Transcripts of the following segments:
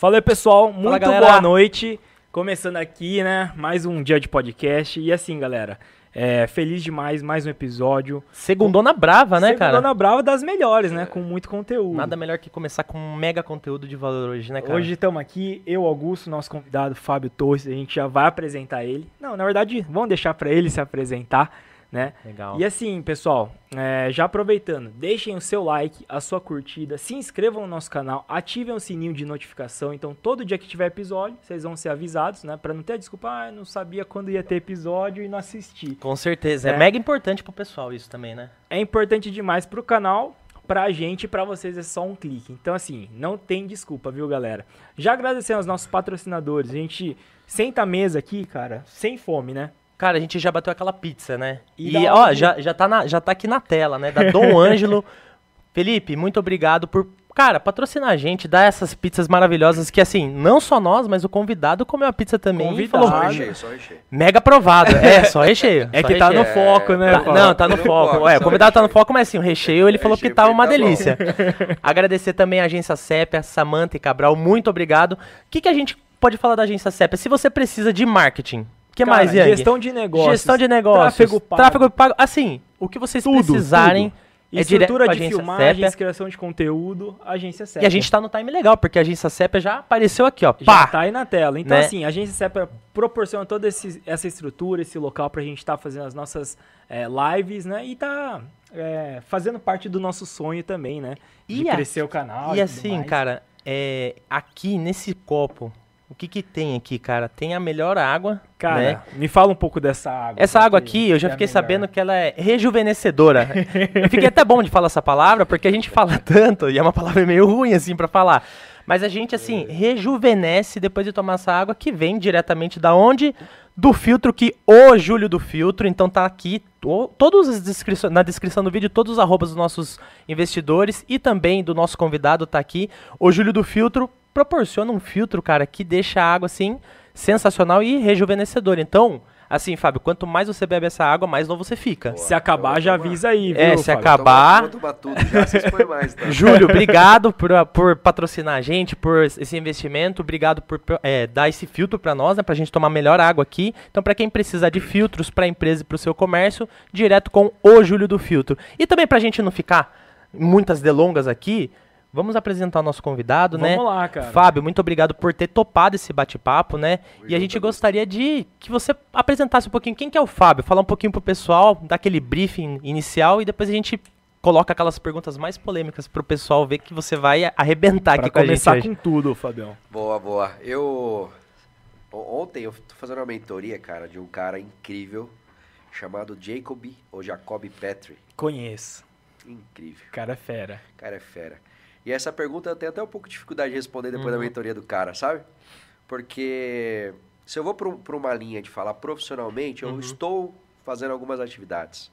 Fala aí, pessoal, muito galera. boa noite. Começando aqui, né? Mais um dia de podcast. E assim, galera, é, feliz demais, mais um episódio. Segundona brava, né, cara? Segundona Brava das melhores, né? Com muito conteúdo. Nada melhor que começar com um mega conteúdo de valor hoje, né, cara? Hoje estamos aqui, eu, Augusto, nosso convidado Fábio Torres, a gente já vai apresentar ele. Não, na verdade, vamos deixar para ele se apresentar, né? Legal. E assim, pessoal, é, já aproveitando, deixem o seu like, a sua curtida, se inscrevam no nosso canal, ativem o sininho de notificação. Então, todo dia que tiver episódio, vocês vão ser avisados, né? Pra não ter a desculpa, ah, eu não sabia quando ia ter episódio e não assisti. Com certeza. É. É. mega importante pro pessoal isso também, né? É importante demais pro canal, pra gente e pra vocês é só um clique. Então, assim, não tem desculpa, viu, galera? Já agradecendo aos nossos patrocinadores, a gente senta a mesa aqui, cara, sem fome, né? Cara, a gente já bateu aquela pizza, né? E E, ó, já, já, tá na, já tá aqui na tela, né? Da Dom Ângelo. Felipe, muito obrigado por, cara, patrocinar a gente, dar essas pizzas maravilhosas que, assim, não só nós, mas o convidado comeu a pizza também. e Convidado. falou, Só recheio, só recheio. mega aprovado. É, só recheio. É só que tá no recheio. foco, né? Tá- não, tá no No foco. foco, É, o convidado tá no recheio. foco, mas assim, o recheio ele falou que Recheio tava uma tá bom. delícia. Agradecer também a agência Sépia, Samanta e Cabral, muito obrigado. O que, que a gente pode falar da agência Sépia? Se você precisa de marketing, que Cara, mais, Yang? Gestão de negócios. Gestão de negócios. Tráfego pago. Tráfego pago. Assim, o que vocês Tudo, precisarem é direto Estrutura a de filmagens, Sépia. criação de conteúdo, agência E Sépia. a gente tá no time legal, porque a agência Sépia já apareceu aqui, ó. já Pá! tá aí na tela. Então, Né? assim, a agência Sépia proporciona toda esse- essa estrutura, esse local pra gente estar fazendo as nossas é, lives, né? E tá é, fazendo parte do nosso sonho também, né? De E a- crescer o canal. E tudo assim, mais. cara, é, aqui nesse copo, o que que tem aqui, cara? Tem a melhor água, Cara, né? me fala um pouco dessa água. Essa água aqui, eu já é fiquei melhor. sabendo que ela é rejuvenescedora. eu fiquei até bom de falar essa palavra, porque a gente fala tanto, e é uma palavra meio ruim, assim, pra falar. Mas a gente, assim, rejuvenesce depois de tomar essa água, que vem diretamente da onde? Do filtro que o Júlio do Filtro, então tá aqui, to- todos descrições, na descrição do vídeo, todos os arrobas dos nossos investidores e também do nosso convidado tá aqui. O Júlio do Filtro proporciona um filtro, cara, que deixa a água, assim, sensacional e rejuvenescedor. Então, assim, Fábio, quanto mais você bebe essa água, mais novo você fica. Boa. Se acabar, já avisa aí, viu? É, se Fábio? acabar- tudo já, põem mais, tá? Júlio, obrigado por, por patrocinar a gente, por esse investimento, obrigado por é, dar esse filtro para nós, né, pra gente tomar melhor água aqui. Então, para quem precisar de filtros para empresa e para o seu comércio, direto com o Júlio do Filtro. E também pra gente não ficar muitas delongas aqui, vamos apresentar o nosso convidado, né? Vamos lá, cara. Fábio, muito obrigado por ter topado esse bate-papo, né? e a gente gostaria de que você apresentasse um pouquinho quem que é o Fábio, falar um pouquinho pro pessoal, dar aquele briefing inicial e depois a gente coloca aquelas perguntas mais polêmicas pro pessoal ver que você vai arrebentar Pra aqui com a gente começar com tudo, Fabião. Boa, boa. Eu. Ontem eu tô fazendo uma mentoria, cara, de um cara incrível chamado Jacob ou Jacob Petri. Conheço. Incrível. Cara é fera. O cara é fera. E essa pergunta eu tenho até um pouco de dificuldade de responder depois da Uhum. mentoria do cara, sabe? Porque se eu vou para uma linha de falar profissionalmente, eu Uhum. estou fazendo algumas atividades.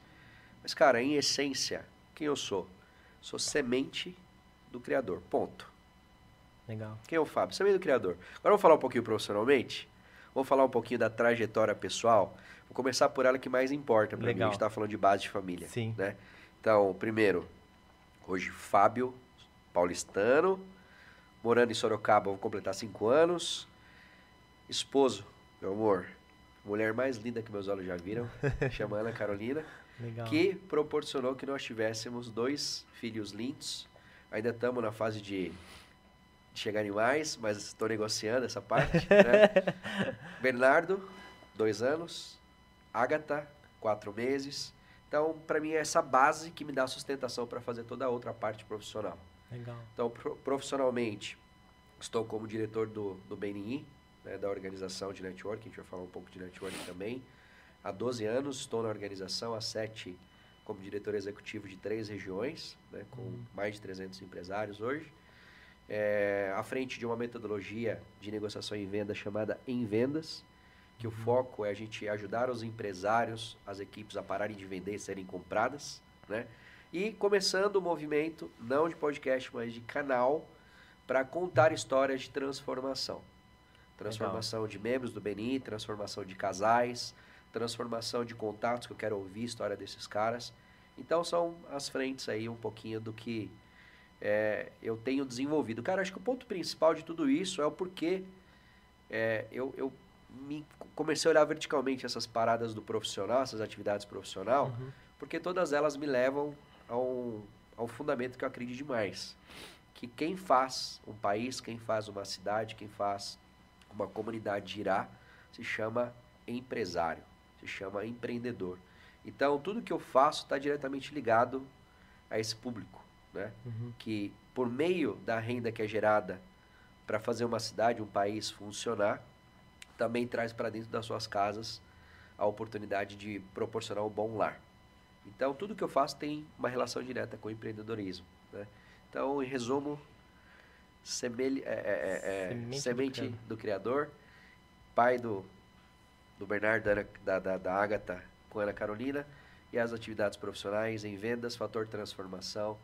Mas, cara, em essência, quem eu sou? Sou semente do Criador. Ponto. Legal. Quem é o Fábio? Semente do Criador. Agora vamos falar um pouquinho profissionalmente? Vamos falar um pouquinho da trajetória pessoal? Vou começar por ela que mais importa pra mim. A gente tá falando de base de família. Sim. Né? Então, primeiro, hoje Fábio, paulistano, morando em Sorocaba, vou completar cinco anos. Esposo, meu amor, mulher mais linda que meus olhos já viram, chama Ana Carolina, Legal. que proporcionou que nós tivéssemos dois filhos lindos. Ainda estamos na fase de chegar em mais, mas estou negociando essa parte. né? Bernardo, dois anos. Agatha, quatro meses. Então, para mim, é essa base que me dá sustentação para fazer toda a outra parte profissional. Legal. Então, pro- profissionalmente, estou como diretor do, do BNI, né, da organização de network, a gente vai falar um pouco de network também. Há 12 anos estou na organização, há 7 como diretor executivo de três regiões, né, com mais de 300 empresários hoje. É, à frente de uma metodologia de negociação e venda chamada Em Vendas, que o foco é a gente ajudar os empresários, as equipes a pararem de vender e serem compradas, né? E começando o movimento, não de podcast, mas de canal, para contar histórias de transformação. Transformação de membros do BNI, transformação de casais, transformação de contatos, que eu quero ouvir a história desses caras. Então são as frentes aí um pouquinho do que é, eu tenho desenvolvido. Cara, acho que o ponto principal de tudo isso é o porquê é, eu, eu me comecei a olhar verticalmente essas paradas do profissional, essas atividades profissional, Uhum. porque todas elas me levam a um, a um fundamento que eu acredito demais. Que quem faz um país, quem faz uma cidade, quem faz uma comunidade girar, se chama empresário, se chama empreendedor. Então, tudo que eu faço está diretamente ligado a esse público, né? Uhum. Que por meio da renda que é gerada para fazer uma cidade, um país funcionar, também traz para dentro das suas casas a oportunidade de proporcionar um bom lar. Então, tudo que eu faço tem uma relação direta com o empreendedorismo. Né? Então, em resumo, semelhe- é- é- é- é, Semente do semente, Criador. do, Criador, pai do, do Bernardo, da, da, da, Agatha com Ana Carolina, e as atividades profissionais em vendas, fator transformação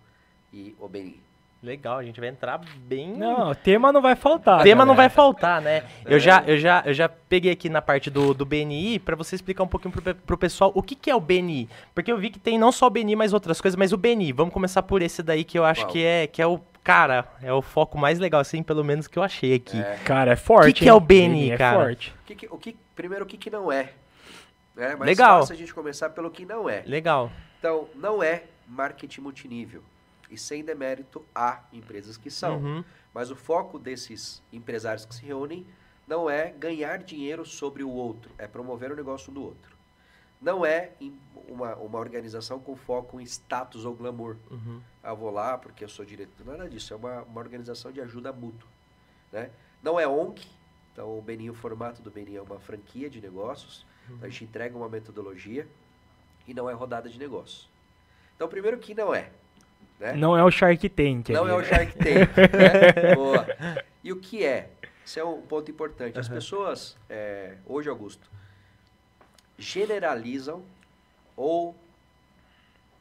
e OBI. Legal, a gente vai entrar bem. Não, tema não vai faltar. tema não vai galera. faltar, né? Eu já, eu já, eu já peguei aqui na parte do, do BNI pra você explicar um pouquinho pro, pro pessoal o que, que é o BNI. Porque eu vi que tem não só o BNI, mas outras coisas, mas o BNI. Vamos começar por esse daí que eu acho que é, que é o. Cara, é o foco mais legal, assim, pelo menos que eu achei aqui. É. Cara, é forte. Que que hein? é o BNI, é cara? forte. O que que- o que, primeiro, o que, que não é? Mas Legal. fácil a gente começar pelo que não é. Legal. Então, não é marketing multinível. E sem demérito a empresas que são. Uhum. Mas o foco desses empresários que se reúnem não é ganhar dinheiro sobre o outro, é promover o negócio do outro. Não é uma, uma organização com foco em status ou glamour. Uhum. Ah, vou lá porque eu sou diretor. Nada disso, é uma, uma organização de ajuda mútua. Né? Não é ONG, então o BNI, o formato do BNI é uma franquia de negócios, então a gente entrega uma metodologia e não é rodada de negócios. Então, primeiro que não é. Né? Não é o Shark Tank. Não é o? Shark Tank. né? Boa. E o que é? Isso é um ponto importante. As Aham. pessoas, é, hoje, Augusto, generalizam ou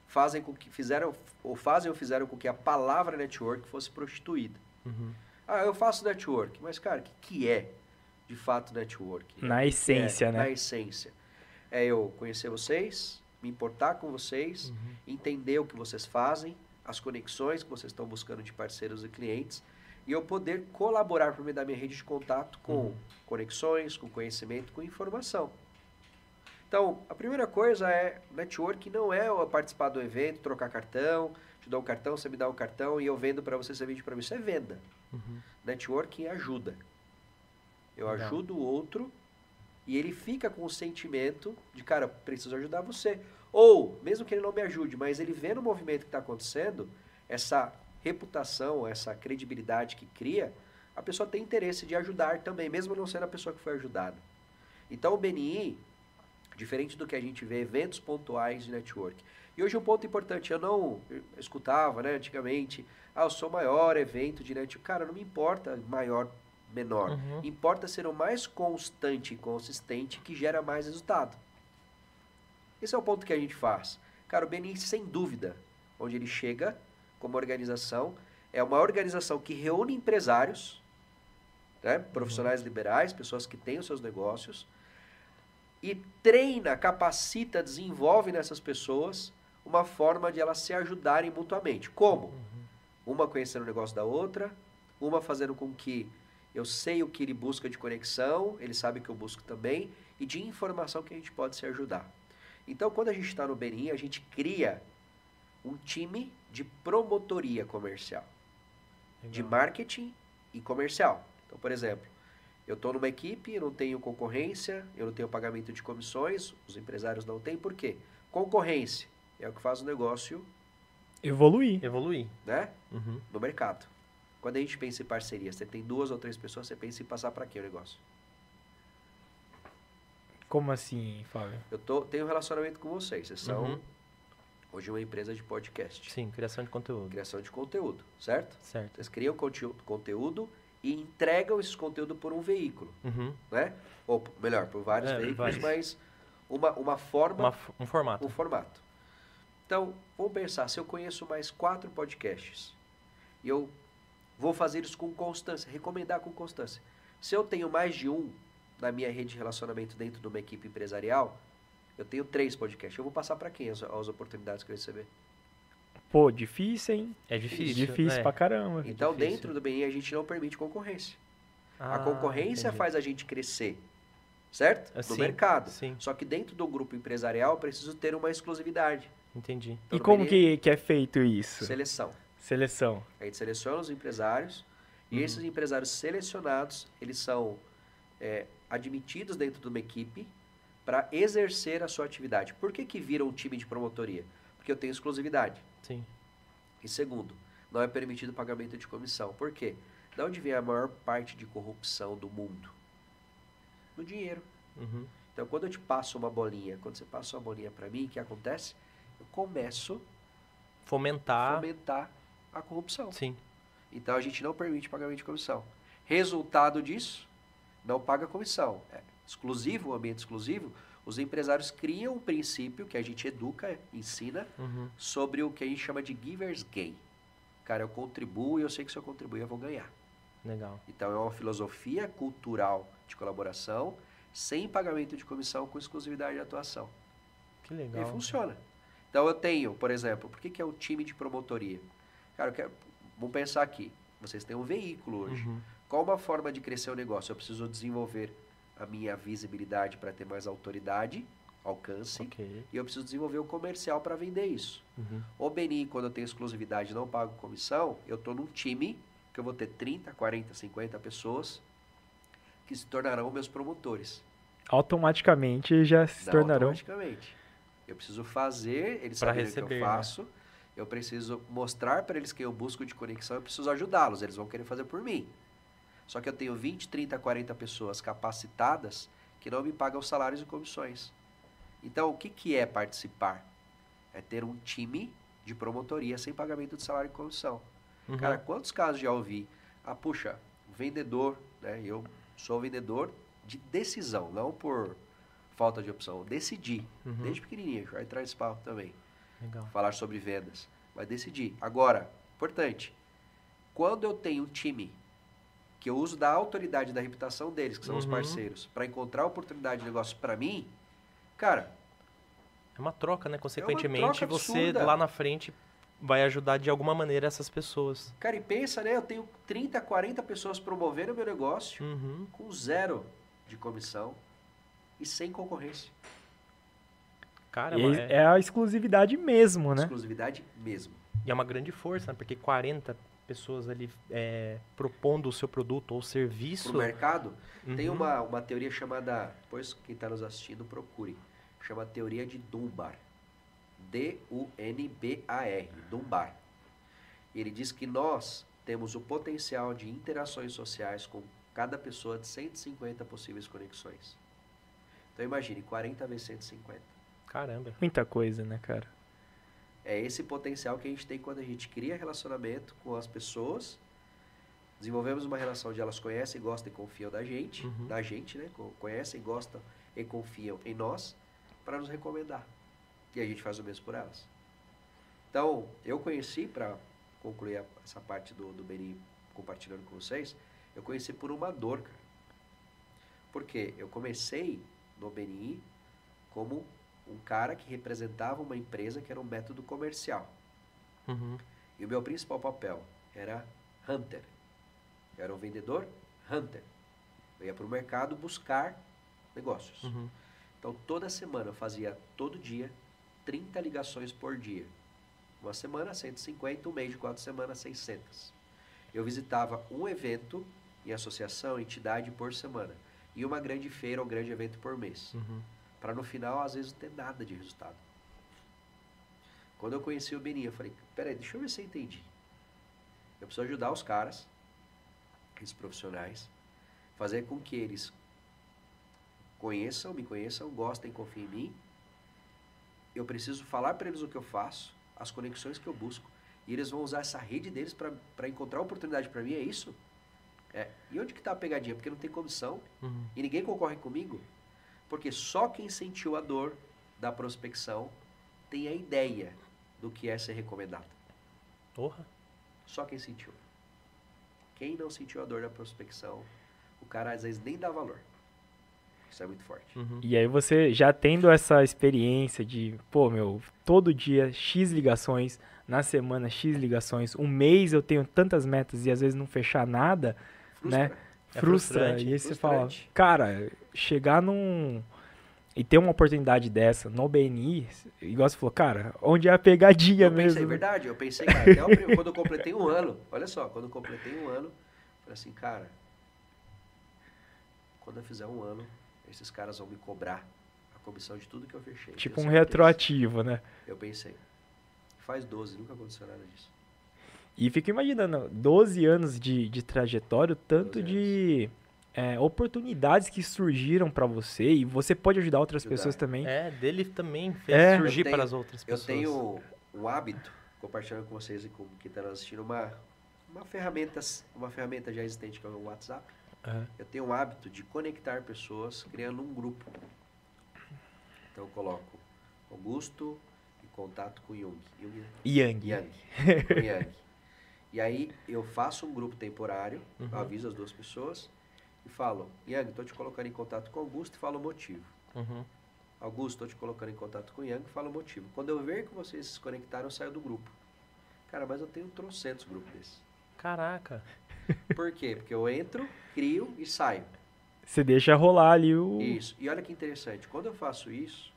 fazem com que fizeram ou fazem ou fizeram com que a palavra network fosse prostituída. Uhum. Ah, eu faço network, mas cara, o que, que é de fato network? Na que essência, é? né? Na essência. É eu conhecer vocês, me importar com vocês, Uhum. entender o que vocês fazem, as conexões que vocês estão buscando de parceiros e clientes, e eu poder colaborar por meio da minha rede de contato com Uhum. conexões, com conhecimento, com informação. Então, a primeira coisa é, network não é eu participar do evento, trocar cartão, te dou um cartão, você me dá um cartão e eu vendo para você, você vende para mim. Isso é venda. Uhum. Networking ajuda. Eu Legal. ajudo o outro e ele fica com o sentimento de, cara, preciso ajudar você. Ou, mesmo que ele não me ajude, mas ele vê no movimento que está acontecendo, essa reputação, essa credibilidade que cria, a pessoa tem interesse de ajudar também, mesmo não sendo a pessoa que foi ajudada. Então, o BNI, diferente do que a gente vê, eventos pontuais de network. E hoje um ponto importante, eu não eu escutava, né, antigamente, ah, eu sou o maior evento de network. Cara, não me importa maior, menor. Uhum. Importa ser o mais constante e consistente que gera mais resultado. Esse é o ponto que a gente faz. Cara, o BNI, sem dúvida, onde ele chega como organização, é uma organização que reúne empresários, né, profissionais liberais, pessoas que têm os seus negócios, e treina, capacita, desenvolve nessas pessoas uma forma de elas se ajudarem mutuamente. Como? Uma conhecendo o negócio da outra, uma fazendo com que eu sei o que ele busca de conexão, ele sabe o que eu busco também, e de informação que a gente pode se ajudar. Então, quando a gente está no BNI, a gente cria um time de promotoria comercial, de Legal. marketing e comercial. Então, por exemplo, eu estou numa equipe, eu não tenho concorrência, eu não tenho pagamento de comissões, os empresários não têm, por quê? Concorrência é o que faz o negócio Evoluir. Evoluir. né, Uhum. no mercado. Quando a gente pensa em parceria, você tem duas ou três pessoas, você pensa em passar para quê o negócio? Como assim, Fábio? Eu tô, tenho um relacionamento com vocês, vocês são Uhum. hoje uma empresa de podcast, Sim, criação de conteúdo. criação de conteúdo, certo? Certo. Vocês criam conte- conteúdo e entregam esse conteúdo por um veículo, Uhum. né? Ou melhor, por vários É, veículos, vários. mas uma, uma forma, Uma um formato. um formato. Então, vamos pensar, se eu conheço mais quatro podcasts e eu vou fazer isso com constância, recomendar com constância. Se eu tenho mais de um na minha rede de relacionamento dentro de uma equipe empresarial, eu tenho três podcasts. Eu vou passar para quem as, as oportunidades que eu receber? Pô, difícil, hein? É difícil. Difícil é. pra caramba. Então, difícil. dentro do BNI, a gente não permite concorrência. a Ah, concorrência entendi. faz a gente crescer, certo? Ah, No mercado. Sim, Só que dentro do grupo empresarial, eu preciso ter uma exclusividade. entendi. Então, E como BNI, que, que é feito isso? Seleção. Seleção. A gente seleciona os empresários e Uhum. esses empresários selecionados, eles são é, admitidos dentro de uma equipe para exercer a sua atividade. Por que, que viram um time de promotoria? Porque eu tenho exclusividade. Sim. E segundo, não é permitido pagamento de comissão. Por quê? Da onde vem a maior parte de corrupção do mundo? No dinheiro. Uhum. Então, quando eu te passo uma bolinha, quando você passa uma bolinha para mim, o que acontece? Eu começo a Fomentar. fomentar a corrupção. Sim. Então, a gente não permite pagamento de comissão. Resultado disso, não paga comissão. É exclusivo, um ambiente exclusivo, os empresários criam um princípio que a gente educa, ensina, Uhum. sobre o que a gente chama de giver's gain. Cara, eu contribuo e eu sei que se eu contribuir eu vou ganhar. Legal. Então é uma filosofia cultural de colaboração, sem pagamento de comissão, com exclusividade de atuação. Que E legal. aí funciona. Então eu tenho, por exemplo, por que, que é o time de promotoria? Cara, eu quero, vamos pensar aqui. Vocês têm um veículo hoje. Uhum. Qual uma forma de crescer o negócio? Eu preciso desenvolver a minha visibilidade para ter mais autoridade, alcance, Ok. e eu preciso desenvolver o comercial para vender isso. Uhum. O Beni, quando eu tenho exclusividade não pago comissão, eu estou num time que eu vou ter 30, 40, 50 pessoas que se tornarão meus promotores. Automaticamente já se Não tornarão. automaticamente. Eu preciso fazer, eles Pra saberem o que eu né? faço. Eu preciso mostrar para eles que eu busco de conexão, eu preciso ajudá-los, eles vão querer fazer por mim. Só que eu tenho 20, 30, 40 pessoas capacitadas que não me pagam salários e comissões. Então, o que, que é participar? É ter um time de promotoria sem pagamento de salário e comissão. Uhum. Cara, quantos casos já ouvi? Ah, puxa, vendedor, né? Eu sou vendedor de decisão, não por falta de opção. Decidi, Uhum. desde pequenininho, já entrar nesse papo também, Legal. falar sobre vendas. Mas decidi. Agora, importante, quando eu tenho um time que eu uso da autoridade e da reputação deles, que são os Uhum. parceiros, para encontrar oportunidade de negócio para mim, cara, É uma troca, né? Consequentemente, troca você absurda. lá na frente vai ajudar de alguma maneira essas pessoas. cara, e pensa, né? Eu tenho 30, 40 pessoas promovendo o meu negócio, Uhum. com zero de comissão e sem concorrência. Cara, mas é, é, é a exclusividade mesmo, né? Exclusividade mesmo. e é uma grande força, né? Porque 40 pessoas ali é, propondo o seu produto ou serviço. Pro mercado, tem Uhum. uma, uma teoria chamada, depois quem está nos assistindo procure, chama teoria de Dunbar. D-U-N-B-A-R, Dunbar. Ele diz que nós temos o potencial de interações sociais com cada pessoa de 150 possíveis conexões. Então imagine, 40 vezes 150. Caramba. Muita coisa, né, cara? É esse potencial que a gente tem quando a gente cria relacionamento com as pessoas, desenvolvemos uma relação onde elas conhecem, gostam e confiam da gente, Uhum. da gente, né? Co- Conhecem, gostam e confiam em nós para nos recomendar. E a gente faz o mesmo por elas. Então, eu conheci, para concluir a- essa parte do, do Beni compartilhando com vocês, eu conheci por uma dor, cara. Porque eu comecei no BNI como um cara que representava uma empresa que era um método comercial. Uhum. E o meu principal papel era hunter. Eu era um vendedor hunter. Eu ia para o mercado buscar negócios. Uhum. Então, toda semana eu fazia, todo dia, 30 ligações por dia. Uma semana, 150, um mês de quatro semanas, 600. Eu visitava um evento em associação, entidade por semana. E uma grande feira ou grande evento por mês. Uhum. Para no final, às vezes, não ter nada de resultado. Quando eu conheci o Beninho, eu falei, peraí, deixa eu ver se eu entendi. Eu preciso ajudar os caras, esses profissionais, fazer com que eles conheçam, me conheçam, gostem, confiem em mim. Eu preciso falar para eles o que eu faço, as conexões que eu busco, e eles vão usar essa rede deles para encontrar oportunidade para mim, é isso? É. E onde que está a pegadinha? Porque não tem comissão, Uhum. e ninguém concorre comigo? Porque só quem sentiu a dor da prospecção tem a ideia do que é ser recomendado. Porra. Só quem sentiu. Quem não sentiu a dor da prospecção, o cara às vezes nem dá valor. Isso é muito forte. Uhum. E aí você já tendo essa experiência de, pô, meu, todo dia X ligações, na semana X ligações, um mês eu tenho tantas metas e às vezes não fechar nada, Frustra. né? É frustra. frustrante, e aí você fala, cara, chegar num. E ter uma oportunidade dessa no BNI, igual você falou, cara, onde é a pegadinha Eu mesmo? pensei, né? verdade, eu pensei, cara, até o quando eu completei um ano, olha só, quando eu completei um ano, eu falei assim, cara, quando eu fizer um ano, esses caras vão me cobrar a comissão de tudo que eu fechei. Tipo Tenho um retroativo, né? Eu pensei. Faz 12, nunca aconteceu nada disso. E fico imaginando, 12 anos de, de trajetória, o tanto 12 de é, oportunidades que surgiram pra você e você pode ajudar outras Ajudar. pessoas também. É, dele também fez É. surgir Eu tenho- para as outras Eu pessoas. tenho um hábito, compartilhando com vocês e com quem está assistindo, uma, uma, ferramenta, uma ferramenta já existente que é o WhatsApp. Eu tenho um hábito de conectar pessoas criando um grupo. Então eu coloco Augusto em contato com Jung. Jung? Yang. Yang. com Yang. E aí eu faço um grupo temporário, Uhum. aviso as duas pessoas e falo, Yang, estou te colocando em contato com Augusto e falo o motivo. Uhum. Augusto, estou te colocando em contato com Yang, fala o motivo. Quando eu ver que vocês se conectaram, eu saio do grupo. Cara, mas eu tenho trocentos grupos desses. Caraca. Por quê? Porque eu entro, crio e saio. Você deixa rolar ali o. Isso. E olha que interessante. Quando eu faço isso,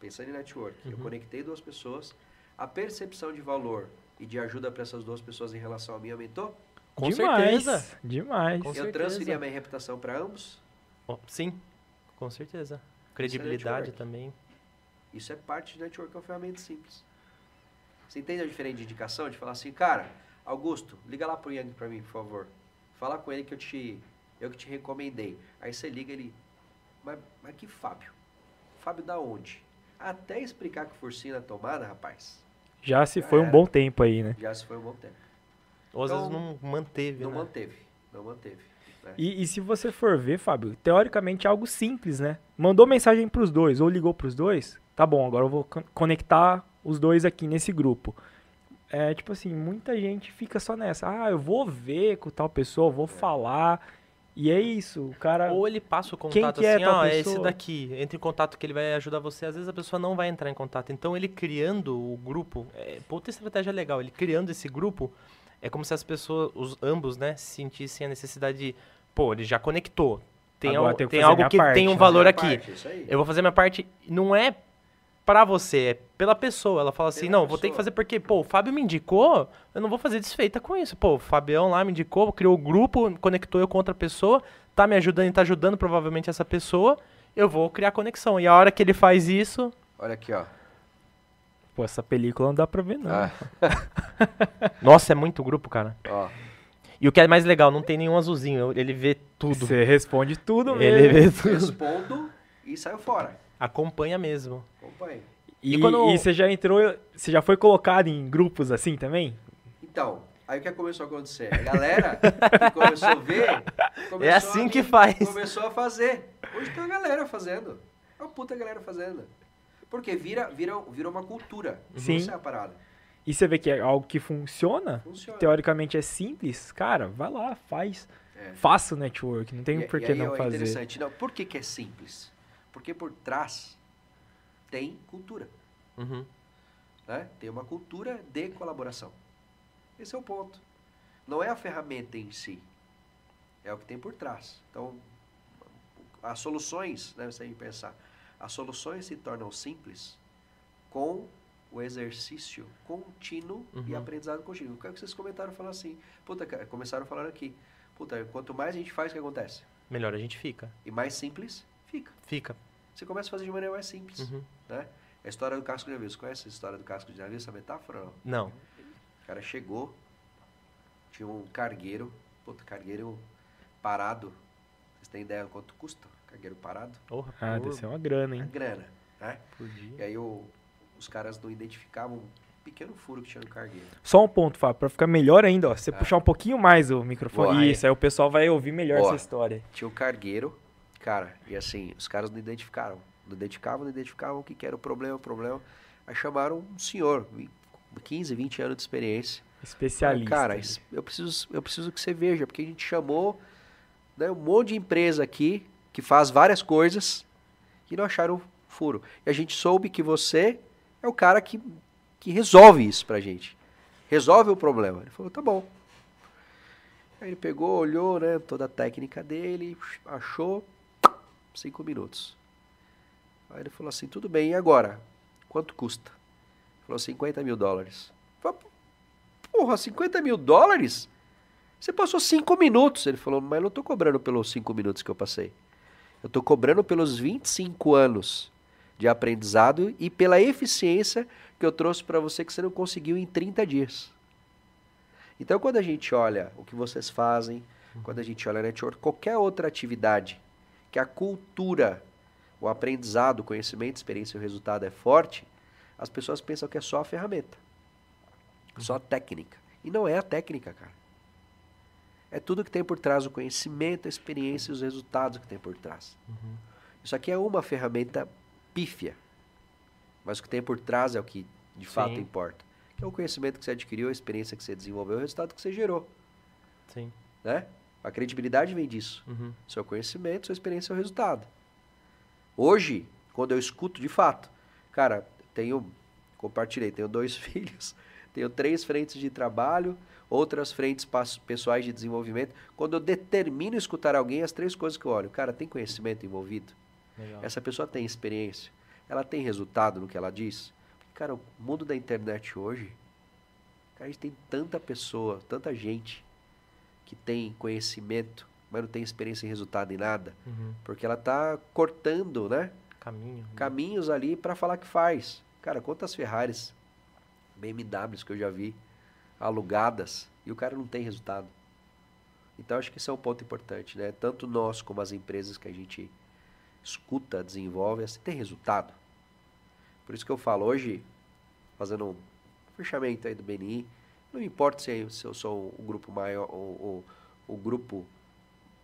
pensando em network, eu Uhum. conectei duas pessoas, a percepção de valor e de ajuda para essas duas pessoas em relação a mim aumentou. Com demais, certeza. Demais. Com eu certeza. transferi a minha reputação para ambos. Sim, com certeza. Credibilidade network. também. Isso é parte de network, é uma ferramenta simples. Você entende a diferença de indicação? De falar assim, cara, Augusto, liga lá pro Yang pra mim, por favor. Fala com ele que eu te, eu que te recomendei. Aí você liga ele, mas, mas que Fábio? Fábio da onde? Até explicar que o na tomada, rapaz, Já se foi um Era. bom tempo aí, né? já se foi um bom tempo. Ou às vezes Então, não manteve, Não né? manteve, não manteve. né? E, e se você for ver, Fábio, teoricamente é algo simples, né? Mandou mensagem pros dois ou ligou pros dois, tá bom, agora eu vou con- conectar os dois aqui nesse grupo. É tipo assim, muita gente fica só nessa. Ah, eu vou ver com tal pessoa, vou falar. E é isso, o cara. Ou ele passa o Quem contato que é assim, tal ó, é esse pessoa? daqui, entre em contato que ele vai ajudar você. Às vezes a pessoa não vai entrar em contato. Então ele criando o grupo, é, puta estratégia legal, ele criando esse grupo, é como se as pessoas, os ambos, né, sentissem a necessidade de, pô, ele já conectou. Tem, Agora al- tenho que tem algo que parte, tem um né? valor aqui. parte, aí. Eu vou fazer minha parte, não é pra você, é pela pessoa. Ela fala assim, Pela não, vou ter que pessoa. fazer porque, pô, o Fábio me indicou, eu não vou fazer desfeita com isso. Pô, o Fabião lá me indicou, criou o grupo, conectou eu com outra pessoa, tá me ajudando e tá ajudando provavelmente essa pessoa, eu vou criar conexão. E a hora que ele faz isso, Olha aqui, ó. Pô, essa película não dá pra ver, não. Ah, nossa, é muito grupo, cara. ó. E o que é mais legal, não tem nenhum azulzinho, ele vê tudo. Você responde tudo Ele mesmo. vê tudo. Respondo e saio fora. Acompanha mesmo. Acompanhe. E, E quando- e você já entrou, você já foi colocado em grupos assim também? Então, aí o que começou a acontecer? A galera que começou a ver. começou É assim a- que faz. Começou a fazer. Hoje tem uma galera fazendo. É uma puta galera fazendo. Porque vira, vira, vira uma cultura. Sim. Isso é a parada. E você vê que é algo que funciona, Funciona. teoricamente é simples, cara, vai lá, faz. É. Faça o network, não tem E- por que não é fazer. interessante. Não, por que, que é simples? Porque por trás tem cultura. Uhum. né? Tem uma cultura de colaboração. Esse é o ponto. Não é a ferramenta em si, é o que tem por trás. Então, as soluções, né, você tem que pensar, as soluções se tornam simples com o exercício contínuo e Uhum. aprendizado contínuo. O que é que vocês comentaram falando assim? Puta, começaram falando aqui. Puta, quanto mais a gente faz, o que acontece? Melhor a gente fica. E mais simples, fica. Fica. Você começa a fazer de maneira mais simples, Uhum. né? A história do casco de navio, você conhece a história do casco de navio, essa metáfora não? Não. O cara chegou, tinha um cargueiro, puta, cargueiro parado. Vocês têm ideia quanto custa? Cargueiro parado? Porra, Ah, deve ser uma grana, hein? grana, né? por E aí o- os caras não identificavam um pequeno furo que tinha no cargueiro. Só um ponto, Fábio, pra ficar melhor ainda, ó. Se você Ah. puxar um pouquinho mais o microfone. Boa, aí. Isso, aí o pessoal vai ouvir melhor Boa. essa história. Tinha um cargueiro, cara, e assim, os caras não identificaram. Não identificavam, não identificavam o que, que era o problema, o problema. Aí chamaram um senhor, vi- 15, 20 anos de experiência. Especialista. Cara, es- eu preciso, eu preciso que você veja, porque a gente chamou né, um monte de empresa aqui que faz várias coisas e não acharam furo. E a gente soube que você é o cara que, que resolve isso pra gente. Resolve o problema. Ele falou, tá bom. Aí ele pegou, olhou, né, toda a técnica dele, achou, cinco minutos. Aí ele falou assim, tudo bem, e agora? Quanto custa? Ele falou, 50 mil dólares. Falei, Porra, 50 mil dólares? Você passou cinco minutos. Ele falou, mas eu não estou cobrando pelos cinco minutos que eu passei. Eu estou cobrando pelos 25 anos de aprendizado e pela eficiência que eu trouxe para você que você não conseguiu em 30 dias. Então, quando a gente olha o que vocês fazem, quando a gente olha a network, qualquer outra atividade que a cultura, o aprendizado, o conhecimento, a experiência e o resultado é forte, as pessoas pensam que é só a ferramenta, só a técnica. E não é a técnica, cara. É tudo que tem por trás, o conhecimento, a experiência e os resultados que tem por trás. Uhum. Isso aqui é uma ferramenta pífia, mas o que tem por trás é o que de fato Sim. importa. Que é o conhecimento que você adquiriu, a experiência que você desenvolveu, o resultado que você gerou, Sim. né? A credibilidade vem disso. Uhum. Seu conhecimento, sua experiência é o resultado. Hoje, quando eu escuto de fato, cara, tenho, compartilhei, tenho dois filhos, tenho três frentes de trabalho, outras frentes pessoais de desenvolvimento. Quando eu determino escutar alguém, as três coisas que eu olho, cara, tem conhecimento envolvido? Legal. Essa pessoa tem experiência? Ela tem resultado no que ela diz? Cara, o mundo da internet hoje, cara, a gente tem tanta pessoa, tanta gente que tem conhecimento, mas não tem experiência e resultado em nada, Uhum. porque ela tá cortando, né, Caminho. caminhos ali para falar que faz. Cara, quantas Ferraris, BMWs que eu já vi alugadas e o cara não tem resultado. Então acho que esse é um ponto importante, né? Tanto nós como as empresas que a gente escuta, desenvolve, assim, tem resultado. Por isso que eu falo hoje, fazendo um fechamento aí do BNI, não importa se, se eu sou o grupo maior, o, o, o grupo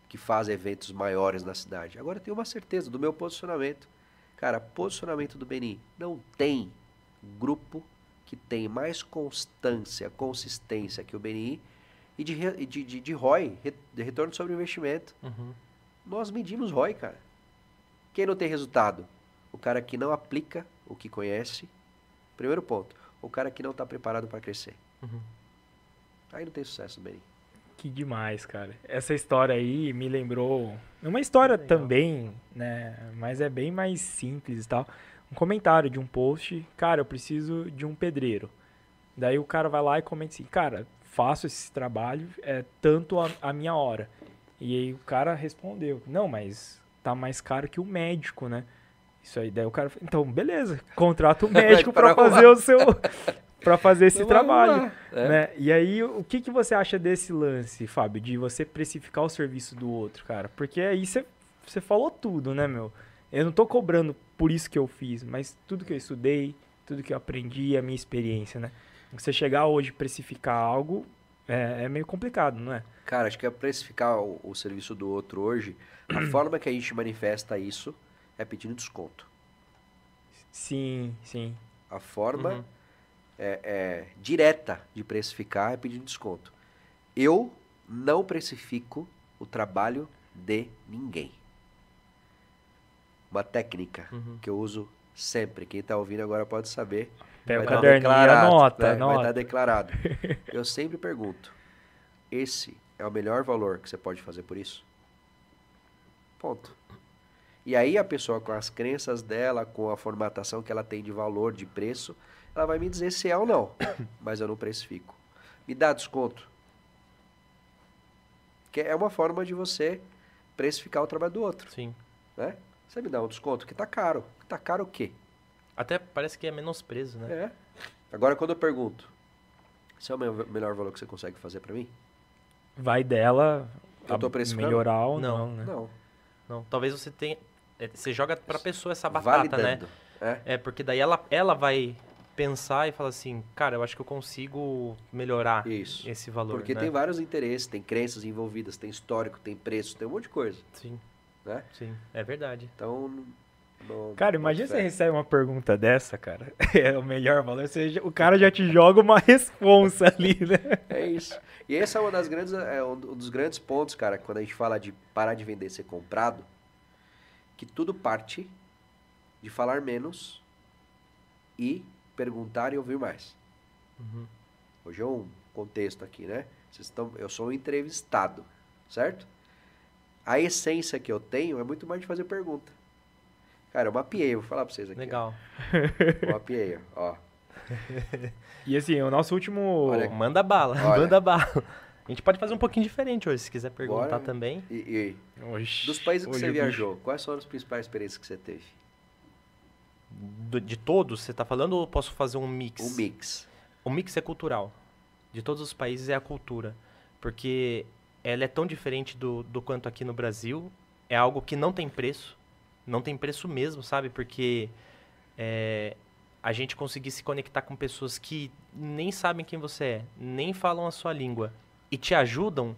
que faz eventos maiores na cidade. Agora eu tenho uma certeza do meu posicionamento. Cara, posicionamento do BNI. Não tem grupo que tem mais constância, consistência que o BNI e de, de, de, de ROI, de retorno sobre investimento. Uhum. Nós medimos ROI, cara. Quem não tem resultado? O cara que não aplica o que conhece. Primeiro ponto. O cara que não está preparado para crescer. Uhum. Aí não tem sucesso BNI. Que demais, cara. Essa história aí me lembrou. é Uma história Legal. também, né? Mas é bem mais simples e tal. Um comentário de um post. Cara, eu preciso de um pedreiro. Daí o cara vai lá e comenta assim: Cara, faço esse trabalho, é tanto a, a minha hora. E aí o cara respondeu: Não, mas tá mais caro que o médico, né? Isso aí. Daí o cara falou: Então, beleza, contrata o médico pra fazer o seu. Pra fazer esse Vamos trabalho. lá, né? E aí, o que, que você acha desse lance, Fábio, de você precificar o serviço do outro, cara? Porque aí você, você falou tudo, né, meu? Eu não tô cobrando por isso que eu fiz, mas tudo que eu estudei, tudo que eu aprendi, a minha experiência, né? Você chegar hoje e precificar algo é, é meio complicado, não é? Cara, acho que é precificar o, o serviço do outro hoje. A forma que a gente manifesta isso é pedindo desconto. Sim, sim. A forma Uhum. É, é direta de precificar é pedindo desconto. Eu não precifico o trabalho de ninguém. Uma técnica Uhum. que eu uso sempre. Quem está ouvindo agora pode saber. Pega o tá caderninho declarado, anota, né? Vai anota. estar declarado. Eu sempre pergunto: esse é o melhor valor que você pode fazer por isso? Ponto. E aí a pessoa com as crenças dela, com a formatação que ela tem de valor, de preço, ela vai me dizer se é ou não. Mas eu não precifico. Me dá desconto. Que é uma forma de você precificar o trabalho do outro, Sim. né? Você me dá um desconto que tá caro. Que tá caro o quê? Até parece que é menosprezo, né? É. Agora, quando eu pergunto, esse é o me- melhor valor que você consegue fazer pra mim? Vai dela Eu tô melhorar ou Não, não, né? Não. Não, talvez você tenha. é, Você joga pra pessoa essa batata, né? Validando. É. É, porque daí ela, ela vai pensar e falar assim, cara, eu acho que eu consigo melhorar Isso. esse valor. Porque né? tem vários interesses, tem crenças envolvidas, tem histórico, tem preço, tem um monte de coisa, Sim, né? sim, é verdade. Então, não, Cara, imagina você recebe uma pergunta dessa, cara. É o melhor valor. Você já- o cara já te joga uma responsa ali, né? É isso. E esse é uma das grandes, é um dos grandes pontos, cara, quando a gente fala de parar de vender e ser comprado. que tudo parte de falar menos e perguntar e ouvir mais. Uhum. Hoje é um contexto aqui, né? Vocês estão, eu sou um entrevistado, certo? A essência que eu tenho é muito mais de fazer pergunta. Cara, eu mapeei, vou falar pra vocês aqui. Legal. Ó. Eu mapeei, ó. E assim, o nosso último. Olha, Manda bala, Olha. manda bala. A gente pode fazer um pouquinho diferente hoje, se quiser perguntar Bora. também. E, e Oxi, dos países que você bicho- viajou, quais foram as principais experiências que você teve? De todos, você tá falando ou posso fazer um mix? Um mix. O mix é cultural. De todos os países é a cultura. Porque ela é tão diferente do, do quanto aqui no Brasil. É algo que não tem preço. Não tem preço mesmo, sabe? Porque é, a gente conseguir se conectar com pessoas que nem sabem quem você é, nem falam a sua língua e te ajudam,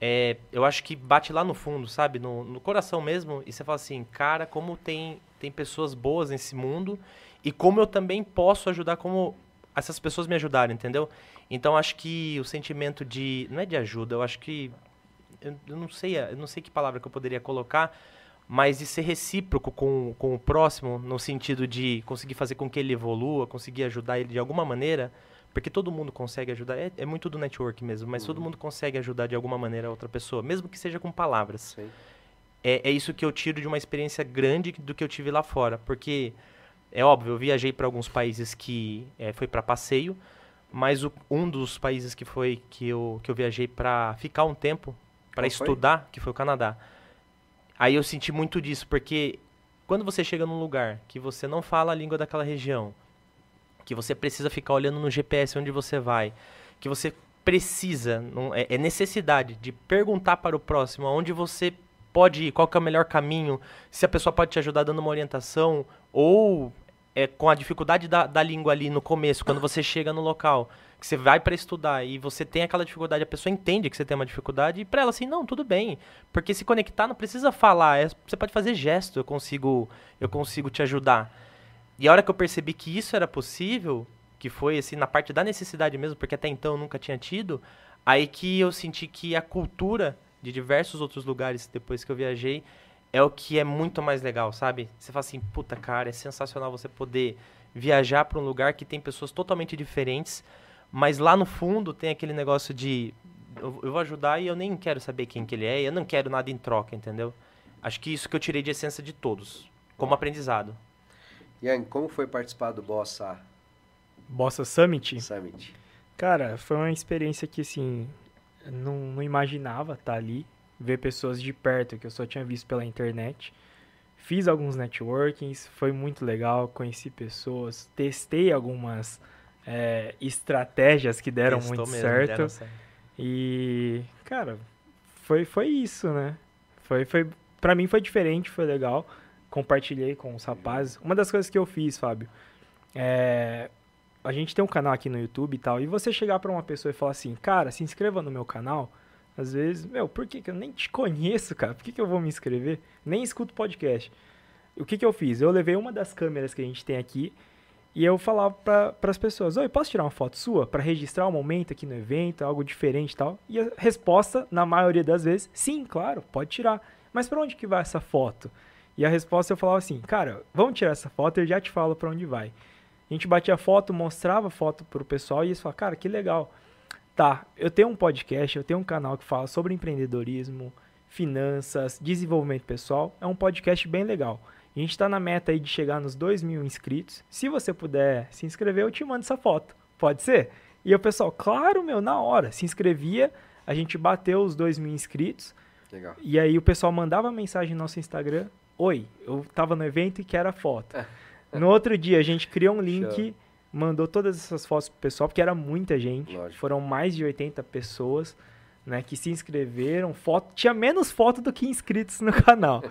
é, eu acho que bate lá no fundo, sabe? No, no coração mesmo. E você fala assim, cara, como tem, tem pessoas boas nesse mundo e como eu também posso ajudar como essas pessoas me ajudaram, entendeu? Então acho que o sentimento de não é de ajuda, eu acho que eu, eu não sei, eu não sei que palavra que eu poderia colocar, mas de ser recíproco com, com o próximo no sentido de conseguir fazer com que ele evolua, conseguir ajudar ele de alguma maneira, porque todo mundo consegue ajudar, é, é muito do network mesmo, mas todo Uhum. mundo consegue ajudar de alguma maneira a outra pessoa, mesmo que seja com palavras Sim. É, é isso que eu tiro de uma experiência grande do que eu tive lá fora. Porque, é óbvio, eu viajei para alguns países que é, foi para passeio, mas o- um dos países que foi que eu, que eu viajei para ficar um tempo, para Qual foi? estudar, que foi o Canadá. Aí eu senti muito disso, porque quando você chega num lugar que você não fala a língua daquela região, que você precisa ficar olhando no GPS onde você vai, que você precisa, não- é, é necessidade de perguntar para o próximo aonde você pode ir, qual que é o melhor caminho, se a pessoa pode te ajudar dando uma orientação, ou é, com a dificuldade da, da língua ali no começo, quando você chega no local, que você vai para estudar e você tem aquela dificuldade, a pessoa entende que você tem uma dificuldade, e para ela assim, não, tudo bem, porque se conectar não precisa falar, é- você pode fazer gesto, eu consigo, eu consigo te ajudar. E a hora que eu percebi que isso era possível, que foi assim na parte da necessidade mesmo, porque até então eu nunca tinha tido, aí que eu senti que a cultura de diversos outros lugares depois que eu viajei é o que é muito mais legal, sabe? Você fala assim, puta cara, é sensacional você poder viajar para um lugar que tem pessoas totalmente diferentes, mas lá no fundo tem aquele negócio de eu, eu vou ajudar e eu nem quero saber quem que ele é, eu não quero nada em troca, entendeu? Acho que isso que eu tirei de essência de todos, como aprendizado. Ian, como foi participar do Bossa Bossa Summit. Summit? Cara, foi uma experiência que, assim, não, não imaginava estar ali, ver pessoas de perto que eu só tinha visto pela internet. Fiz alguns networkings, foi muito legal, conheci pessoas, testei algumas é, estratégias que deram Testou muito mesmo, certo. deram certo. E, cara, foi, foi isso, né? Foi, foi, pra mim foi diferente, foi legal. Compartilhei com os rapazes. Uma das coisas que eu fiz, Fábio, é. A gente tem um canal aqui no YouTube e tal, e você chegar pra uma pessoa e falar assim, cara, se inscreva no meu canal, às vezes, meu, por que, que eu nem te conheço, cara? Por que, que eu vou me inscrever? Nem escuto podcast. O que, que eu fiz? Eu levei uma das câmeras que a gente tem aqui e eu falava para as pessoas: Oi, posso tirar uma foto sua para registrar o momento aqui no evento, algo diferente e tal? E a resposta, na maioria das vezes, sim, claro, pode tirar. Mas para onde que vai essa foto? E a resposta eu falava assim: Cara, vamos tirar essa foto, eu já te falo para onde vai. A gente batia foto, mostrava foto pro pessoal e eles falavam: Cara, que legal. Tá, eu tenho um podcast, eu tenho um canal que fala sobre empreendedorismo, finanças, desenvolvimento pessoal. É um podcast bem legal. A gente está na meta aí de chegar nos 2 mil inscritos. Se você puder se inscrever, eu te mando essa foto. Pode ser? E o pessoal, claro, meu, na hora. Se inscrevia, a gente bateu os 2 mil inscritos. Legal. E aí o pessoal mandava mensagem no nosso Instagram. Oi, eu tava no evento e quero a foto. No outro dia, a gente criou um link, Show. mandou todas essas fotos pro pessoal, porque era muita gente. Lógico. Foram mais de 80 pessoas, né, que se inscreveram. Foto, tinha menos foto do que inscritos no canal,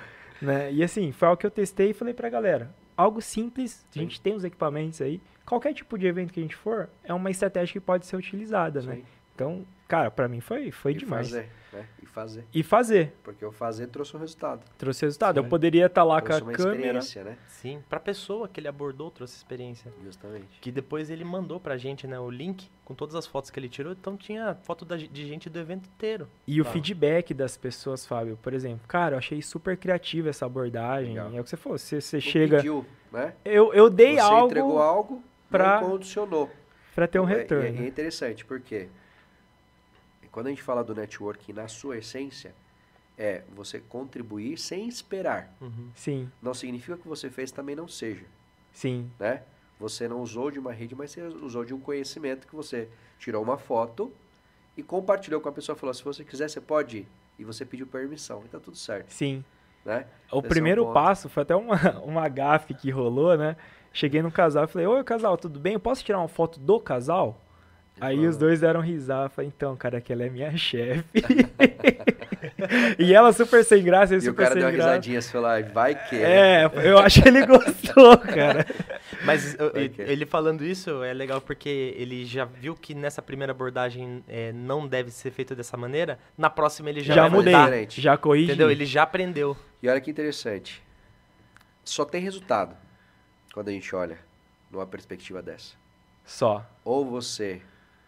né? E assim, foi algo que eu testei e falei pra galera, algo simples, a Sim. gente tem os equipamentos aí. Qualquer tipo de evento que a gente for, é uma estratégia que pode ser utilizada, né? Então, cara, pra mim foi, foi e demais. fazer, né? E fazer. E fazer. Porque o fazer trouxe um resultado. Trouxe resultado. Eu Sim. poderia estar lá trouxe com uma a câmera. experiência, né? Sim, pra pessoa que ele abordou, trouxe experiência. Justamente. Que depois ele mandou pra gente, né, o link com todas as fotos que ele tirou. Então tinha foto da, de gente do evento inteiro. E o Tá. feedback das pessoas, Fábio, por exemplo, cara, eu achei super criativa essa abordagem. Legal. É o que você falou, você, você chega. pediu, né? Eu, eu dei Você algo entregou algo pra- condicionou. pra ter um É- retorno. É, é interessante, porque quando a gente fala do networking na sua essência, é você contribuir sem esperar. Uhum. Sim, Não significa que você fez também não seja, sim, né? Você não usou de uma rede, mas você usou de um conhecimento que você tirou uma foto e compartilhou com a pessoa. Falou, se você quiser, você pode ir. E você pediu permissão. E tá tudo certo, sim. né? O Esse é um primeiro passo foi até uma, uma gafe que rolou, né? Cheguei no casal e falei, oi casal, tudo bem? Eu posso tirar uma foto do casal? Aí os dois deram risada. Falei, então, cara, que ela é minha chefe. e ela super sem graça, ele E o super cara sem deu uma graça. risadinha, você falou, "Ai, vai que né?" É, eu acho que ele gostou, cara. Mas ele, falando isso é legal porque ele já viu que nessa primeira abordagem é, não deve ser feito dessa maneira. Na próxima ele já, Já, vai mudei, mudar. já corrigi. Entendeu? Ele já aprendeu. E olha que interessante. Só tem resultado quando a gente olha numa perspectiva dessa. Só. Ou você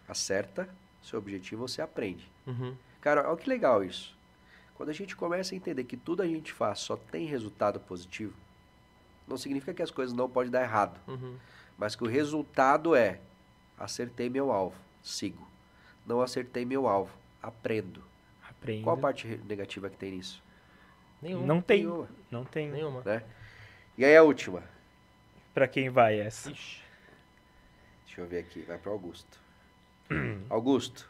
acerta seu objetivo, você aprende. Uhum. Cara, olha que legal isso. Quando a gente começa a entender que tudo a gente faz só tem resultado positivo, não significa que as coisas não podem dar errado, Uhum. mas que o resultado é acertei meu alvo, sigo. Não acertei meu alvo, aprendo. Aprende. Qual a parte negativa que tem nisso? Nenhuma. Não tem. Nenhuma, Não tem. Nenhuma. né? E aí a última. Pra quem vai essa? Ixi. Deixa eu ver aqui, vai para Augusto. Augusto,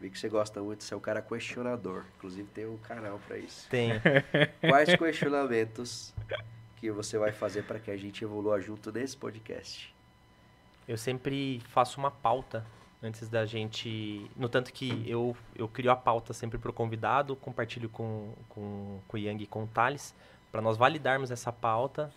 vi que você gosta muito de ser um cara questionador. Inclusive tem um canal para isso. Tem. Quais questionamentos que você vai fazer para que a gente evolua junto nesse podcast? Eu sempre faço uma pauta antes da gente. No tanto que eu, eu crio a pauta sempre pro convidado, compartilho com, com, com o Yang e com o Thales, para nós validarmos essa pauta,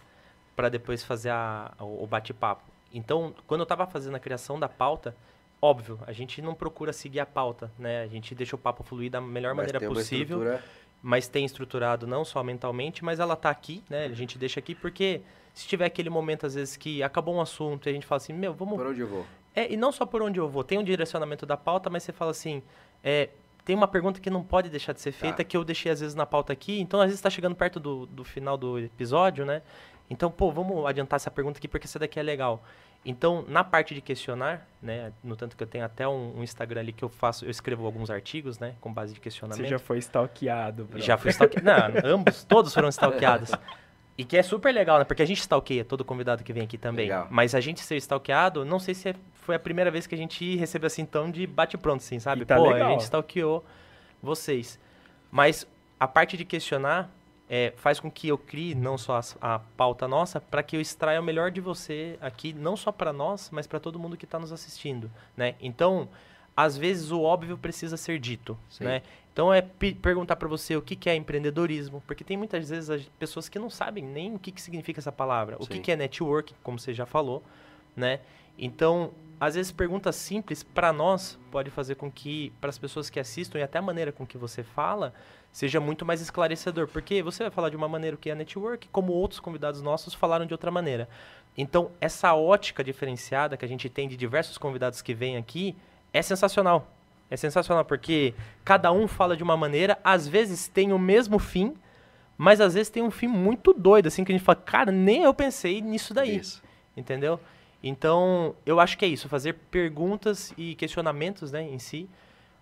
para depois fazer a, o, o bate-papo. Então, quando eu estava fazendo a criação da pauta, óbvio, a gente não procura seguir a pauta, né? A gente deixa o papo fluir da melhor Mas maneira possível estrutura- mas tem estruturado não só mentalmente, mas ela tá aqui, né? A gente deixa aqui porque se tiver aquele momento às vezes que acabou um assunto e a gente fala assim, meu, vamos Por onde eu vou? é, e não só por onde eu vou, tem um direcionamento da pauta, mas você fala assim, é, tem uma pergunta que não pode deixar de ser feita, Tá. que eu deixei às vezes na pauta aqui, então às vezes está chegando perto do, do final do episódio, né? Então, pô, vamos adiantar essa pergunta aqui porque essa daqui é legal. Então, na parte de questionar, né, no tanto que eu tenho até um, um Instagram ali que eu faço, eu escrevo alguns artigos, né, com base de questionamento. Você já foi stalkeado. bro. Já fui stalkeado. Não, ambos, todos foram stalkeados. E que é super legal, né? Porque a gente stalkeia todo convidado que vem aqui também. Legal. Mas a gente ser stalkeado, não sei se é- foi a primeira vez que a gente recebeu assim, tão de bate-pronto, assim, sabe? E tá Pô, legal. a gente stalkeou vocês. Mas a parte de questionar é, faz com que eu crie não só as- a, pauta nossa, para que eu extraia o melhor de você aqui, não só para nós, mas para todo mundo que está nos assistindo, né? Então, às vezes o óbvio precisa ser dito, Sim. né? Então é pe- perguntar para você o que, que é empreendedorismo, porque tem muitas vezes as pessoas que não sabem nem o que, que significa essa palavra, o que, Sim. que é network, como você já falou, né? Então, às vezes perguntas simples para nós pode fazer com que para as pessoas que assistam e até a maneira com que você fala seja muito mais esclarecedor, porque você vai falar de uma maneira que é network, como outros convidados nossos falaram de outra maneira. Então, essa ótica diferenciada que a gente tem de diversos convidados que vêm aqui é sensacional. É sensacional porque cada um fala de uma maneira, às vezes tem o mesmo fim, mas às vezes tem um fim muito doido, assim, que a gente fala, cara, nem eu pensei nisso daí, Isso. entendeu? Então, eu acho que é isso, fazer perguntas e questionamentos, né, em si,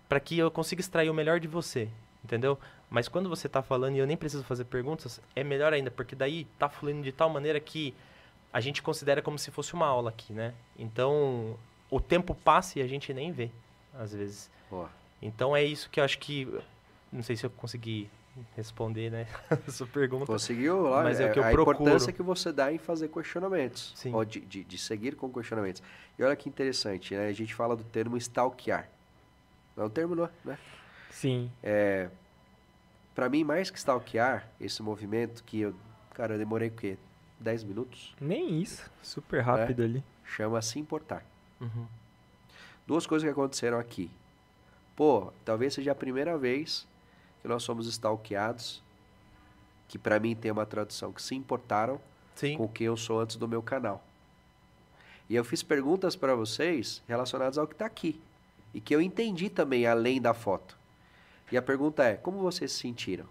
para que eu consiga extrair o melhor de você, entendeu? Mas quando você tá falando e eu nem preciso fazer perguntas, é melhor ainda, porque daí tá fluindo de tal maneira que a gente considera como se fosse uma aula aqui, né? Então, o tempo passa e a gente nem vê, às vezes. Boa. Então é isso que eu acho que. Não sei se eu consegui responder, né? a sua pergunta. Conseguiu lá? Mas é o que eu a procuro. importância que você dá em fazer questionamentos. Sim. Ou de, de, de seguir com questionamentos. E olha que interessante, né? A gente fala do termo stalkear. Não é um termo, não, né? Sim. Pra mim, mais que stalkear, esse movimento que eu... Cara, eu demorei o quê? 10 minutos? Nem isso. Super rápido ali. Chama se importar. Uhum. Duas coisas que aconteceram aqui. Pô, talvez seja a primeira vez que nós somos stalkeados, que para mim tem uma tradução que se importaram Sim. com quem eu sou antes do meu canal. E eu fiz perguntas para vocês relacionadas ao que está aqui. E que eu entendi também além da foto. E a pergunta é: como vocês se sentiram?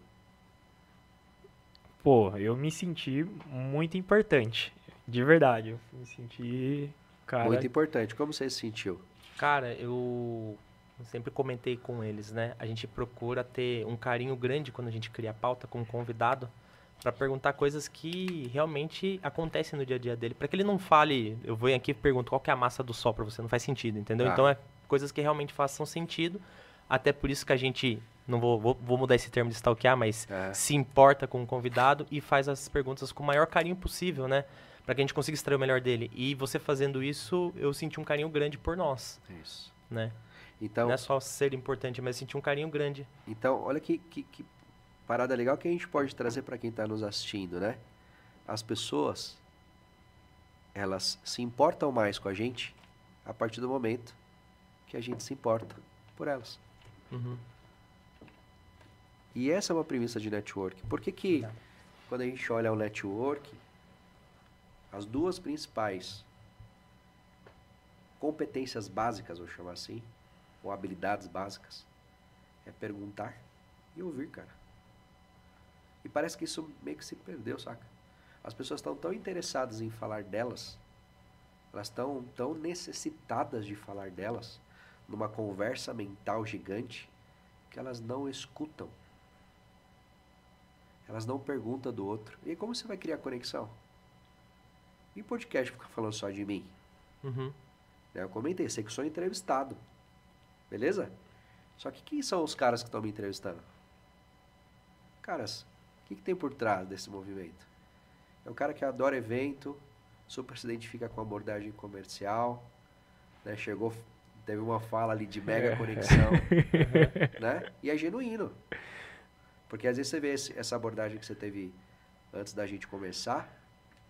Pô, eu me senti muito importante. De verdade. Eu me senti. Cara, Muito importante. Como você se sentiu? Cara, eu sempre comentei com eles, né? A gente procura ter um carinho grande quando a gente cria a pauta com um convidado para perguntar coisas que realmente acontecem no dia a dia dele, para que ele não fale, eu venho aqui e pergunto qual que é a massa do sol para você, não faz sentido, entendeu? Tá. Então é coisas que realmente façam sentido. Até por isso que a gente não vou, vou, vou mudar esse termo de stalkear, mas É. se importa com o convidado e faz as perguntas com o maior carinho possível, né? Para que a gente consiga extrair o melhor dele. E você fazendo isso, eu senti um carinho grande por nós, Isso. né? Então, Não é só ser importante, mas sentir um carinho grande. Então, olha que, que, que parada legal que a gente pode trazer para quem está nos assistindo, né? As pessoas, elas se importam mais com a gente a partir do momento que a gente se importa por elas. Uhum. E essa é uma premissa de network. Por que que, Tá. quando a gente olha o network, as duas principais competências básicas, vou chamar assim, ou habilidades básicas, é perguntar e ouvir, cara. E parece que isso meio que se perdeu, saca? As pessoas estão tão interessadas em falar delas, elas estão tão necessitadas de falar delas, numa conversa mental gigante, que elas não escutam. Elas não perguntam do outro. E como você vai criar conexão? E o podcast fica falando só de mim? Uhum. Né, Eu comentei, sei que sou entrevistado. Beleza? Só que quem são os caras que estão me entrevistando? Caras, o que, que tem por trás desse movimento? É um cara que adora evento, super se identifica com abordagem comercial, né? Chegou, teve uma fala ali de mega conexão, né? E é genuíno. Porque às vezes você vê esse- essa abordagem que você teve antes da gente começar,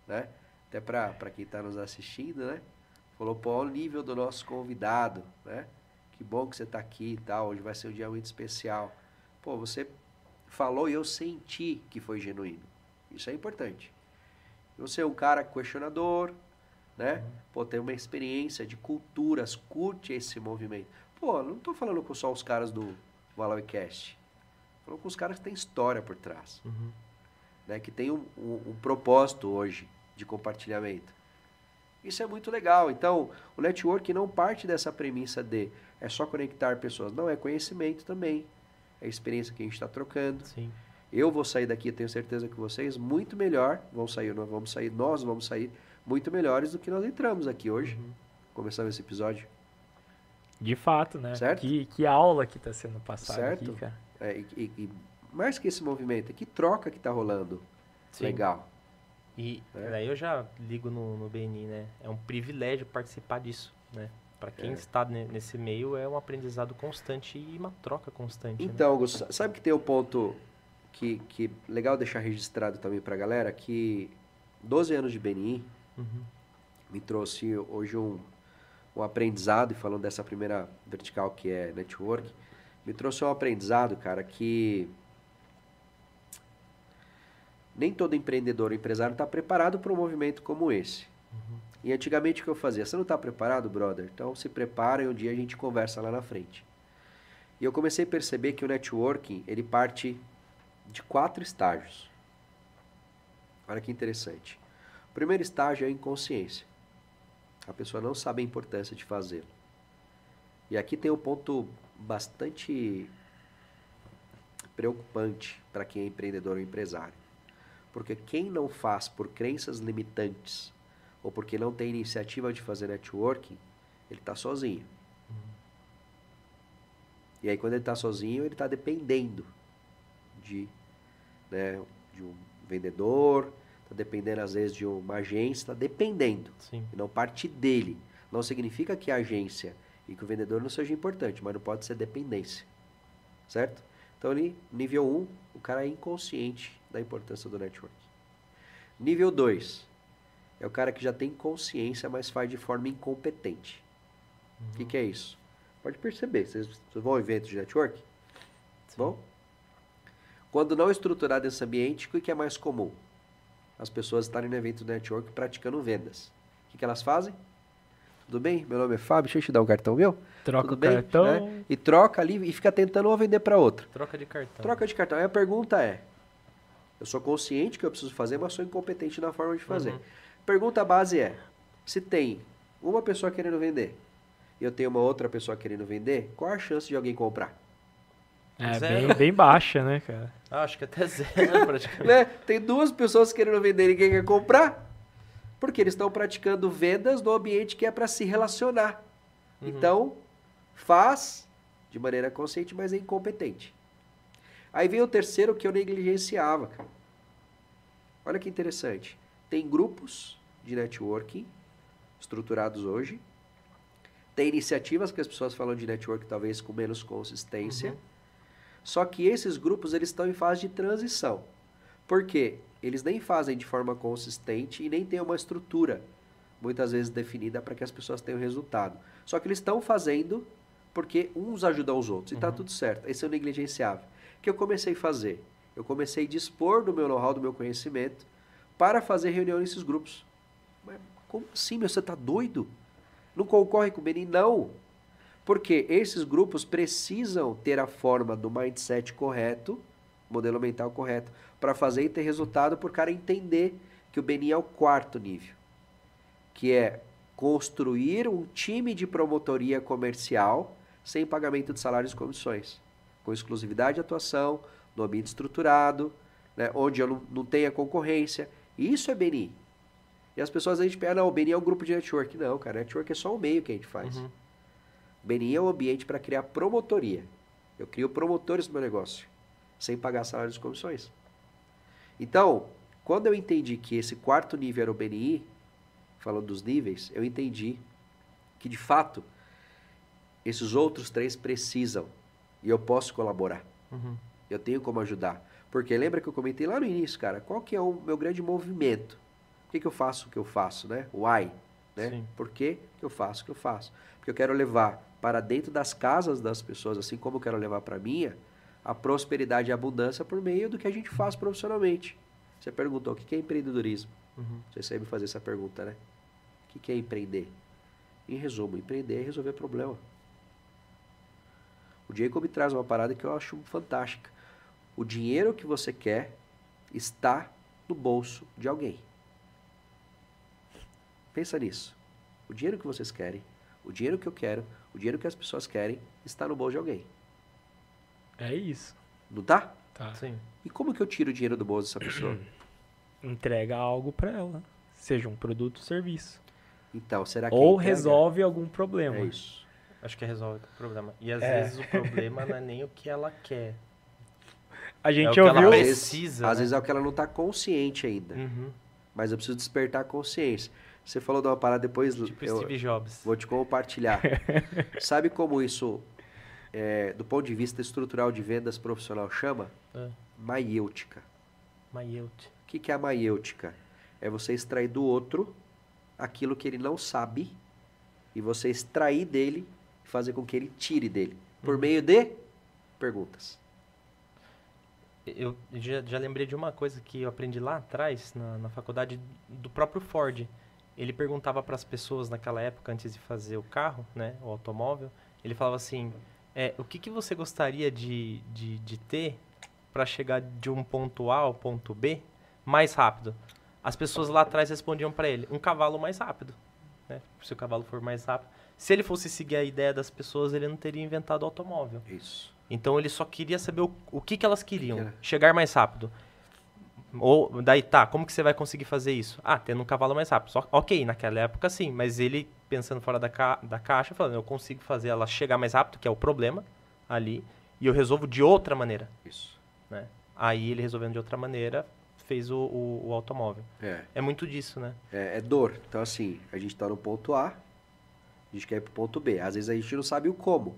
né? Até para quem está nos assistindo, né? Falou, pô, o nível do nosso convidado, né? Que bom que você está aqui e tal, hoje vai ser um dia muito especial. Pô, você falou e eu senti que foi genuíno. Isso é importante. Você é um cara questionador, né? Pô, tem uma experiência de culturas, curte esse movimento. Pô, não tô falando com só os caras do Valorcast. Falando com os caras que têm história por trás, Uhum. né? Que tem um, um- um propósito hoje de compartilhamento. Isso é muito legal. Então, o network não parte dessa premissa de é só conectar pessoas. Não, é conhecimento também. É experiência que a gente está trocando. Sim. Eu vou sair daqui, tenho certeza que vocês muito melhor vão sair, nós vamos sair, nós vamos sair muito melhores do que nós entramos aqui hoje, Uhum. começando esse episódio. De fato, né? Certo? Que, que aula que tá sendo passada Certo. aqui, cara. É, e, e- e mais que esse movimento, é que troca que está rolando. Sim. Legal. E É. daí eu já ligo no, no BNI, né? É um privilégio participar disso, né? Para quem É. está ne- nesse meio, é um aprendizado constante e uma troca constante. né? Então, Augusto, sabe que tem um ponto que, que legal deixar registrado também para a galera, que 12 anos de BNI Uhum. me trouxe hoje um, um aprendizado, e falando dessa primeira vertical que é network, me trouxe um aprendizado, cara, que nem todo empreendedor ou empresário está preparado para um movimento como esse. E antigamente o que eu fazia? Você não está preparado, brother? Então se prepara e um dia a gente conversa lá na frente. E eu comecei a perceber que o networking, ele parte de quatro estágios. Olha que interessante. O primeiro estágio é a inconsciência. A pessoa não sabe a importância de fazê-lo. E aqui tem um ponto bastante preocupante para quem é empreendedor ou empresário. Porque quem não faz por crenças limitantes ou porque não tem iniciativa de fazer networking, ele está sozinho. E aí quando ele está sozinho, ele está dependendo de, né, de um vendedor, está dependendo às vezes de uma agência, está dependendo Sim. e não parte dele. Não significa que a agência e que o vendedor não seja importante, mas não pode ser dependência. Certo? Então, ali, nível 1, um, o cara é inconsciente da importância do network. Nível 2, é o cara que já tem consciência, mas faz de forma incompetente. O que, que é isso? Pode perceber. Vocês, vocês vão a eventos de network? Bom? Quando não estruturado esse ambiente, o que é mais comum? As pessoas estarem no evento de network praticando vendas. O que, que elas fazem? Tudo bem? Meu nome é Fábio, deixa eu te dar um cartão meu. Troca Tudo o bem? cartão. Né? E troca ali e fica tentando uma vender para outra. Troca de cartão. Troca de cartão. Aí a pergunta é: eu sou consciente que eu preciso fazer, mas sou incompetente na forma de fazer. Uhum. Pergunta base é: se tem uma pessoa querendo vender e eu tenho uma outra pessoa querendo vender, qual a chance de alguém comprar? É bem, bem baixa, né, cara? Ah, acho que até zero, praticamente. né? Tem duas pessoas querendo vender e ninguém quer comprar. Porque eles estão praticando vendas no ambiente que é para se relacionar. Uhum. Então, faz de maneira consciente, mas é incompetente. Aí vem o terceiro que eu negligenciava, cara. Olha que interessante. Tem grupos de networking estruturados hoje. Tem iniciativas que as pessoas falam de network talvez com menos consistência. Uhum. Só que esses grupos eles estão em fase de transição. Por quê? Eles nem fazem de forma consistente e nem têm uma estrutura muitas vezes definida para que as pessoas tenham resultado. Só que eles estão fazendo porque uns ajudam os outros e está tudo certo. Esse é o negligenciável. O que eu comecei a fazer? Eu comecei a dispor do meu know-how, do meu conhecimento para fazer reunião nesses grupos. Mas como assim, meu? Você está doido? Não concorre com o Benin? Não. Porque esses grupos precisam ter a forma do mindset correto, modelo mental correto, para fazer e ter resultado por cara entender que o Benin é o quarto nível, que é construir um time de promotoria comercial sem pagamento de salários e comissões, com exclusividade de atuação, no ambiente estruturado, né, onde eu não, não tenha concorrência. Isso é Beni. E as pessoas a gente pensa, não, o Beni é um grupo de network. Não, cara, network é só o meio que a gente faz. Uhum. Beni é um ambiente para criar promotoria. Eu crio promotores no meu negócio, sem pagar salários e comissões. Então, quando eu entendi que esse quarto nível era o BNI, falando dos níveis, eu entendi que de fato esses outros três precisam e eu posso colaborar. Uhum. Eu tenho como ajudar. Porque lembra que eu comentei lá no início, cara, qual que é o meu grande movimento? Por que, que eu faço o que eu faço, né? Why? Né? Sim. Por que, que eu faço o que eu faço? Porque eu quero levar para dentro das casas das pessoas, assim como eu quero levar para a minha, a prosperidade e a abundância por meio do que a gente faz profissionalmente. Você perguntou o que é empreendedorismo? Uhum. Você sempre fazer essa pergunta, né? O que que é empreender? Em resumo, empreender é resolver problema. O Jacob traz uma parada que eu acho fantástica. O dinheiro que você quer está no bolso de alguém. Pensa nisso. O dinheiro que vocês querem, o dinheiro que eu quero, o dinheiro que as pessoas querem, está no bolso de alguém. É isso. Não tá? Tá. Sim. E como que eu tiro o dinheiro do bolso dessa pessoa? Entrega algo pra ela. Seja um produto ou serviço. Então, será que Ou entrega? resolve algum problema. É isso. Acho que resolve o problema. E às É. vezes o problema não é nem o que ela quer. A É o gente que ela ouviu. Às precisa, vezes, às né? vezes é o que ela não está consciente ainda. Uhum. Mas eu preciso despertar a consciência. Você falou de uma parada depois, Tipo eu Steve Jobs. vou te compartilhar. Sabe como isso, é, do ponto de vista estrutural de vendas profissional, chama? É. Maiêutica. O que, que é a maiêutica? É você extrair do outro aquilo que ele não sabe e você extrair dele e fazer com que ele tire dele. Por meio de perguntas. Eu já, já lembrei de uma coisa que eu aprendi lá atrás, na, na faculdade, do próprio Ford. Ele perguntava para as pessoas naquela época, antes de fazer o carro, né, o automóvel, ele falava assim, é, o que, que você gostaria de, de, de ter para chegar de um ponto A ao ponto B mais rápido? As pessoas lá atrás respondiam para ele, um cavalo mais rápido. Né? Se o cavalo for mais rápido. Se ele fosse seguir a ideia das pessoas, ele não teria inventado o automóvel. Isso. Então ele só queria saber o, o que, que elas queriam. Era. Chegar mais rápido. Ou daí tá, como que você vai conseguir fazer isso? Ah, tendo um cavalo mais rápido. Só, ok, naquela época sim, mas ele pensando fora da, ca, da caixa, falando, eu consigo fazer ela chegar mais rápido, que é o problema ali, e eu resolvo de outra maneira. Isso. Né? Aí ele resolvendo de outra maneira, fez o, o, o automóvel. É. É muito disso, né? É, é dor. Então, assim, a gente está no ponto A, a gente quer ir pro ponto B. Às vezes a gente não sabe o como,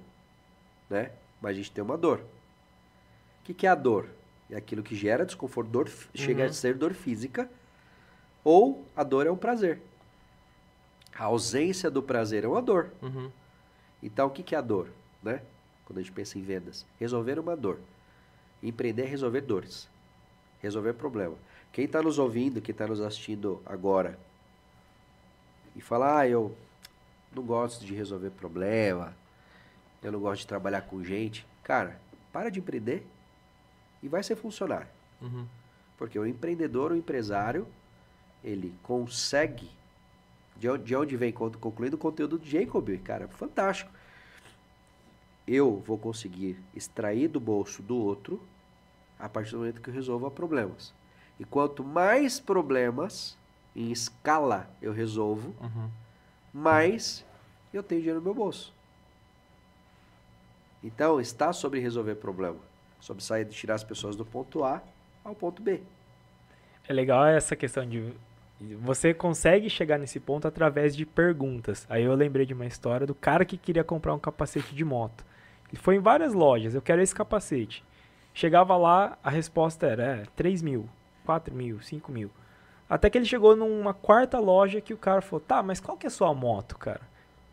né? Mas a gente tem uma dor. O que, que é a dor? É aquilo que gera desconforto, dor, f- chega a Uhum. ser dor física, ou a dor é um prazer. A ausência do prazer é uma dor. Uhum. Então, o que, que é a dor? Né? Quando a gente pensa em vendas. Resolver uma dor. Empreender é resolver dores. Resolver problema. Quem está nos ouvindo, quem está nos assistindo agora, e fala, ah, eu não gosto de resolver problema, eu não gosto de trabalhar com gente. Cara, para de empreender e vai ser funcionário. Uhum. Porque o empreendedor, o empresário, ele consegue. De onde, de onde vem, concluindo o conteúdo do Jacob, cara, fantástico. Eu vou conseguir extrair do bolso do outro a partir do momento que eu resolva problemas. E quanto mais problemas em escala eu resolvo, Uhum. mais eu tenho dinheiro no meu bolso. Então, está sobre resolver problema. Sobre sair de tirar as pessoas do ponto A ao ponto B. É legal essa questão de você consegue chegar nesse ponto através de perguntas. Aí eu lembrei de uma história do cara que queria comprar um capacete de moto. Ele foi em várias lojas, eu quero esse capacete. Chegava lá, a resposta era é, 3 mil, 4 mil, 5 mil. Até que ele chegou numa quarta loja que o cara falou, tá, mas qual que é a sua moto, cara?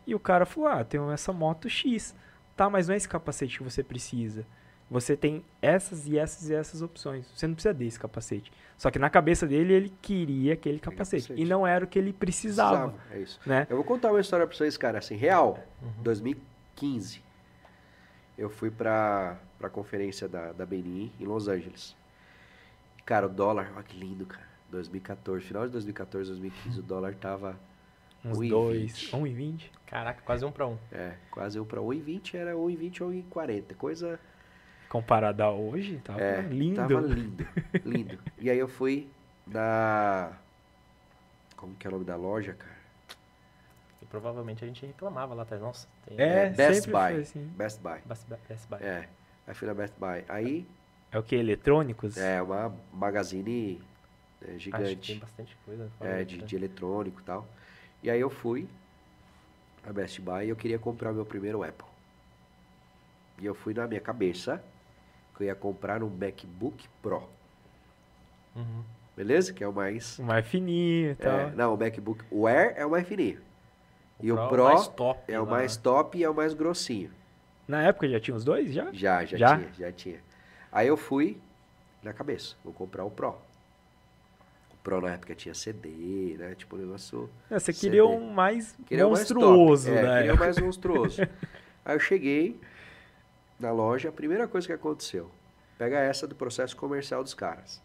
E o cara falou, ah, tenho essa moto X. Tá, mas não é esse capacete que você precisa. Você tem essas e essas e essas opções. Você não precisa desse capacete. Só que na cabeça dele, ele queria aquele capacete. capacete. E não era o que ele precisava, Precisava, É isso. né? Eu vou contar uma história pra vocês, cara. Assim, real, Uhum. 2015. Eu fui pra, pra conferência da, da BNI em Los Angeles. Cara, o dólar, olha que lindo, cara. 2014, final de 2014, 2015, o dólar tava Uns 1,20. dois, 1,20. Caraca, quase um pra um. É, quase um para 1,20 era 1,20 ou 1,40. Coisa. Comparado a hoje, tava é, lindo. Tava lindo. lindo. E aí eu fui na. Como que é o nome da loja, cara? E provavelmente a gente reclamava lá atrás. Nossa, tem. É, Best sempre Buy. foi assim. Best Buy. Best Buy. Best Buy. É. Aí fui na Best Buy. Aí É o que? Eletrônicos? é uma magazine é, Acho que gigante. tem bastante coisa. É, de, né? de eletrônico e tal. E aí eu fui na Best Buy e eu queria comprar o meu primeiro Apple. E eu fui na minha cabeça que eu ia comprar um MacBook Pro. Uhum. Beleza? Que é o mais. O mais fininho e tal. É, não, o MacBook o Air é o mais fininho. E o é Pro mais top é o mais top e é o mais grossinho. Na época já tinha os dois? Já? Já, já, Já? tinha, já tinha. Aí eu fui na cabeça, vou comprar o Pro. O Pro na época tinha CD, né? Tipo, um negócio. É, Você CD. queria um mais Queria o mais top. monstruoso, é, né? Queria o mais monstruoso. Aí eu cheguei na loja, a primeira coisa que aconteceu, pega essa do processo comercial dos caras.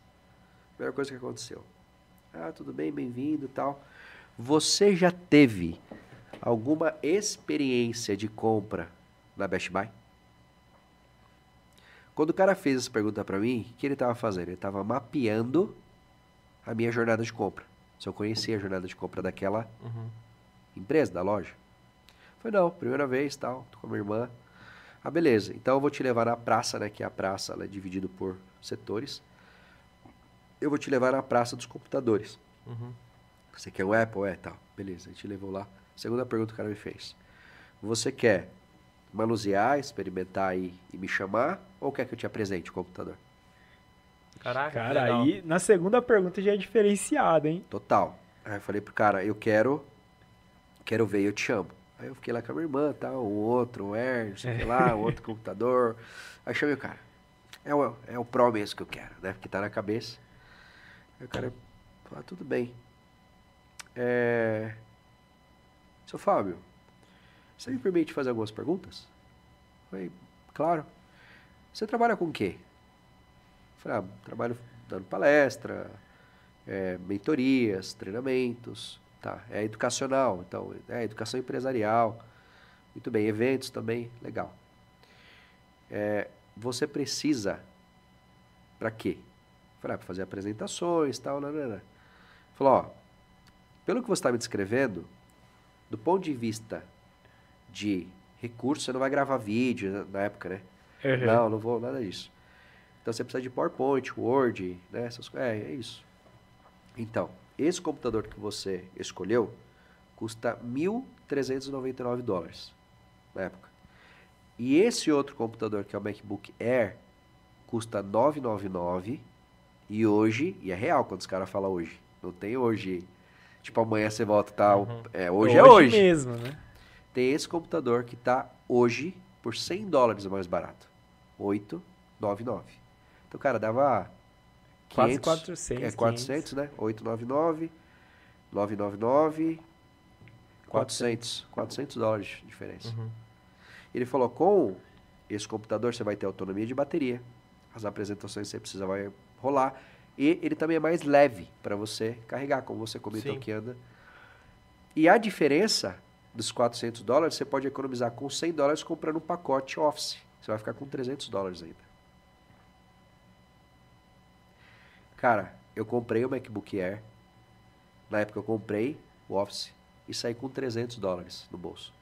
Primeira coisa que aconteceu. Ah, tudo bem, bem-vindo tal. Você já teve alguma experiência de compra na Best Buy? Quando o cara fez essa pergunta pra mim, o que ele estava fazendo? Ele estava mapeando a minha jornada de compra. Se eu conhecia a jornada de compra daquela Uhum. empresa, da loja. Foi não, primeira vez, tal, tô com a minha irmã. Ah, beleza. Então eu vou te levar na praça, né, que é a praça, ela é dividida por setores. Eu vou te levar na praça dos computadores. Uhum. Você quer o Apple? É, tal. Beleza, a gente levou lá. Segunda pergunta que o cara me fez. Você quer manusear, experimentar e, e me chamar? Ou quer que eu te apresente o computador? Caraca, Cara, legal. aí na segunda pergunta já é diferenciado, hein? Total. Aí eu falei pro cara, eu quero, quero ver e eu te chamo. Aí eu fiquei lá com a minha irmã, tal, o outro, o Air, não sei lá, o outro computador. Aí chamei o cara. É o, é o Pro mesmo que eu quero, né? Porque tá na cabeça. Aí o cara, ah, tudo bem. É... Seu Fábio, você me permite fazer algumas perguntas? Falei, claro. Você trabalha com o quê? Falei, ah, trabalho dando palestra, é, mentorias, treinamentos, tá? É educacional, então é educação empresarial, muito bem, eventos também, legal. É, você precisa para quê? Falei, ah, para fazer apresentações, tal, não, não, não. Falou, ó, pelo que você está me descrevendo, do ponto de vista de recurso, você não vai gravar vídeo na- época, né? Uhum. Não, não vou, nada disso. Então você precisa de PowerPoint, Word, né? Essas, é, é isso. Então, esse computador que você escolheu custa 1.399 dólares na época. E esse outro computador, que é o MacBook Air, custa 999 e hoje, e é real quando os caras falam hoje, não tem hoje, tipo amanhã você volta, tá? Uhum. É, hoje, é hoje. mesmo, né? Tem esse computador que tá hoje por 100 dólares mais barato. 899. Então, cara, dava Quase 500, 400, É 400, né? 899, 999, 400. 400 dólares de diferença. Uhum. Ele falou, com esse computador você vai ter autonomia de bateria, as apresentações que você precisa vai rolar, e ele também é mais leve para você carregar, como você comentou Sim. que anda. E a diferença dos 400 dólares, você pode economizar com 100 dólares comprando um pacote Office. Você vai ficar com 300 dólares ainda. Cara, eu comprei o MacBook Air. Na época eu comprei o Office e saí com 300 dólares no bolso.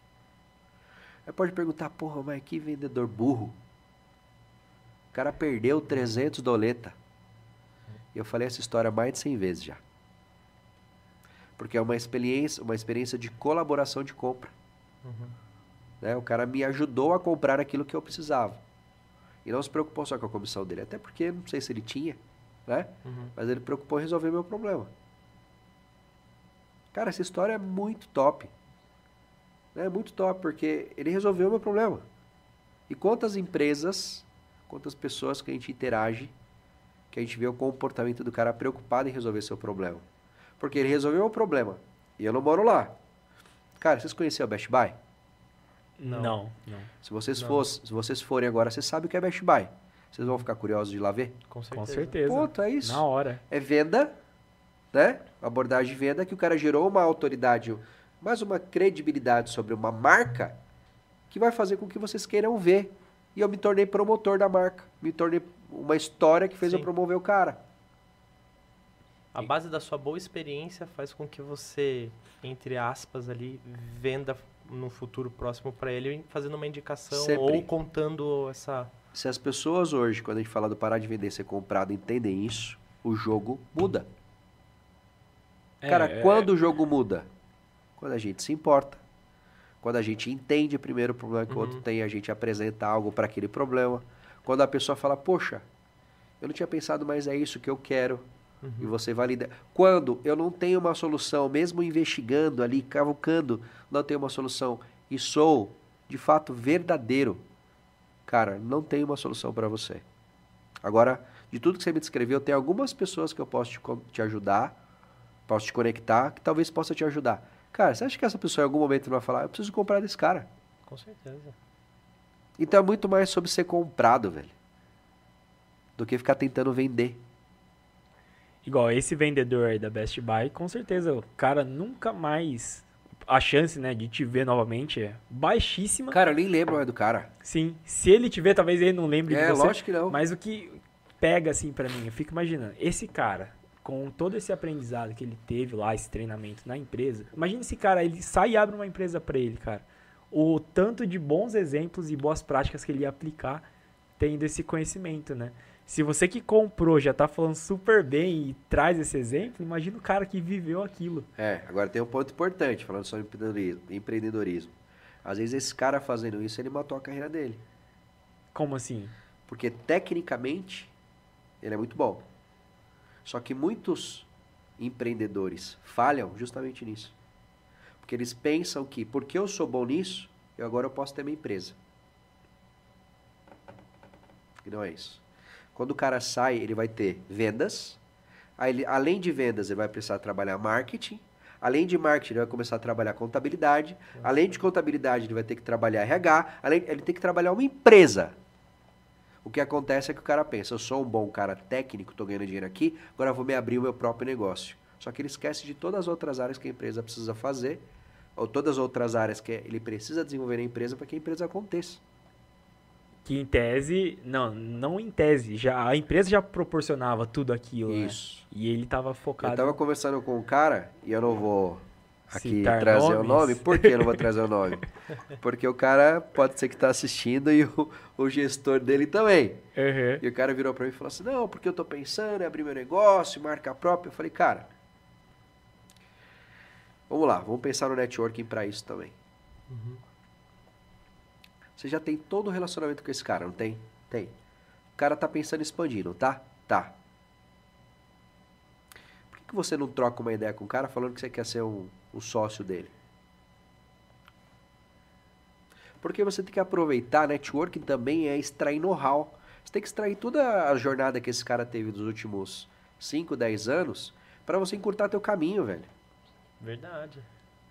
Aí pode perguntar, porra, mas que vendedor burro. O cara perdeu 300 doleta. E eu falei essa história mais de 100 vezes já. Porque é uma experiência, uma experiência de colaboração de compra. Uhum. né? O cara me ajudou a comprar aquilo que eu precisava. E não se preocupou só com a comissão dele. Até porque, não sei se ele tinha, né? Uhum. Mas ele preocupou em resolver meu problema. Cara, essa história é muito top. É muito top, porque ele resolveu meu problema. E quantas empresas, quantas pessoas que a gente interage, que a gente vê o comportamento do cara preocupado em resolver seu problema. Porque ele resolveu o problema. E eu não moro lá. Cara, vocês conheciam a Best Buy? Não. Não, não. Se vocês, Não. fosse, se vocês forem agora, vocês sabem o que é Best Buy. Vocês vão ficar curiosos de ir lá ver? Com certeza. Com certeza. Ponto, é isso. Na hora. É venda, né? Abordagem de venda que o cara gerou uma autoridade, mais uma credibilidade sobre uma marca que vai fazer com que vocês queiram ver. E eu me tornei promotor da marca. Me tornei uma história que fez eu Sim. promover o cara. A base da sua boa experiência faz com que você, entre aspas, ali, venda no futuro próximo para ele, fazendo uma indicação Sempre. ou contando essa. Se as pessoas hoje, quando a gente fala do parar de vender e ser comprado, entendem isso, o jogo muda. É, Cara, é, quando o jogo muda? Quando a gente se importa. Quando a gente entende primeiro o problema que o outro Uhum. tem, a gente apresenta algo para aquele problema. Quando a pessoa fala, poxa, eu não tinha pensado, mas é isso que eu quero. E Uhum. você valida. Quando eu não tenho uma solução, mesmo investigando ali, cavucando, não tenho uma solução e sou de fato verdadeiro, cara, não tenho uma solução para você. Agora, de tudo que você me descreveu, tem algumas pessoas que eu posso te, te ajudar, posso te conectar, que talvez possa te ajudar. Cara, você acha que essa pessoa em algum momento vai falar, eu preciso comprar desse cara? Com certeza. Então é muito mais sobre ser comprado, velho, do que ficar tentando vender. Igual esse vendedor aí da Best Buy, com certeza o cara nunca mais. A chance, né, de te ver novamente é baixíssima. Cara, eu nem lembro do cara. Sim. Se ele te ver, talvez ele não lembre É, de você. lógico que não. Mas o que pega assim pra mim, eu fico imaginando, esse cara, com todo esse aprendizado que ele teve lá, esse treinamento na empresa, imagina esse cara, ele sai e abre uma empresa pra ele, cara. O tanto de bons exemplos e boas práticas que ele ia aplicar tendo esse conhecimento, né? Se você que comprou já tá falando super bem e traz esse exemplo, imagina o cara que viveu aquilo. É, agora tem um ponto importante, falando sobre empreendedorismo. empreendedorismo. Às vezes esse cara fazendo isso, ele matou a carreira dele. Como assim? Porque tecnicamente, ele é muito bom. Só que muitos empreendedores falham justamente nisso. Porque eles pensam que, porque eu sou bom nisso, eu agora eu posso ter minha empresa. Não é isso. Quando o cara sai, ele vai ter vendas. Ele, além de vendas, ele vai precisar trabalhar marketing. Além de marketing, ele vai começar a trabalhar contabilidade. Além de contabilidade, ele vai ter que trabalhar RH. Além, ele tem que trabalhar uma empresa. O que acontece é que o cara pensa, eu sou um bom cara técnico, estou ganhando dinheiro aqui, agora vou me abrir o meu próprio negócio. Só que ele esquece de todas as outras áreas que a empresa precisa fazer, ou todas as outras áreas que ele precisa desenvolver na empresa para que a empresa aconteça. Que em tese, não, não em tese, já a empresa já proporcionava tudo aquilo, né? Isso. E ele tava focado. Eu tava conversando com um cara, e eu não vou aqui Citar trazer o nomes. nome. Por que eu não vou trazer o nome? Porque o cara pode ser que está assistindo e o, o gestor dele também. Uhum. E o cara virou para mim e falou assim: Não, porque eu tô pensando em abrir meu negócio, marca própria. Eu falei, cara, vamos lá, vamos pensar no networking para isso também. Uhum. Você já tem todo o relacionamento com esse cara, não tem? Tem. O cara tá pensando em expandir, não tá? Tá. Por que, que você não troca uma ideia com o cara falando que você quer ser um, um sócio dele? Porque você tem que aproveitar, networking também é extrair know-how. Você tem que extrair toda a jornada que esse cara teve dos últimos 5, 10 anos para você encurtar teu caminho, velho. Verdade.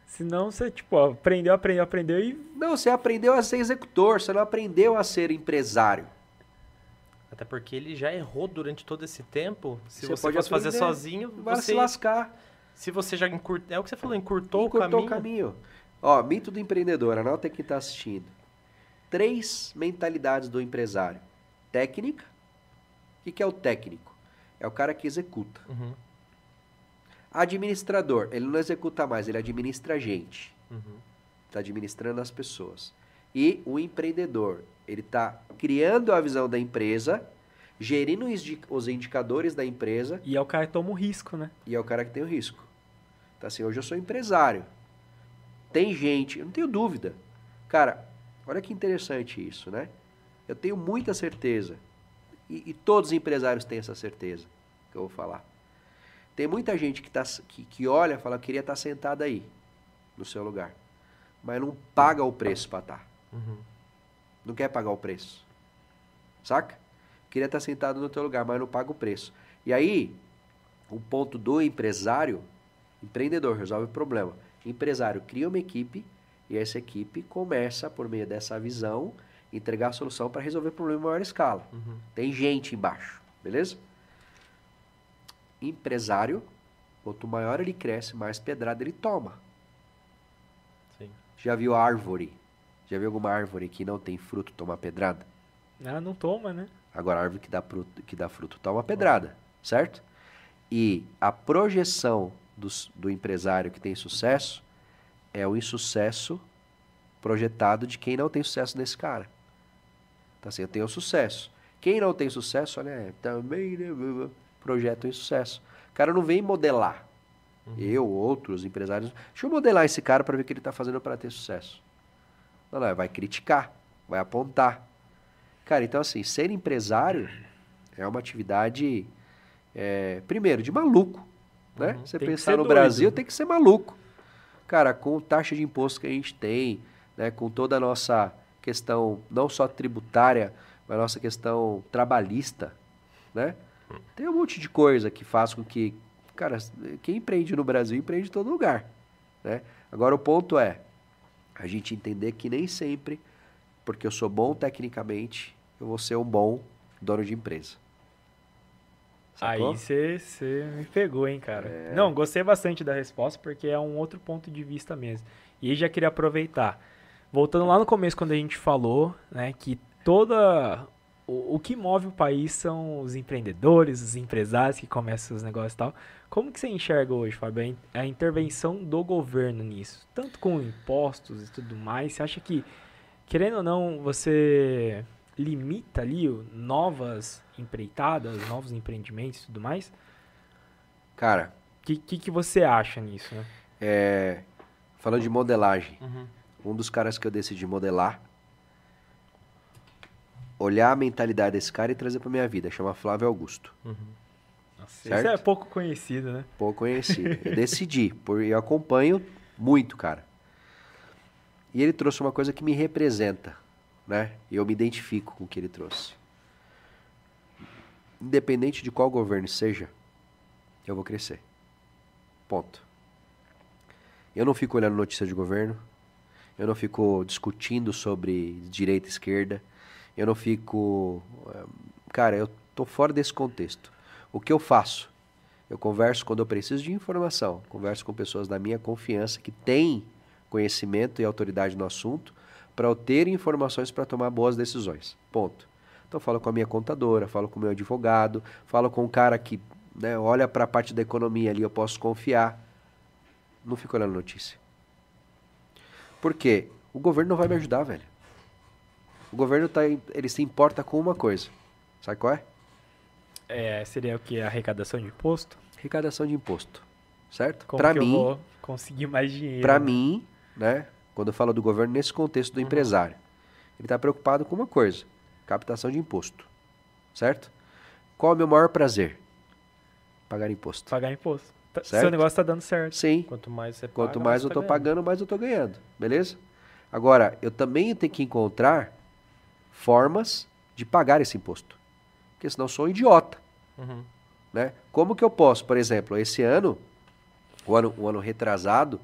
Senão você, tipo, aprendeu, aprendeu, aprendeu e. Não, você aprendeu a ser executor, você não aprendeu a ser empresário. Até porque ele já errou durante todo esse tempo. Se Você você, pode fosse fazer sozinho, Vai você, se lascar. se você já encurtou, é o que você falou, encurtou, Encurtou o caminho. Ó, mito do empreendedor, anota quem está assistindo. Três mentalidades do empresário. Técnica. O que, que é o técnico? É o cara que executa. Uhum, Administrador, ele não executa mais, ele administra a gente. uhum. Está administrando as pessoas. E o empreendedor, ele está criando a visão da empresa, gerindo os indicadores da empresa E é o cara que toma o risco, né? e é o cara que tem o risco. Então, assim, hoje eu sou empresário. Tem gente, eu não tenho dúvida. Cara, olha que interessante isso, né? Eu tenho muita certeza. E, e todos os empresários têm essa certeza que eu vou falar. Tem muita gente que, tá, que, que olha e fala, queria estar sentado aí, no seu lugar. Mas não paga o preço para estar. Uhum. Não quer pagar o preço. Saca? Queria estar sentado no teu lugar, mas não paga o preço. E aí, o ponto do empresário, empreendedor, resolve o problema. Empresário cria uma equipe e essa equipe começa, por meio dessa visão, entregar a solução para resolver o problema em maior escala. Uhum. Tem gente embaixo, beleza? Empresário, quanto maior ele cresce, mais pedrada ele toma. Sim. Já viu árvore? Já viu alguma árvore que não tem fruto tomar pedrada? Ah, não toma, né? Agora, a árvore que dá, fruto, que dá fruto toma pedrada, certo? E a projeção dos- do empresário que tem sucesso é o insucesso projetado de quem não tem sucesso nesse cara. Então, assim, eu tenho sucesso. Quem não tem sucesso, olha, é, também né, blá, blá, projeta o cara não vem modelar. Eu, outros empresários. Deixa eu modelar esse cara para ver o que ele está fazendo para ter sucesso. Não, não, vai criticar, vai apontar. Cara, então assim, ser empresário é uma atividade, é, primeiro, de maluco. Né? Uhum. Você Tem pensar no doido. Brasil, tem que ser maluco. Cara, com taxa de imposto que a gente tem, né, com toda a nossa questão, não só tributária, mas a nossa questão trabalhista, né? Tem um monte de coisa que faz com que, cara, quem empreende no Brasil empreende em todo lugar, né? Agora o ponto é a gente entender que nem sempre, porque eu sou bom tecnicamente, eu vou ser um bom dono de empresa. Sacou? Aí você me pegou, hein, cara. Não, gostei bastante da resposta, porque é um outro ponto de vista mesmo. E aí já queria aproveitar. Voltando lá no começo, quando a gente falou, né, que toda. O, o que move o país são os empreendedores, os empresários que começam os negócios e tal. Como que você enxerga hoje, Fábio, a in- a intervenção do governo nisso? Tanto com impostos e tudo mais, você acha que, querendo ou não, você limita ali novas empreitadas, novos empreendimentos e tudo mais? Cara, O que, que, que você acha nisso, né? é, falando de modelagem, Uhum. um dos caras que eu decidi modelar, olhar a mentalidade desse cara e trazer pra minha vida, chama Flávio Augusto. Isso Certo? é pouco conhecido, né? Pouco conhecido. Eu decidi, por, eu acompanho muito, cara. E ele trouxe uma coisa que me representa, né? Eu me identifico com o que ele trouxe. Independente de qual governo seja, eu vou crescer. Ponto. Eu não fico olhando notícia de governo. Eu não fico discutindo sobre direita e esquerda. Eu não fico. eh, Cara, eu tô fora desse contexto. O que eu faço? Eu converso quando eu preciso de informação. Converso com pessoas da minha confiança que têm conhecimento e autoridade no assunto para eu ter informações para tomar boas decisões. Ponto. Então, falo com a minha contadora, falo com o meu advogado, falo com um cara que né, olha para a parte da economia ali, eu posso confiar. Não fico olhando notícia. Por quê? O governo não vai me ajudar, velho. O governo tá, ele se importa com uma coisa. Sabe qual é? É, seria o que? Arrecadação de imposto? Arrecadação de imposto. Certo? Para mim, eu vou conseguir mais dinheiro? Para né? mim, né, quando eu falo do governo nesse contexto do empresário, ele está preocupado com uma coisa: captação de imposto. Certo? Qual é o meu maior prazer? Pagar imposto. Pagar imposto. Tá-? Seu negócio tá dando certo. Sim. Quanto mais você Quanto paga, mais eu você tô tá pagando, mais eu tô ganhando. Beleza? Agora, eu também tenho que encontrar formas de pagar esse imposto. Porque senão eu sou um idiota. Uhum. Né? Como que eu posso, por exemplo, esse ano, o ano, o ano retrasado,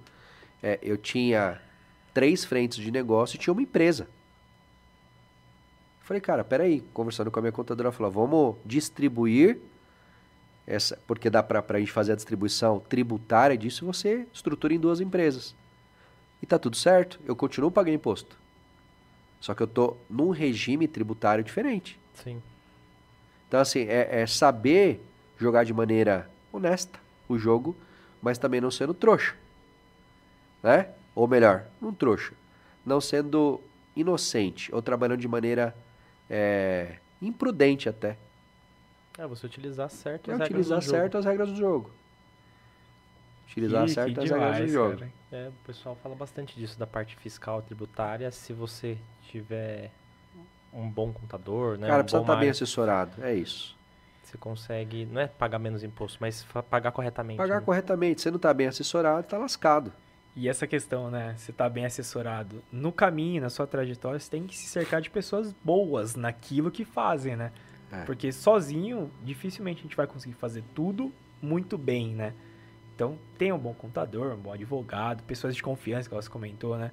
é, eu tinha três frentes de negócio e tinha uma empresa. Falei, cara, peraí, conversando com a minha contadora, ela falou, vamos distribuir essa, porque dá para a gente fazer a distribuição tributária disso, você estrutura em duas empresas. E tá tudo certo, eu continuo pagando imposto. Só que eu tô num regime tributário diferente. Sim. Então, assim, é, é saber jogar de maneira honesta o jogo, mas também não sendo trouxa. Né? Ou melhor, não trouxa. Não sendo inocente ou trabalhando de maneira é, imprudente até. É você utilizar certo É as regras utilizar do jogo. certo as regras do jogo. Utilizar Que- certo que as regras do demais, jogo. cara. É, o pessoal fala bastante disso, da parte fiscal tributária. Se você tiver um bom contador, né? Cara, um precisa bom estar bem mário, assessorado. É isso. Você consegue, não é pagar menos imposto, mas pagar corretamente. Pagar né? corretamente. Se não está bem assessorado, está lascado. E essa questão, né? Você tá bem assessorado. No caminho, na sua trajetória, você tem que se cercar de pessoas boas naquilo que fazem, né? É. Porque sozinho, dificilmente a gente vai conseguir fazer tudo muito bem, né? Então, tem um bom contador, um bom advogado, pessoas de confiança, que você comentou, né?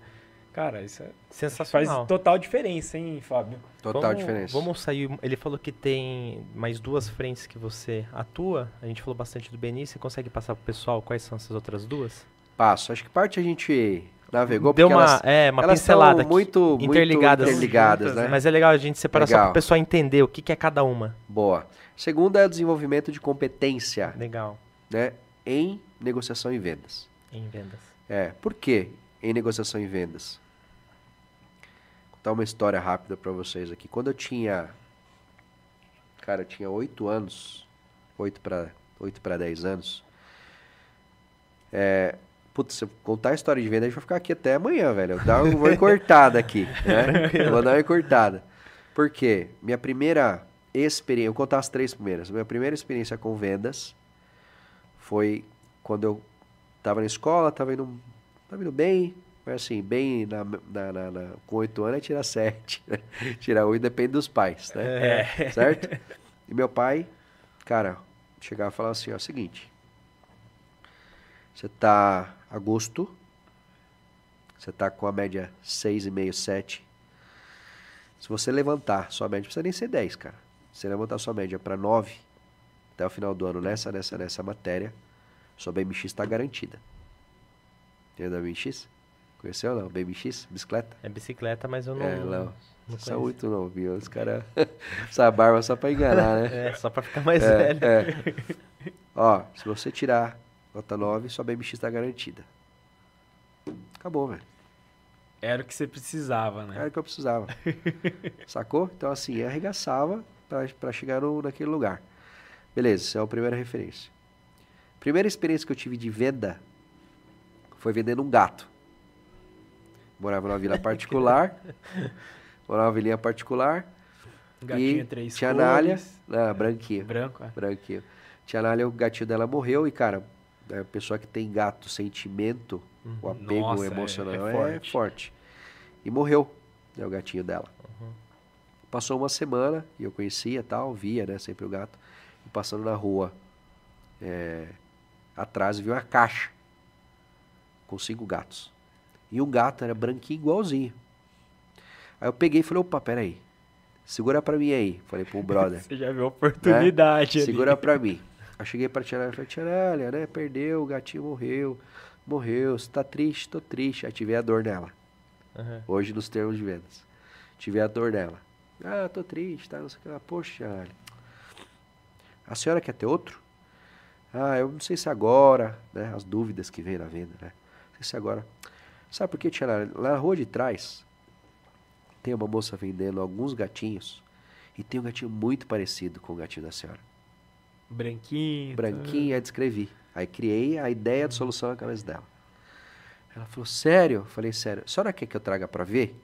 Cara, isso é- faz Sensacional. total diferença, hein, Fábio? Total vamos, diferença. Vamos sair. Ele falou que tem mais duas frentes que você atua. A gente falou bastante do Beni. Você consegue passar pro pessoal quais são essas outras duas? Passo. Acho que parte a gente navegou Deu uma, elas, é, uma elas pincelada aqui. muito, muito interligadas. interligadas, Juntas, né? Mas é legal a gente separar só Legal. para o pessoal entender o que, que é cada uma. Boa. Segunda é o desenvolvimento de competência Legal. né, em negociação e vendas. Em vendas. É, por que em negociação e vendas? Vou contar uma história rápida para vocês aqui. Quando eu tinha, cara, eu tinha 8 anos, 8 para 8 para 10 anos. É, putz, se eu contar a história de venda, a gente vai ficar aqui até amanhã, velho. Eu dar, vou cortada aqui, né? Vou dar uma cortada. Por quê? Minha primeira experiência, eu vou contar as três primeiras. Minha primeira experiência com vendas foi quando eu tava na escola, tava indo, tava indo bem, mas assim, bem na, na, na- na- com oito anos é tirar sete. né? tirar oito depende dos pais, né? É. Certo? E meu pai, cara, chegava e falava assim, ó, seguinte, você tá agosto, você tá com a média 6,5, 7. Se você levantar sua média, não precisa nem ser 10, cara. Se você levantar sua média para 9 até o final do ano nessa, nessa, nessa matéria, sua BMX está garantida. Entendeu a BMX? Conheceu não? BMX? Bicicleta? É bicicleta, mas eu não. é, não. não são muito não, viu? Os caras... Essa barba só pra enganar, né? É, só pra ficar mais É, velho. é. Ó, se você tirar nota 9, sua BMX está garantida. Acabou, velho. Era o que você precisava, né? Era o que eu precisava. Sacou? Então, assim, eu arregaçava pra, pra chegar no, naquele lugar. Beleza, essa é a primeira referência. Primeira experiência que eu tive de venda foi vendendo um gato. Morava numa vila particular. morava numa vilinha particular. Um gatinho e três tia Nália, cores. ah, branquinho. Branco, é. Branquinho. Tia Nália, o gatinho dela morreu e, cara, a pessoa que tem gato, sentimento, o apego Nossa, é- emocional é é, forte. forte. E morreu, né, o gatinho dela. Uhum. Passou uma semana e eu conhecia tal, via, né, sempre o gato. E passando na rua, é, atrás, vi uma caixa com cinco gatos. E um gato era branquinho igualzinho. Aí eu peguei e falei, opa, peraí. Segura pra mim aí. Falei pro brother. Você já viu a oportunidade ali. É? Segura pra mim. Aí cheguei pra Tia Nália e falei, Tia Nália, né? Perdeu, o gatinho morreu. Morreu, você tá triste? Tô triste. Aí tive a dor nela. Uhum. Hoje nos termos de vendas. Tive a dor nela. Ah, tô triste, tá? Não sei o que lá. Poxa. A senhora quer ter outro? Ah, eu não sei se agora, né? As dúvidas que vem na venda, né? Não sei se agora. Sabe por quê, Tia Nália? Lá na rua de trás, tem uma moça vendendo alguns gatinhos. E tem um gatinho muito parecido com o gatinho da senhora. Branquinho. branquinha, aí descrevi. Aí criei a ideia de solução na cabeça dela. Ela falou, sério? Eu falei, sério. A senhora quer que eu traga pra ver?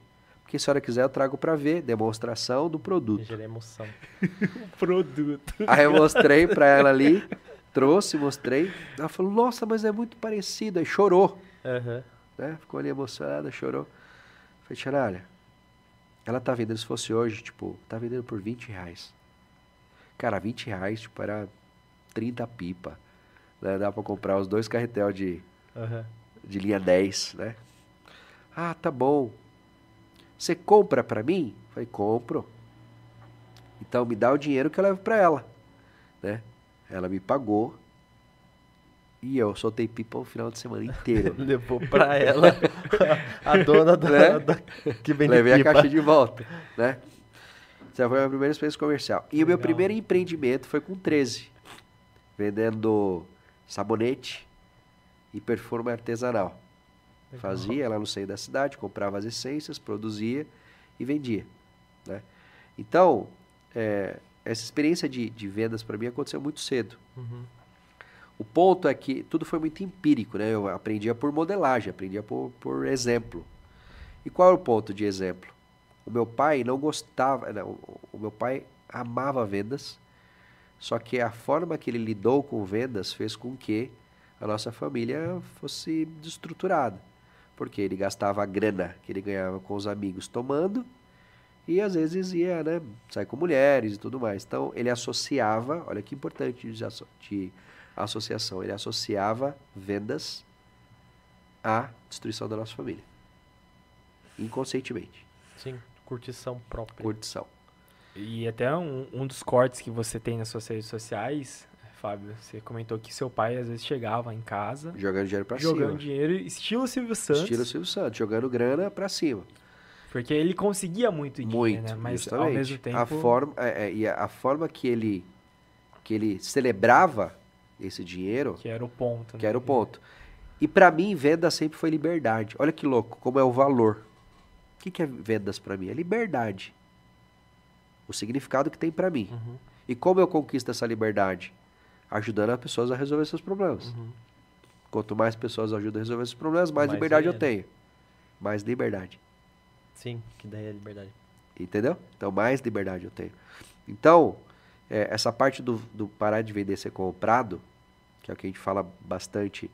Porque se a senhora quiser, eu trago pra ver. Demonstração do produto. Gera emoção. Produto. Aí eu mostrei pra ela ali, trouxe, mostrei. Ela falou, nossa, mas é muito parecido. Aí chorou, Aham. né? Ficou ali emocionada, chorou. Falei, Xanalha, ela tá vendendo, se fosse hoje, tipo, tá vendendo por 20 reais. Cara, 20 reais, tipo, era 30 pipa. Né? Dá pra comprar os dois carretel de, Aham. de linha 10, né? Ah, tá bom. Você compra pra mim? Falei, compro. Então me dá o dinheiro que eu levo pra ela, né? Ela me pagou e eu soltei pipa o final de semana inteiro. Levou pra ela a dona da, Né? da- que vende Levei pipa. a caixa de volta, né? Essa foi a minha primeira experiência comercial. E o meu primeiro empreendimento foi com 13, vendendo sabonete e perfume artesanal. Legal. Fazia lá no centro da cidade, comprava as essências, produzia e vendia. Né? Então, é, essa experiência de, de vendas para mim aconteceu muito cedo. Uhum. O ponto é que tudo foi muito empírico, né? Eu aprendia por modelagem, aprendia por, por exemplo. E qual é o ponto de exemplo? O meu pai não gostava, não, o- meu pai amava vendas, só que a forma que ele lidou com vendas fez com que a nossa família fosse destruturada. Porque ele gastava a grana que ele ganhava com os amigos tomando e às vezes ia, né, sair com mulheres e tudo mais. Então ele associava, olha que importante de, asso- de associação, ele associava vendas à destruição da nossa família. Inconscientemente. Sim, curtição própria. Curtição. E até um, um dos cortes que você tem nas suas redes sociais, Fábio, você comentou que seu pai às vezes chegava em casa Jogando dinheiro pra jogando cima. dinheiro, estilo Silvio Santos, Estilo Silvio Santos, jogando grana pra cima. Porque ele conseguia muito dinheiro, Muito, né? Mas justamente. ao mesmo tempo, A forma, é, é, e a, a forma que ele, que ele celebrava esse dinheiro, que era o ponto. que né? era o ponto. E pra mim, venda sempre foi liberdade. Olha que louco, como é o valor. O que, que é vendas pra mim? É liberdade. O significado que tem pra mim. Uhum, E como eu conquisto essa liberdade? Ajudando as pessoas a resolver seus problemas. uhum. Quanto mais pessoas ajudam a resolver esses problemas, mais, Mais liberdade eu dinheiro. tenho. Mais liberdade. Sim, que daí é liberdade. Entendeu? Então, mais liberdade eu tenho. Então, é, essa parte do, do parar de vender ser comprado, que é o que a gente fala bastante,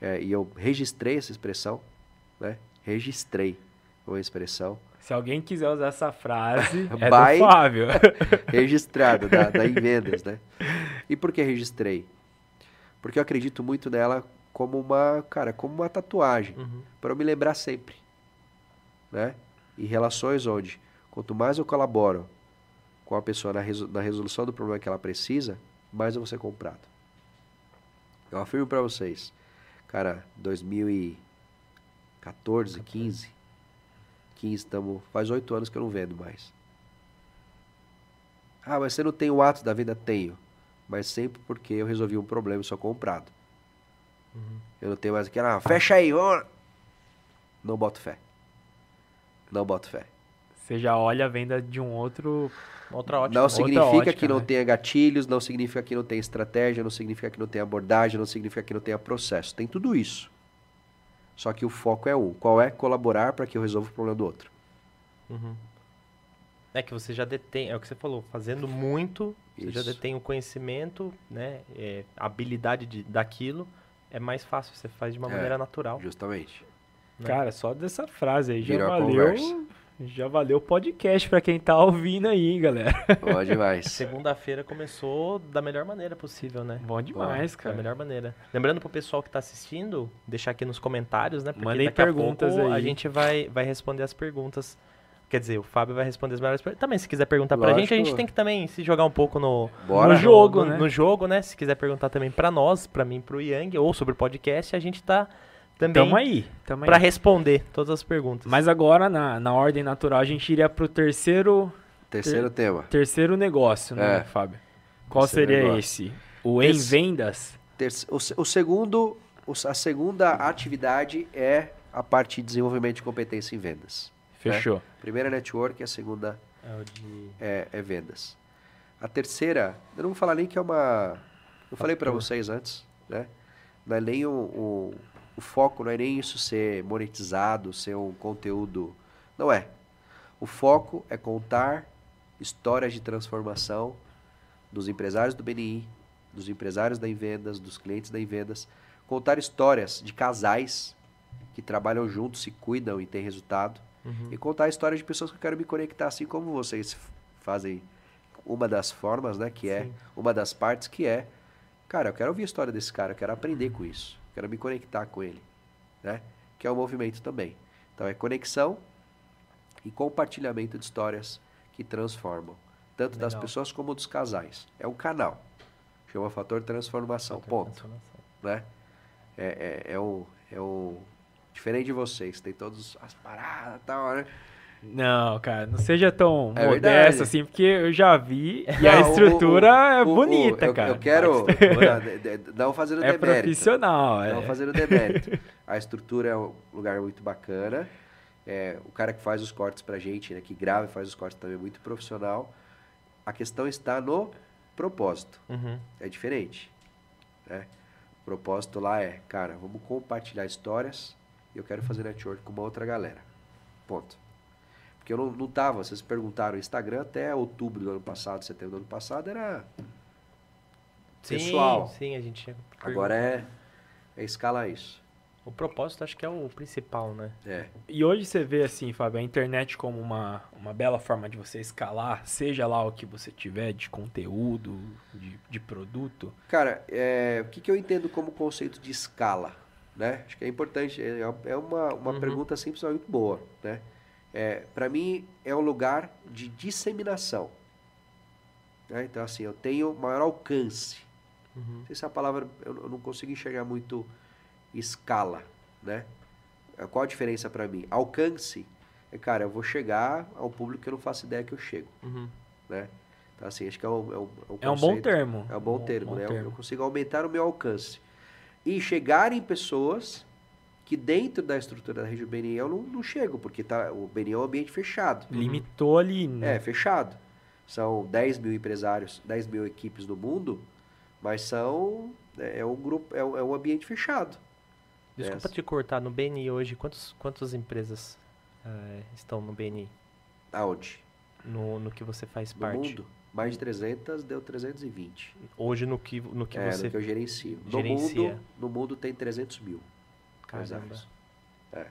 é, e eu registrei essa expressão, né? Registrei uma expressão Se alguém quiser usar essa frase, é Vai. do Fábio. registrada da, da em vendas, né? E por que registrei? Porque eu acredito muito nela como uma, cara, como uma tatuagem. Uhum. para eu me lembrar sempre, né? E relações onde, quanto mais eu colaboro com a pessoa na, reso- na resolução do problema que ela precisa, mais eu vou ser comprado. Eu afirmo para vocês, cara, 2014, 15, 15, tamo, faz oito anos que eu não vendo mais. Ah, mas você não tem o ato da venda? Tenho. Mas sempre porque eu resolvi um problema e sou comprado. Eu não tenho mais aquela, ah, fecha aí, vamos. Não boto fé. Não boto fé. Você já olha a venda de um outro. Outra ótica. não outra significa ótica, que não né? tenha gatilhos, não significa que não tenha estratégia, não significa que não tenha abordagem, não significa que não tenha processo. Tem tudo isso. Só que o foco é um. Qual é? Colaborar para que eu resolva o problema do outro. Uhum. É que você já detém, é o que você falou, fazendo muito, você já Isso. detém o conhecimento, né? é, a habilidade de, daquilo, é mais fácil, você faz de uma É. maneira natural. Justamente. Né? Cara, só dessa frase aí já Virou a valeu. conversa. Já valeu o podcast pra quem tá ouvindo aí, hein, galera. Bom demais. Segunda-feira começou da melhor maneira possível, né? Bom demais, Da cara. melhor maneira. Lembrando pro pessoal que tá assistindo, deixar aqui nos comentários, né? Porque Mandem daqui a perguntas pouco A aí. gente vai, vai responder as perguntas. Quer dizer, o Fábio vai responder as melhores perguntas. Também, se quiser perguntar pra gente, a gente Lógico. tem que também se jogar um pouco no, Bora. No jogo, no, né? no jogo, né? Se quiser perguntar também pra nós, pra mim, pro Yang, ou sobre o podcast, a gente tá também Tamo aí. Tamo aí. pra responder todas as perguntas. Mas agora, na, na ordem natural, a gente iria pro terceiro, Terceiro tema. terceiro negócio, né, É. Fábio? Qual Terceiro seria negócio. esse? O em Esse- vendas? Terce- O, o segundo, a segunda atividade é a parte de desenvolvimento de competência em vendas. Fechou. Primeira é network, a segunda É o de... é, é vendas. A terceira, eu não vou falar nem que é uma. Eu falei para vocês antes, né? Não é nem o, o, o foco, não é nem isso ser monetizado, ser um conteúdo. Não é. O foco é contar histórias de transformação dos empresários do BNI, dos empresários da Invendas, dos clientes da Invendas. Contar histórias de casais que trabalham juntos, se cuidam e têm resultado. Uhum. E contar a história de pessoas que eu quero me conectar, assim como vocês fazem uma das formas, né? Que é Sim. uma das partes que é, cara, eu quero ouvir a história desse cara, eu quero aprender com isso, quero me conectar com ele, né? Que é o movimento também. Então é conexão e compartilhamento de histórias que transformam, tanto das Legal. pessoas como dos casais. É um canal. Chama fator transformação. Ponto Transformação. né? É, é, é um, é um diferente de vocês, tem todas as paradas e tal, né? Não, cara, não seja tão É modesto verdade. assim, porque eu já vi e a Não, o- estrutura o- é o- o- bonita, eu, cara. Eu quero não, de- de- não fazendo É demérito. profissional, é. Não fazendo demérito. A estrutura é um lugar muito bacana. É, o cara que faz os cortes pra gente, né, que grava e faz os cortes também é muito profissional. A questão está no propósito. Uhum. É diferente. Né? O propósito lá é, cara, vamos compartilhar histórias e eu quero fazer network com uma outra galera. Ponto. Porque eu não, não tava, vocês perguntaram, o Instagram até outubro do ano passado, setembro do ano passado, era. Sim, Pessoal. sim, a gente tinha Agora é, é escalar isso. O propósito acho que é o principal, né? É. E hoje você vê assim, Fábio, a internet como uma, uma bela forma de você escalar, seja lá o que você tiver de conteúdo, de, de produto. Cara, é, o que, que eu entendo como conceito de escala? Né? Acho que é importante, é, é uma, uma Uhum. pergunta simples, mas muito boa. Né? É, Para mim, é um lugar de disseminação. Né? Então, assim, eu tenho maior alcance. Uhum. Não sei se a palavra, eu eu não consigo enxergar muito escala, né? É, Qual a diferença para mim? Alcance é, cara, eu vou chegar ao público que eu não faço ideia que eu chego, Uhum. né? Então, assim, acho que é um, é um, um É um bom termo. é um bom termo, bom né? Eu- termo. Eu consigo aumentar o meu alcance. E chegar em pessoas que dentro da estrutura da rede BNI eu não, não chego, porque tá, o BNI é um ambiente fechado. Limitou ali, né? É, fechado. São 10 mil empresários, 10 mil equipes no mundo, mas são. É, é um grupo, é é um ambiente fechado. Desculpa Essa. te cortar, no BNI hoje, quantos, quantas empresas eh, estão no BNI? Aonde? No, no que você faz No parte? mundo? Mais de 300 deu 320. Hoje no que, no que é, você... no que eu gerencio. No gerencia. mundo, no mundo tem 300 mil empresários. É,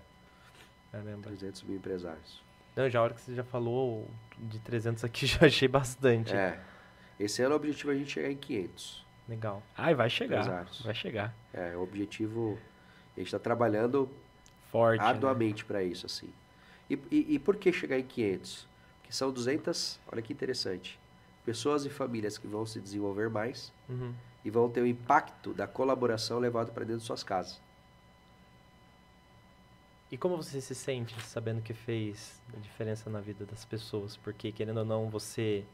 caramba. 300 mil empresários. Não, já a hora que você já falou de 300 aqui, já achei bastante. É. Esse ano o objetivo é a gente chegar em 500. Legal. Ai, vai chegar. Empresários. Vai chegar. É, o objetivo. A gente está trabalhando Forte. né? arduamente para isso, assim. E, e, e por que chegar em 500? Porque são 200, olha que interessante, pessoas e famílias que vão se desenvolver mais Uhum. e vão ter o impacto da colaboração levado para dentro de suas casas. E como você se sente sabendo que fez a diferença na vida das pessoas? Porque, querendo ou não, você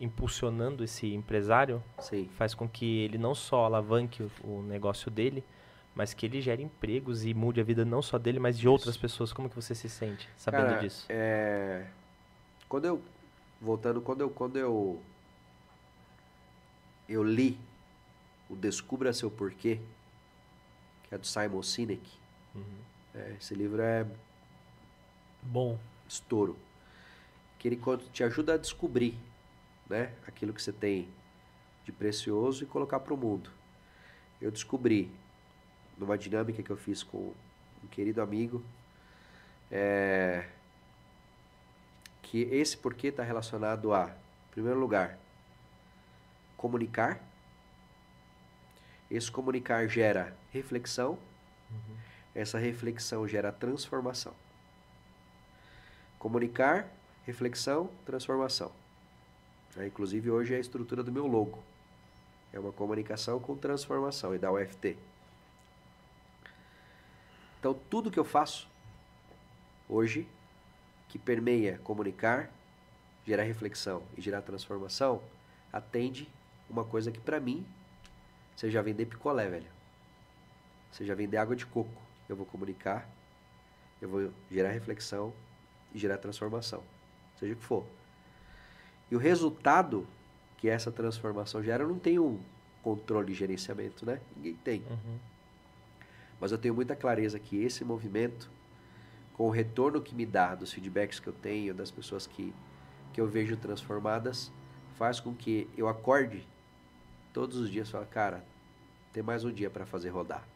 impulsionando esse empresário Sim. faz com que ele não só alavanque o, o negócio dele, mas que ele gere empregos e mude a vida não só dele, mas de Isso. outras pessoas. Como que você se sente sabendo Cara, disso? É, quando eu voltando, quando eu quando eu eu li o Descubra seu porquê, que é do Simon Sinek. Uhum. É, esse livro é Bom. estouro. Que ele te ajuda a descobrir né, aquilo que você tem de precioso e colocar para o mundo. Eu descobri, numa dinâmica que eu fiz com um querido amigo, é, que esse porquê está relacionado a, em primeiro lugar, comunicar. Esse comunicar gera reflexão. Essa reflexão gera transformação. Comunicar, reflexão, transformação. É, inclusive hoje é a estrutura do meu logo. É uma comunicação com transformação e da UFT. Então tudo que eu faço hoje que permeia comunicar, gerar reflexão e gerar transformação, atende uma coisa que pra mim já vender picolé, velho. Já vender água de coco. Eu vou comunicar, eu vou gerar reflexão e gerar transformação, seja o que for. E o resultado que essa transformação gera, eu não tenho um controle e gerenciamento, né? Ninguém tem. Uhum. Mas eu tenho muita clareza que esse movimento, com o retorno que me dá dos feedbacks que eu tenho, das pessoas que, que eu vejo transformadas, faz com que eu acorde todos os dias e fale, cara, tem mais um dia para fazer rodar.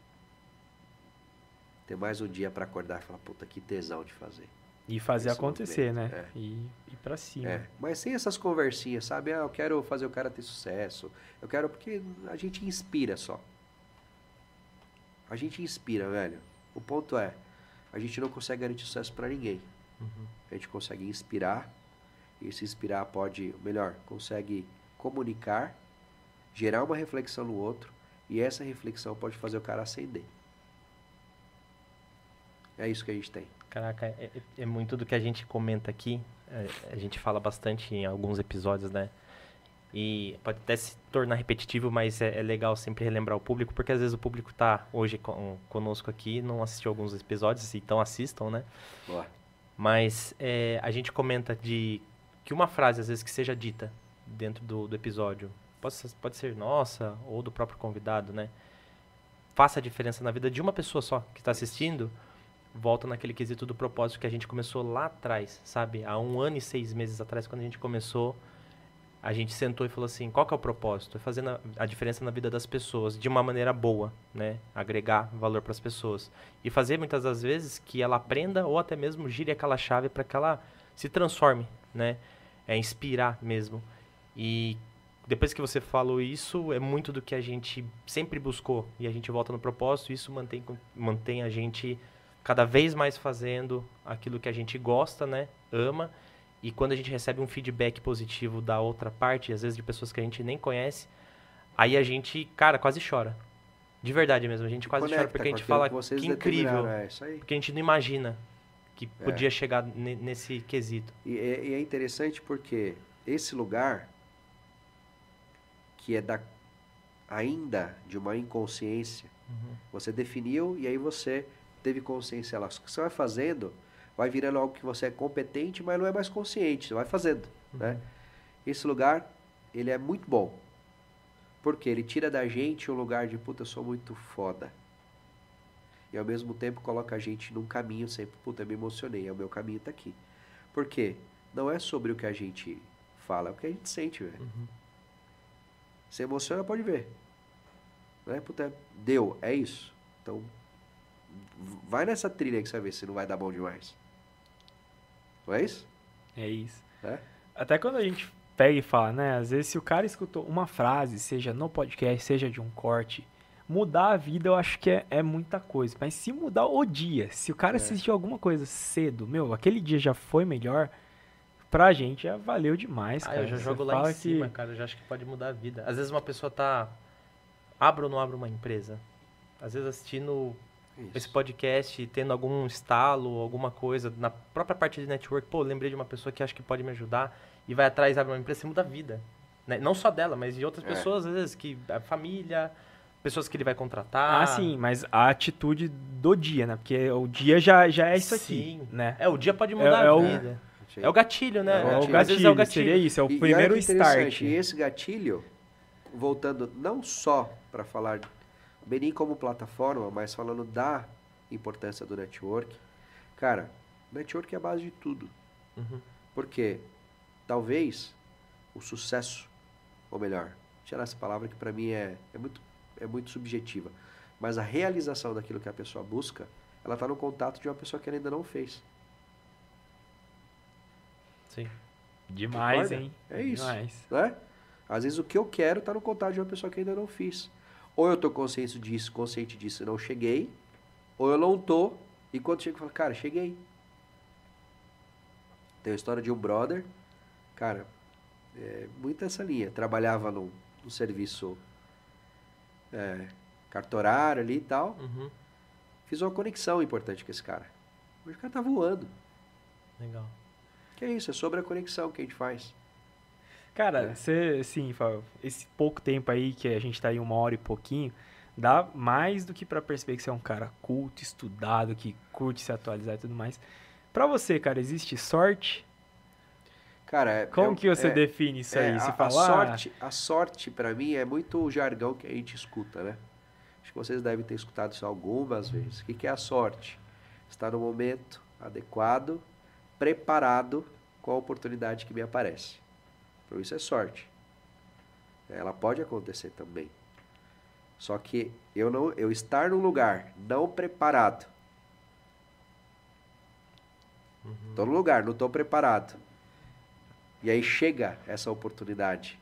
Tem mais um dia para acordar e falar, puta, que tesão de fazer. E fazer Esse acontecer, né? é. E ir pra cima. É, mas sem essas conversinhas, sabe? Ah, eu quero fazer o cara ter sucesso. Eu quero porque a gente inspira só. A gente inspira, velho. O ponto é, a gente não consegue garantir sucesso pra ninguém. A gente consegue inspirar. E esse inspirar pode, melhor, consegue comunicar, gerar uma reflexão no outro. E essa reflexão pode fazer o cara ascender. É isso que a gente tem. Caraca, é, é- é muito do que a gente comenta aqui. é, a gente fala bastante em alguns episódios, né? E pode até se tornar repetitivo, mas é, é legal sempre relembrar o público, porque às vezes o público tá hoje com- conosco aqui, não assistiu alguns episódios, então assistam, né? Boa. Mas é, a gente comenta de que uma frase, às vezes, que seja dita dentro do, do episódio, pode ser, pode ser nossa ou do próprio convidado, né? Faça a diferença na vida de uma pessoa só que está assistindo, volta naquele quesito do propósito que a gente começou lá atrás, sabe? Há um ano e seis meses atrás, quando a gente começou, a gente sentou e falou assim, qual que é o propósito? É fazer a diferença na vida das pessoas de uma maneira boa, né? Agregar valor para as pessoas. E fazer muitas das vezes que ela aprenda ou até mesmo gire aquela chave para que ela se transforme, né? É inspirar mesmo. E depois que você falou isso, é muito do que a gente sempre buscou. E a gente volta no propósito, e isso mantém, mantém a gente cada vez mais fazendo aquilo que a gente gosta, né? Ama. E quando a gente recebe um feedback positivo da outra parte, às vezes de pessoas que a gente nem conhece, aí a gente, cara, quase chora. De verdade mesmo, a gente quase chora Conecta porque a gente fala que que incrível, É porque a gente não imagina que É. podia chegar ne- nesse quesito. E é, e é interessante porque esse lugar, que é da ainda de uma inconsciência, você definiu e aí você teve consciência lá. O que você vai fazendo vai virando algo que você é competente, mas não é mais consciente. Você vai fazendo, né? Esse lugar, ele é muito bom. Porque ele tira da gente um lugar de puta, eu sou muito foda. E ao mesmo tempo coloca a gente num caminho sempre, puta, eu me emocionei, é o meu caminho tá aqui. Por quê? Não é sobre o que a gente fala, é o que a gente sente, velho. Se emociona, pode ver. Né? Puta, deu, é isso. Então, vai nessa trilha que você vai ver se não vai dar bom demais. Não é isso? É isso. É? Até quando a gente pega e fala, né? Às vezes, se o cara escutou uma frase, seja no podcast, seja de um corte, mudar a vida eu acho que é, é muita coisa. Mas se mudar o dia, se o cara É. assistiu alguma coisa cedo, meu, aquele dia já foi melhor, pra gente já valeu demais, Ah, cara. eu já Você jogo lá fala em que- cima, cara. Eu já acho que pode mudar a vida. Às vezes uma pessoa tá. Abre ou não abre uma empresa? Às vezes assistindo esse Isso. podcast, tendo algum estalo, alguma coisa, na própria parte de network, pô, lembrei de uma pessoa que acho que pode me ajudar e vai atrás, abre uma empresa, você muda a vida. né? Não só dela, mas de outras É. pessoas, às vezes, que a família, pessoas que ele vai contratar. Ah, sim, mas a atitude do dia, né? Porque o dia já, já é isso aqui, Sim. né? É, o dia pode mudar É- é a o- vida. É o gatilho, né? É o É o gatilho. Às vezes é o gatilho. seria isso, é o E- e primeiro interessante, start. E esse gatilho, voltando não só para falar Benin como plataforma, mas falando da importância do network. Cara, network é a base de tudo. Uhum. Porque talvez o sucesso, ou melhor, tirar essa palavra que para mim é, é, muito, é muito subjetiva, mas a realização daquilo que a pessoa busca, ela está no contato de uma pessoa que ela ainda não fez. Sim. Demais, Concorda? hein? É isso. Demais. né? Às vezes o que eu quero está no contato de uma pessoa que ainda não fiz. Ou eu estou consciente disso, consciente disso não cheguei, ou eu não tô e quando chego eu falo, cara, cheguei. Tem a história de um brother, cara, é, muito essa linha. Trabalhava num, num serviço é, cartorário ali e tal. Uhum. Fiz uma conexão importante com esse cara. Hoje o cara tá voando. Legal. Que é isso, é sobre a conexão que a gente faz. Cara, É. você, sim, Fábio, esse pouco tempo aí que a gente tá aí uma hora e pouquinho, dá mais do que pra perceber que você é um cara culto, estudado, que curte se atualizar e tudo mais. Pra você, cara, existe sorte? Cara, é, Como é- que você é- define isso É, aí? Você a, fala, a ah, sorte, a sorte para mim é muito o jargão que a gente escuta, né? Acho que vocês devem ter escutado isso algumas vezes. O que, que é a sorte? Estar no momento adequado, preparado com a oportunidade que me aparece. Então isso é sorte. Ela pode acontecer também. Só que eu não, eu estar num lugar não preparado Tô no lugar, não tô preparado. E aí chega essa oportunidade.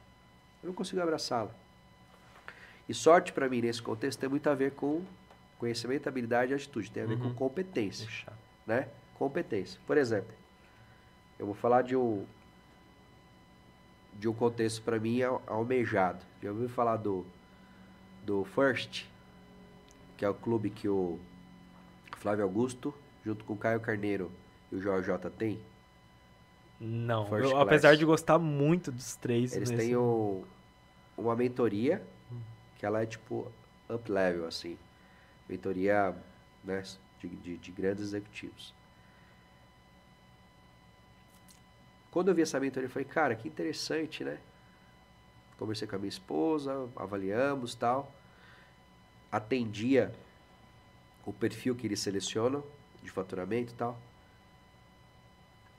Eu não consigo abraçá-la. E sorte para mim nesse contexto tem muito a ver com conhecimento, habilidade e atitude. Tem a ver com Uhum. competência, Puxa. né? Competência. Por exemplo, eu vou falar de um de um contexto para mim al- almejado. Já ouviu falar do do First, que é o clube que o Flávio Augusto, junto com o Caio Carneiro e o Jorge Jota tem? Não, eu, apesar de gostar muito dos três. Eles nesse- têm um- uma mentoria que ela é tipo up level, assim. Mentoria né, de, de, de grandes executivos. Quando eu vi essa mentoria, eu falei, cara, que interessante, né? Conversei com a minha esposa, avaliamos tal. Atendia o perfil que eles selecionam de faturamento e tal.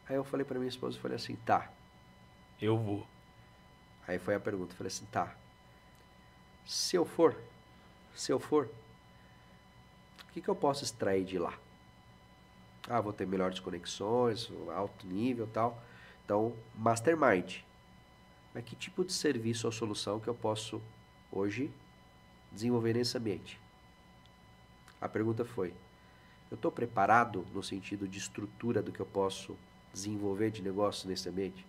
Aí eu falei para minha esposa, eu falei assim, tá, Eu vou. Aí foi a pergunta, eu falei assim, tá. Se eu for, se eu for, o que, que eu posso extrair de lá? Ah, vou ter melhores conexões, alto nível e tal. Então, mastermind. Mas que tipo de serviço ou solução que eu posso hoje desenvolver nesse ambiente? A pergunta foi: eu estou preparado no sentido de estrutura do que eu posso desenvolver de negócio nesse ambiente?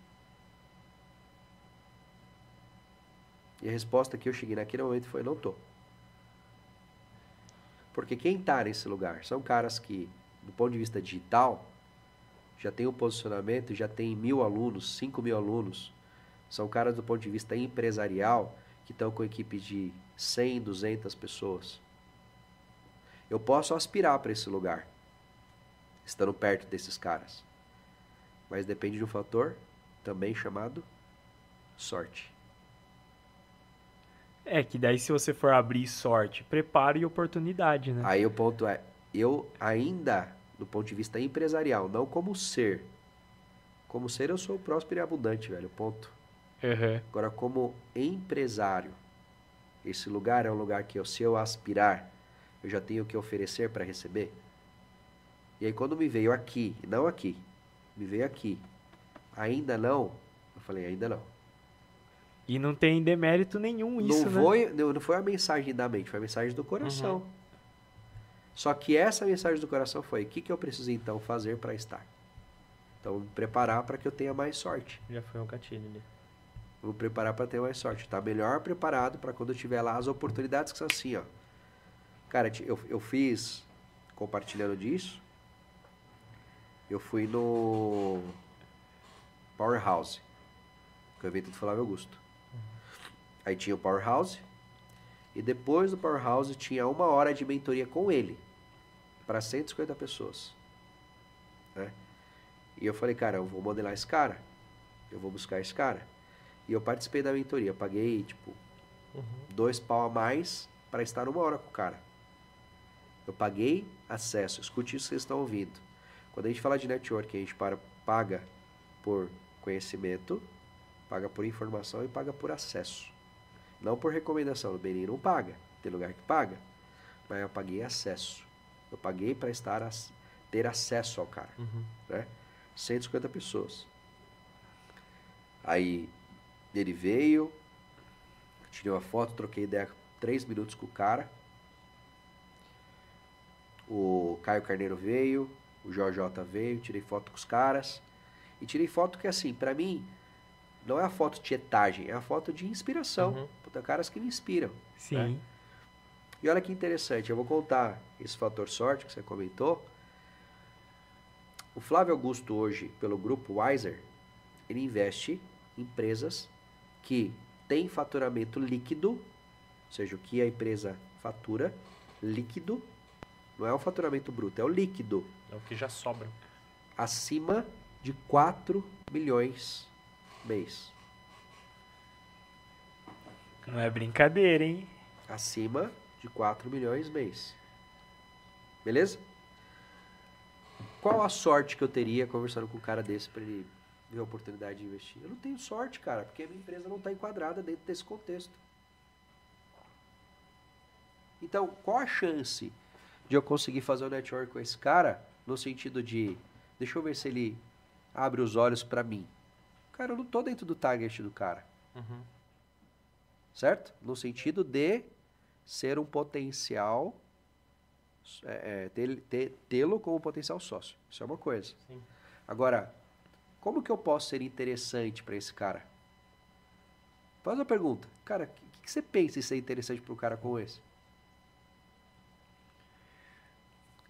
E a resposta que eu cheguei naquele momento foi: não tô. Porque quem está nesse lugar são caras que, do ponto de vista digital, já tem um posicionamento, já tem mil alunos, cinco mil alunos. São caras do ponto de vista empresarial que estão com equipe de 100, 200 pessoas. Eu posso aspirar para esse lugar, estando perto desses caras. Mas depende de um fator também chamado sorte. É, que daí se você for abrir sorte, preparo e oportunidade, né? Aí o ponto é, eu ainda, do ponto de vista empresarial, não como ser. Como ser eu sou próspero e abundante, velho, ponto. Uhum. Agora, como empresário, esse lugar é um lugar que eu, se eu aspirar, eu já tenho o que oferecer para receber. E aí quando me veio aqui, não aqui, me veio aqui, ainda não, eu falei, ainda não. E não tem demérito nenhum isso, não, né? foi, não não foi a mensagem da mente, foi a mensagem do coração. Uhum. Só que essa mensagem do coração foi: o que, que eu preciso então fazer para estar? Então, me preparar para que eu tenha mais sorte. Já foi um gatilho ali. Vou preparar para ter mais sorte. Tá melhor preparado para quando eu tiver lá as oportunidades que são assim, ó. Cara, eu, eu fiz, compartilhando disso, eu fui no Powerhouse, que é o evento do Flávio Augusto. Aí tinha o Powerhouse, e depois do Powerhouse tinha uma hora de mentoria com ele, para 150 pessoas. Né? E eu falei, cara, eu vou modelar esse cara, eu vou buscar esse cara. E eu participei da mentoria, paguei, tipo, dois pau a mais para estar uma hora com o cara. Eu paguei acesso, escute isso que vocês estão ouvindo. Quando a gente fala de network, a gente para, paga por conhecimento, paga por informação e paga por acesso. Não por recomendação. O Benin não paga, tem lugar que paga. Mas eu paguei acesso. Eu paguei para estar ac- ter acesso ao cara. Uhum. Né? 150 pessoas. Aí ele veio, tirei uma foto, troquei ideia três minutos com o cara. O Caio Carneiro veio, o Jota veio, tirei foto com os caras. E tirei foto que, assim, pra mim, não é a foto de etagem, é a foto de inspiração. Uhum. Puta, caras que me inspiram. Sim. E olha que interessante, eu vou contar esse fator sorte que você comentou. O Flávio Augusto hoje, pelo grupo Wiser, ele investe em empresas que têm faturamento líquido, ou seja, o que a empresa fatura líquido, não é o faturamento bruto, é o líquido, É o que já sobra. acima de 4 milhões mês. Não é brincadeira, hein? acima de 4 milhões mês. Beleza? Qual a sorte que eu teria conversando com um cara desse para ele ver a oportunidade de investir? Eu não tenho sorte, cara, porque a minha empresa não está enquadrada dentro desse contexto. Então, qual a chance de eu conseguir fazer o network com esse cara no sentido de Deixa eu ver se ele abre os olhos para mim. Cara, tô dentro do target do cara. Uhum. Certo? No sentido de ser um potencial. É, é, tê-lo como potencial sócio. Isso é uma coisa. Sim. Agora, como que eu posso ser interessante para esse cara? Faz uma pergunta. Cara, o que, que você pensa em ser interessante para um cara como esse?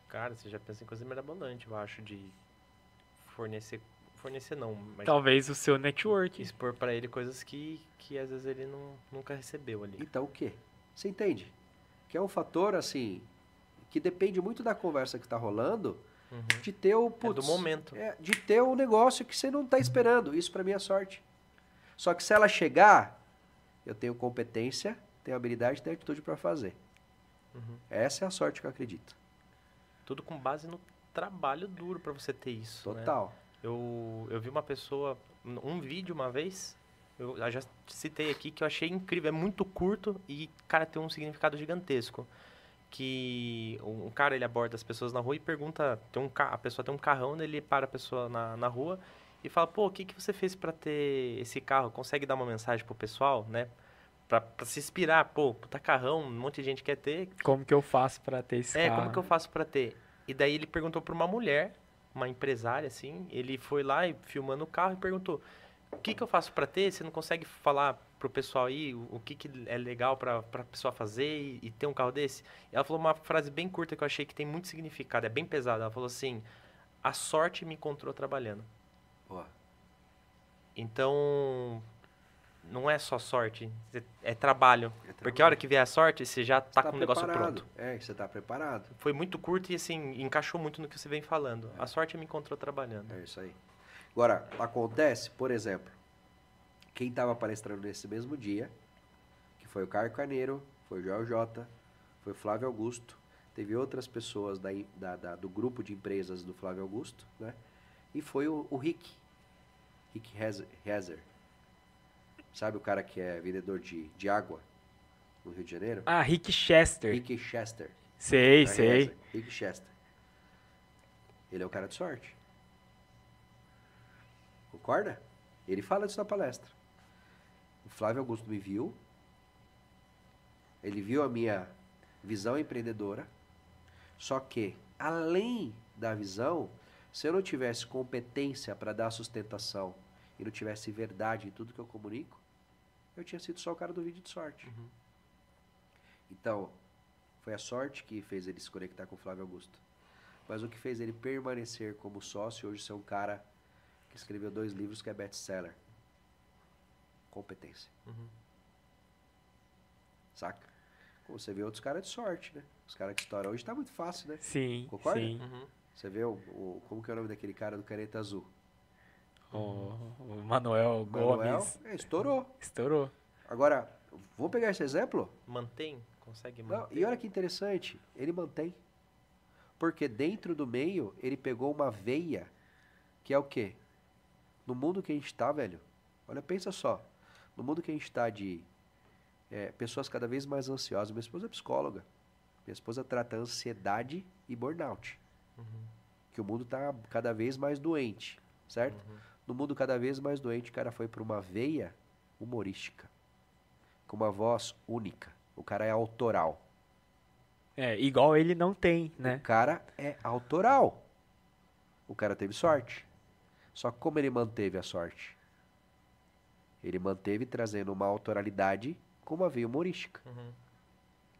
Cara, você já pensa em coisa mirabolante, eu acho, de fornecer. Fornecer não, mas Talvez o seu network. expor pra ele coisas que, que às vezes ele não, nunca recebeu ali. Então o quê? Você entende? Que é um fator, assim, que depende muito da conversa que está rolando, Uhum. de ter o... É do putz, momento. É, de ter um negócio que você não está esperando. Isso para mim é sorte. Só que se ela chegar, eu tenho competência, tenho habilidade e tenho atitude para fazer. Uhum. Essa é a sorte que eu acredito. Tudo com base no trabalho duro pra você ter isso. né? Eu, eu vi uma pessoa, um vídeo uma vez, eu já citei aqui, que eu achei incrível. É muito curto e, cara, tem um significado gigantesco. Que um cara, ele aborda as pessoas na rua e pergunta, tem um, a pessoa tem um carrão, ele para a pessoa na, na rua e fala, pô, o que, que você fez pra ter esse carro? Consegue dar uma mensagem pro pessoal, né? Pra, pra se inspirar, pô, puta carrão, um monte de gente quer ter, Como que eu faço pra ter esse é, carro? como que eu faço pra ter? E daí ele perguntou pra uma mulher, uma empresária, assim, ele foi lá e filmando o carro e perguntou, o que que eu faço pra ter? Você não consegue falar pro pessoal aí o, o que que é legal pra, pra pessoa fazer e, e ter um carro desse? E ela falou uma frase bem curta que eu achei que tem muito significado, é bem pesada. Ela falou assim, a sorte me encontrou trabalhando. Ó, Então, não é só sorte, é trabalho. é Porque a hora que vier a sorte, você já tá, Você com o negócio pronto. É, você está preparado. Foi muito curto e assim, encaixou muito no que você vem falando. A sorte me encontrou trabalhando. É isso aí. Agora, acontece, por exemplo, quem estava palestrando nesse mesmo dia, que foi o Caio Carneiro, foi o Joel Jota, foi o Flávio Augusto, teve outras pessoas da, da- da- do grupo de empresas do Flávio Augusto, né? E foi o, o Rick, Rick Hezer. Sabe o cara que é vendedor de, de água no Rio de Janeiro? Ah, Rick Chester. Rick Chester. Sei, sei. Rick Chester. Ele é o cara de sorte. Concorda? Ele fala disso na palestra. O Flávio Augusto me viu. Ele viu a minha visão empreendedora. Só que, além da visão, se eu não tivesse competência para dar sustentação e não tivesse verdade em tudo que eu comunico, eu tinha sido só o cara do vídeo de sorte. Uhum. Então, foi a sorte que fez ele se conectar com o Flávio Augusto. Mas o que fez ele permanecer como sócio e hoje ser um cara que escreveu dois livros que é best-seller. Competência. Uhum. Saca? Como você vê outros caras de sorte, né? Os caras que estouram hoje tá muito fácil, né? Sim, Concorda? sim. Uhum. Você vê o, o- como que é o nome daquele cara do caneta azul? O, o Manuel Manuel, Gomes é, estourou. estourou. Agora, vamos pegar esse exemplo? Mantém? Consegue Não, manter? e olha que interessante, ele mantém. Porque dentro do meio, ele pegou uma veia, que é o quê? No mundo que a gente está, velho, olha, pensa só. No mundo que a gente está de é, pessoas cada vez mais ansiosas. Minha esposa é psicóloga. Minha esposa trata ansiedade e burnout. Uhum. Que o mundo está cada vez mais doente, certo? Uhum. No mundo cada vez mais doente, o cara foi para uma veia humorística. Com uma voz única. O cara é autoral. É, igual ele não tem, né? O cara é autoral. O cara teve sorte. Só que como ele manteve a sorte? Ele manteve trazendo uma autoralidade com uma veia humorística. Uhum.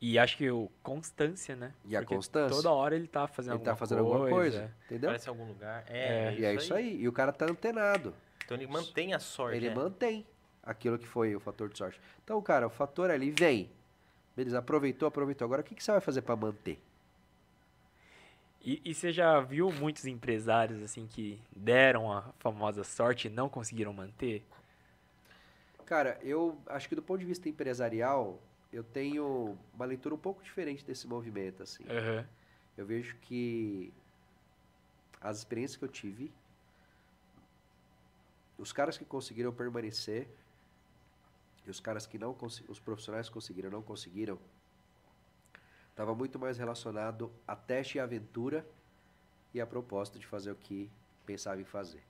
E acho que o constância, né? E a Porque constância. Toda hora ele tá fazendo Ele alguma tá fazendo alguma coisa, entendeu? Aparece em algum lugar. É. É, E é isso aí. E o cara tá antenado. Então ele mantém a sorte. Ele né? mantém aquilo que foi o fator de sorte. Então, cara, o fator ali vem. Beleza, aproveitou, aproveitou. Agora, o que, que você vai fazer para manter? E, e você já viu muitos empresários assim que deram a famosa sorte e não conseguiram manter? Cara, eu acho que do ponto de vista empresarial, eu tenho uma leitura um pouco diferente desse movimento, assim. Aham. Eu vejo que as experiências que eu tive, os caras que conseguiram permanecer e os caras que não os profissionais que conseguiram não conseguiram, estava muito mais relacionado a teste e aventura e a propósito de fazer o que pensava em fazer.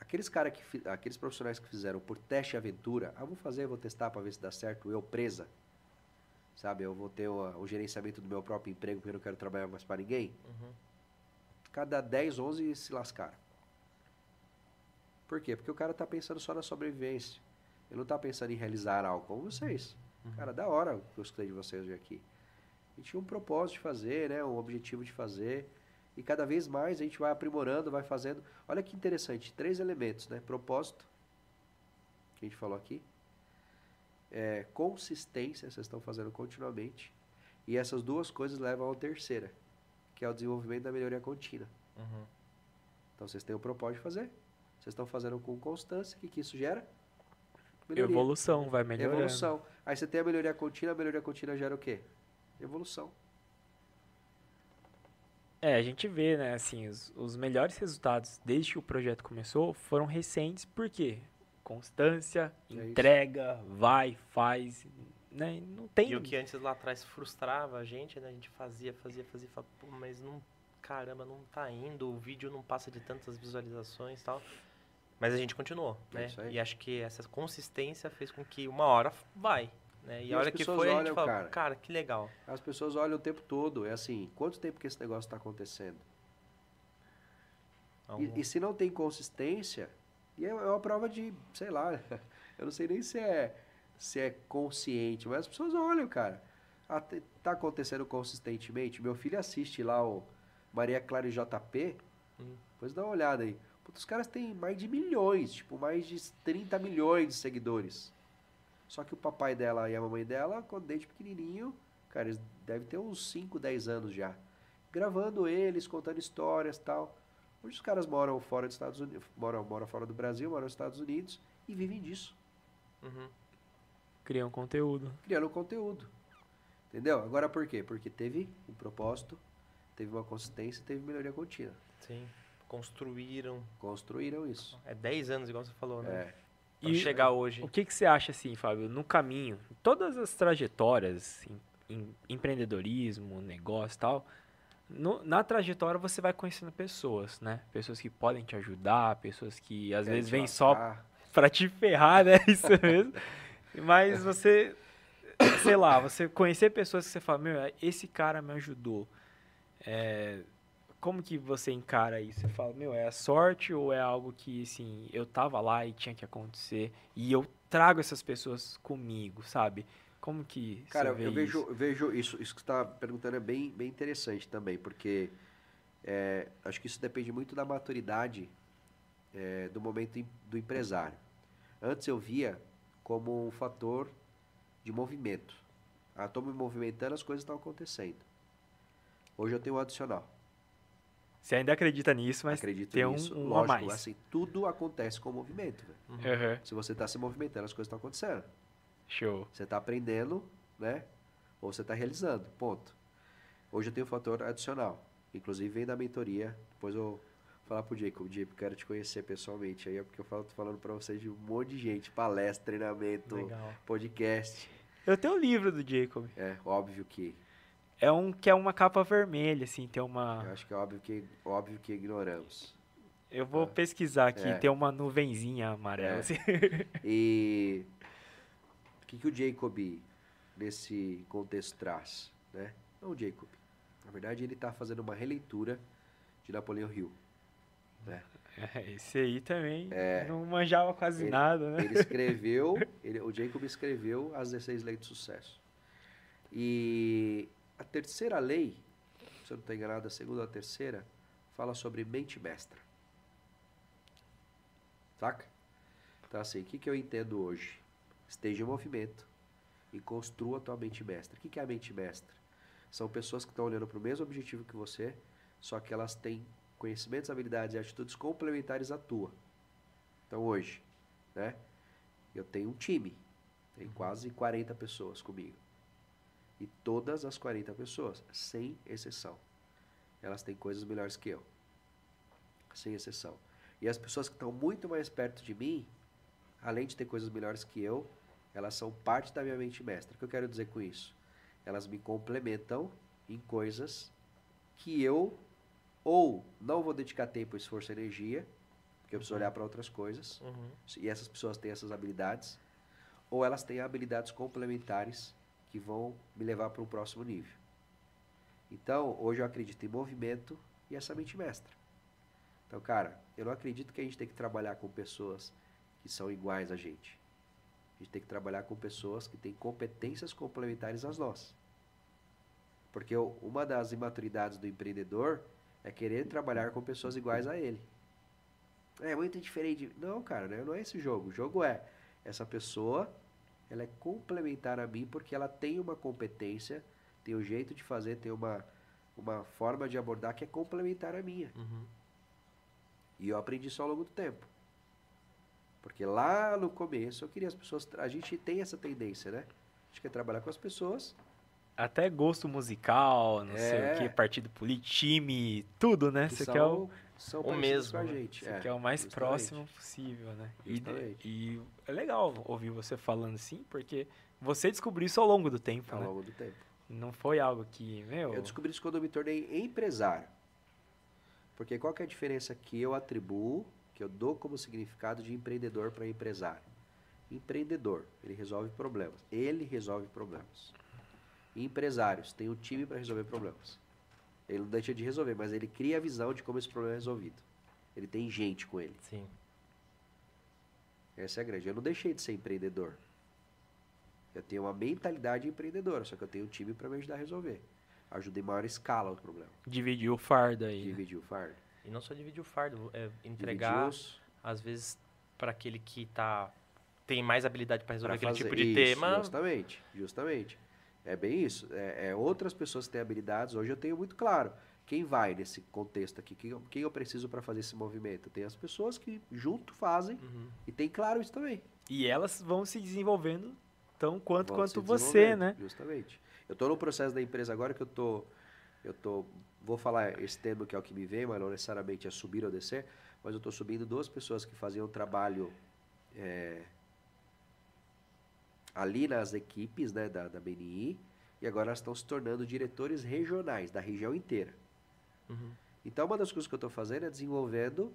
Aqueles cara que aqueles profissionais que fizeram por teste e aventura, ah, vou fazer, vou testar para ver se dá certo, eu presa. Sabe, eu vou ter o, o gerenciamento do meu próprio emprego porque eu não quero trabalhar mais para ninguém. Uhum. Cada 10, 11 se lascaram. Por quê? Porque o cara tá pensando só na sobrevivência. Ele não tá pensando em realizar algo como vocês. Cara, da hora que eu escutei de vocês hoje aqui. Gente tinha um propósito de fazer, né? Um objetivo de fazer. E cada vez mais a gente vai aprimorando, vai fazendo. Olha que interessante, três elementos, né? Propósito, que a gente falou aqui. É, consistência, vocês estão fazendo continuamente. E essas duas coisas levam à terceira, que é o desenvolvimento da melhoria contínua. Uhum. Então vocês têm o propósito de fazer, vocês estão fazendo com constância, o que, que isso gera? Melhoria. Evolução, vai melhorando. Evolução. Aí você tem a melhoria contínua, a melhoria contínua gera o quê? Evolução. É, a gente vê, né, assim, os, os melhores resultados desde que o projeto começou foram recentes, por quê? Constância, É isso. entrega, vai, faz, né? Não tem. E o que antes lá atrás frustrava a gente, né? A gente fazia, fazia, fazia, falava, pô, mas não, caramba, não tá indo, o vídeo não passa de tantas visualizações e tal. Mas a gente continuou, É né? isso aí. E acho que essa consistência fez com que uma hora vai, né? E, E a as hora que pessoas foi, a gente olham, fala, cara. cara. que legal. As pessoas olham o tempo todo. É assim, quanto tempo que esse negócio está acontecendo? Então, E, e se não tem consistência, e é é uma prova de, sei lá, eu não sei nem se é, se é consciente, mas as pessoas olham, cara. Tá acontecendo consistentemente. Meu filho assiste lá o Maria Clara e JP, Hum. depois dá uma olhada aí. Puta, os caras têm mais de milhões, tipo, mais de 30 milhões de seguidores. Só que o papai dela e a mamãe dela, quando desde pequenininho, cara, eles devem ter uns 5, 10 anos já. Gravando eles, contando histórias e tal. Hoje os caras moram fora dos Estados Unidos, moram, moram fora do Brasil, moram nos Estados Unidos e vivem disso, uhum. Criam conteúdo. criando conteúdo. Entendeu? Agora por quê? Porque teve um propósito, teve uma consistência, teve melhoria contínua. Sim. Construíram. Construíram isso. É 10 anos, igual você falou, né? É. E- chegar hoje. O que, que você acha, assim, Fábio, no caminho, todas as trajetórias, em, em empreendedorismo, negócio e tal, no- na trajetória você vai conhecendo pessoas, né? Pessoas que podem te ajudar, pessoas que às Querem vezes vêm só pra te ferrar, né? Isso mesmo. Mas você, sei lá, você conhecer pessoas que você fala, meu, esse cara me ajudou. É, como que você encara isso? Você fala, meu, é a sorte ou é algo que, assim, eu tava lá e tinha que acontecer e eu trago essas pessoas comigo, sabe? Como que Cara, você vê eu vejo, isso? vejo isso, isso que você está perguntando é bem, bem interessante também, porque é, acho que isso depende muito da maturidade é, do momento do empresário. Antes eu via como um fator de movimento. Ah, estou me movimentando, as coisas estão acontecendo. Hoje eu tenho um adicional. Você ainda acredita nisso, mas Acredito tem um, nisso. um Lógico, a mais. assim, tudo acontece com movimento. velho. Uhum. Se você está se movimentando, as coisas estão acontecendo. Show. Você está aprendendo, né? Ou você está realizando, ponto. Hoje eu tenho um fator adicional. Inclusive vem da mentoria. Depois eu vou falar pro Jacob. Jacob, quero te conhecer pessoalmente. Aí é porque eu falo, tô falando para vocês de um monte de gente. Palestra, treinamento, Legal. podcast. Eu tenho um livro do Jacob. É óbvio que... É um que é uma capa vermelha, assim, tem uma... Eu acho que é óbvio que, óbvio que ignoramos. Eu vou pesquisar aqui, É. tem uma nuvenzinha amarela. É. assim. E o que, que o Jacob, nesse contexto, traz? Né? Não o Jacob. Na verdade, ele está fazendo uma releitura de Napoleão Hill. Né? É, Esse aí também É. não manjava quase Ele- nada, né? Ele escreveu, ele- o Jacob escreveu as 16 leis do sucesso. E a terceira lei, se eu não estou enganado, a segunda ou a terceira, fala sobre mente mestra. Saca? Então, assim, o que, que eu entendo hoje? Esteja em movimento e construa a tua mente mestra. O que, que é a mente mestra? São pessoas que estão olhando para o mesmo objetivo que você, só que elas têm conhecimentos, habilidades e atitudes complementares à tua. Então, hoje, né? Eu tenho um time. Tem quase 40 pessoas comigo. E todas as 40 pessoas, sem exceção, elas têm coisas melhores que eu. Sem exceção. E as pessoas que estão muito mais perto de mim, além de ter coisas melhores que eu, elas são parte da minha mente mestra. O que eu quero dizer com isso? Elas me complementam em coisas que eu ou não vou dedicar tempo, esforço e energia, porque eu preciso olhar para outras coisas, Uhum. e essas pessoas têm essas habilidades, ou elas têm habilidades complementares que vão me levar para um próximo nível. Então, hoje eu acredito em movimento e essa mente mestra. Então, cara, eu não acredito que a gente tem que trabalhar com pessoas que são iguais a gente. A gente tem que trabalhar com pessoas que têm competências complementares às nossas. Porque uma das imaturidades do empreendedor é querer trabalhar com pessoas iguais a ele. É muito diferente. Não, cara, né? não é esse jogo. O jogo é essa pessoa, ela é complementar a mim porque ela tem uma competência, tem um jeito de fazer, tem uma, uma forma de abordar que é complementar a minha. Uhum. E eu aprendi isso ao longo do tempo. Porque lá no começo eu queria as pessoas. A gente tem essa tendência, né? A gente quer trabalhar com as pessoas. Até gosto musical, não sei É. o que, partido político, time, tudo, né? Que Você são, quer o, são o mesmo, com a né? gente. você é, quer o mais justamente. próximo possível, né? E, e é legal ouvir você falando assim, porque você descobriu isso ao longo do tempo, Ao né? longo do tempo. Não foi algo que, meu... Eu descobri isso quando eu me tornei empresário. Porque qual que é a diferença que eu atribuo, que eu dou como significado de empreendedor para empresário? Empreendedor, ele resolve problemas. Ele resolve problemas. Empresários, tem um time para resolver problemas. Ele não deixa de resolver, mas ele cria a visão de como esse problema é resolvido. Ele tem gente com ele. Sim. Essa é a grande. Eu não deixei de ser empreendedor. Eu tenho uma mentalidade empreendedora, só que eu tenho um time para me ajudar a resolver. Ajuda em maior escala o problema. Dividiu o fardo aí. né? Dividir o fardo. E não só dividir o fardo, é Dividir entregar, os- às vezes, para aquele que tá tem mais habilidade para resolver pra aquele fazer- tipo de Isso, tema. Justamente, justamente. É bem isso. É, é outras pessoas que têm habilidades. Hoje eu tenho muito claro quem vai nesse contexto aqui, quem eu, quem eu preciso para fazer esse movimento. Tem as pessoas que junto fazem Uhum. e tem claro isso também. E elas vão se desenvolvendo tão quanto Vão quanto você, né? Justamente. Eu estou no processo da empresa agora que eu tô, eu tô, vou falar esse termo que é o que me vem, mas não necessariamente é subir ou descer, mas eu estou subindo duas pessoas que faziam um trabalho é, ali nas equipes né, da, da BNI e agora elas estão se tornando diretores regionais da região inteira. Uhum. Então, uma das coisas que eu estou fazendo é desenvolvendo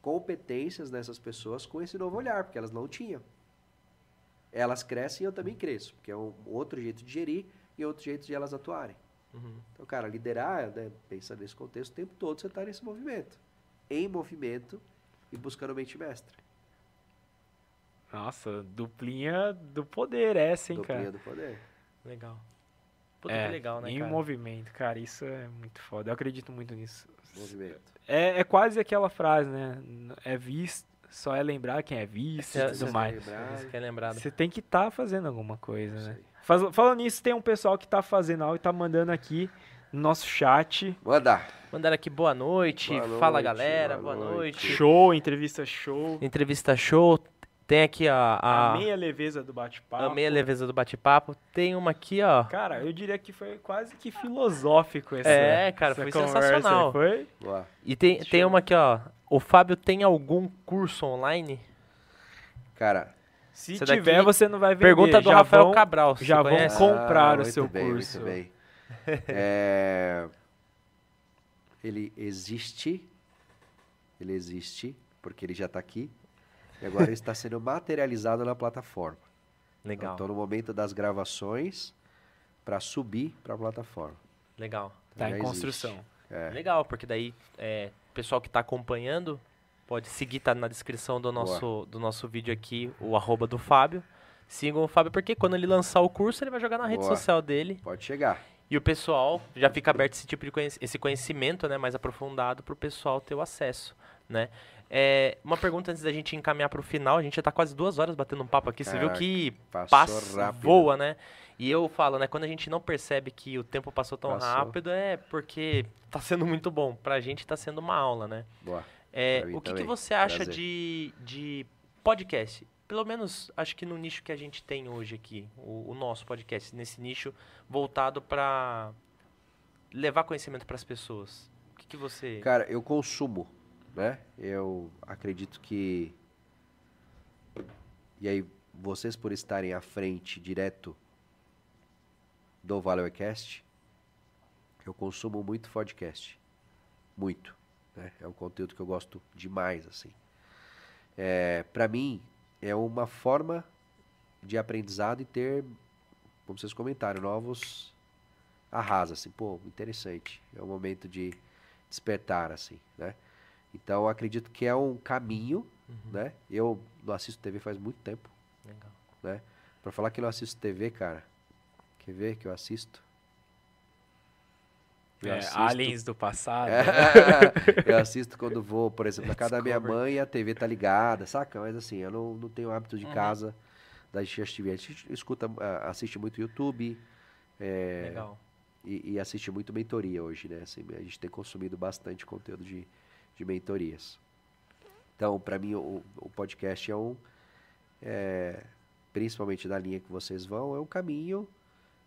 competências nessas pessoas com esse novo olhar, porque elas não tinham. Elas crescem e eu também cresço, porque é um outro jeito de gerir e outro jeito de elas atuarem. Uhum. Então, cara, liderar, né, pensando nesse contexto, o tempo todo você está nesse movimento. Em movimento e buscando mente mestra. Nossa, duplinha do poder essa, hein, Duplinha cara? do poder. Legal. Puta é, que legal, né, em cara? movimento, cara, isso é muito foda. Eu acredito muito nisso. Movimento. É, é quase aquela frase, né? É visto, só é lembrar quem é visto É, e tudo você- mais. lembrar. Isso que é lembrado. Você tem que estar fazendo alguma coisa, né? Faz- falando nisso, tem um pessoal que tá fazendo algo e tá mandando aqui no nosso chat. Manda! Mandaram aqui boa noite, Boa fala noite, galera, boa boa, noite. noite. Show, entrevista show. Entrevista show. Tem aqui a, a, A meia leveza do bate-papo. a meia leveza do bate-papo. Tem uma aqui, ó. Cara, eu diria que foi quase que filosófico essa É, cara, essa foi conversa, sensacional. Foi? Boa. E tem, tem uma aqui, ó. O Fábio tem algum curso online? Cara, Se tiver, daqui- você não vai vender. Pergunta do já Rafael vão, Cabral. já vão conhece? com- comprar o muito seu bem, curso. Muito bem. É, Ele existe. Ele existe, porque ele já está aqui. E agora está sendo materializado na plataforma. Legal, Estou no momento das gravações para subir para a plataforma. legal. Tá Já em construção. É. Legal, porque daí é, o pessoal que tá acompanhando pode seguir, tá na descrição do nosso, do nosso vídeo aqui, o arroba do Fábio. Sigam o Fábio, porque quando ele lançar o curso, ele vai jogar na rede Boa. social dele. Pode chegar. E o pessoal já fica aberto esse tipo de conhec- esse conhecimento, né, mais aprofundado para o pessoal ter o acesso, né? É, uma pergunta antes da gente encaminhar para o final, a gente já tá quase duas horas batendo um papo aqui, você viu que passa, rápido. voa, né? E eu falo, né, quando a gente não percebe que o tempo passou tão Passou. rápido, é porque tá sendo muito bom. Pra gente tá sendo uma aula, né? Boa. É, o que, que você acha Prazer. de, de podcast? Pelo menos, acho que no nicho que a gente tem hoje aqui, o, o nosso podcast, nesse nicho voltado para levar conhecimento para as pessoas. O que, que você... Cara, eu consumo, né? Eu acredito que. E aí, vocês por estarem à frente direto do Valercast, eu consumo muito podcast. muito. Né? É um conteúdo que eu gosto demais, assim. É, para mim, é uma forma de aprendizado e ter, como vocês comentaram, novos arrasa, assim, pô, interessante. É um momento de despertar, assim, né? Então, acredito que é um caminho, Uhum. né? Eu não assisto TV faz muito tempo, Legal. né? Pra falar que não assisto TV, cara, quer ver que eu assisto? Eu É, assisto- aliens do passado. eu assisto quando vou, por exemplo, na casa da minha mãe a TV tá ligada, saca? Mas assim, eu não, não tenho hábito de Uhum. casa da gente assistir. A gente escuta, ah, assiste muito YouTube é, Legal. e, e assiste muito mentoria hoje, né? Assim, a gente tem consumido bastante conteúdo de, de mentorias. Então, para mim, o, o podcast é um, é, principalmente da linha que vocês vão, é um caminho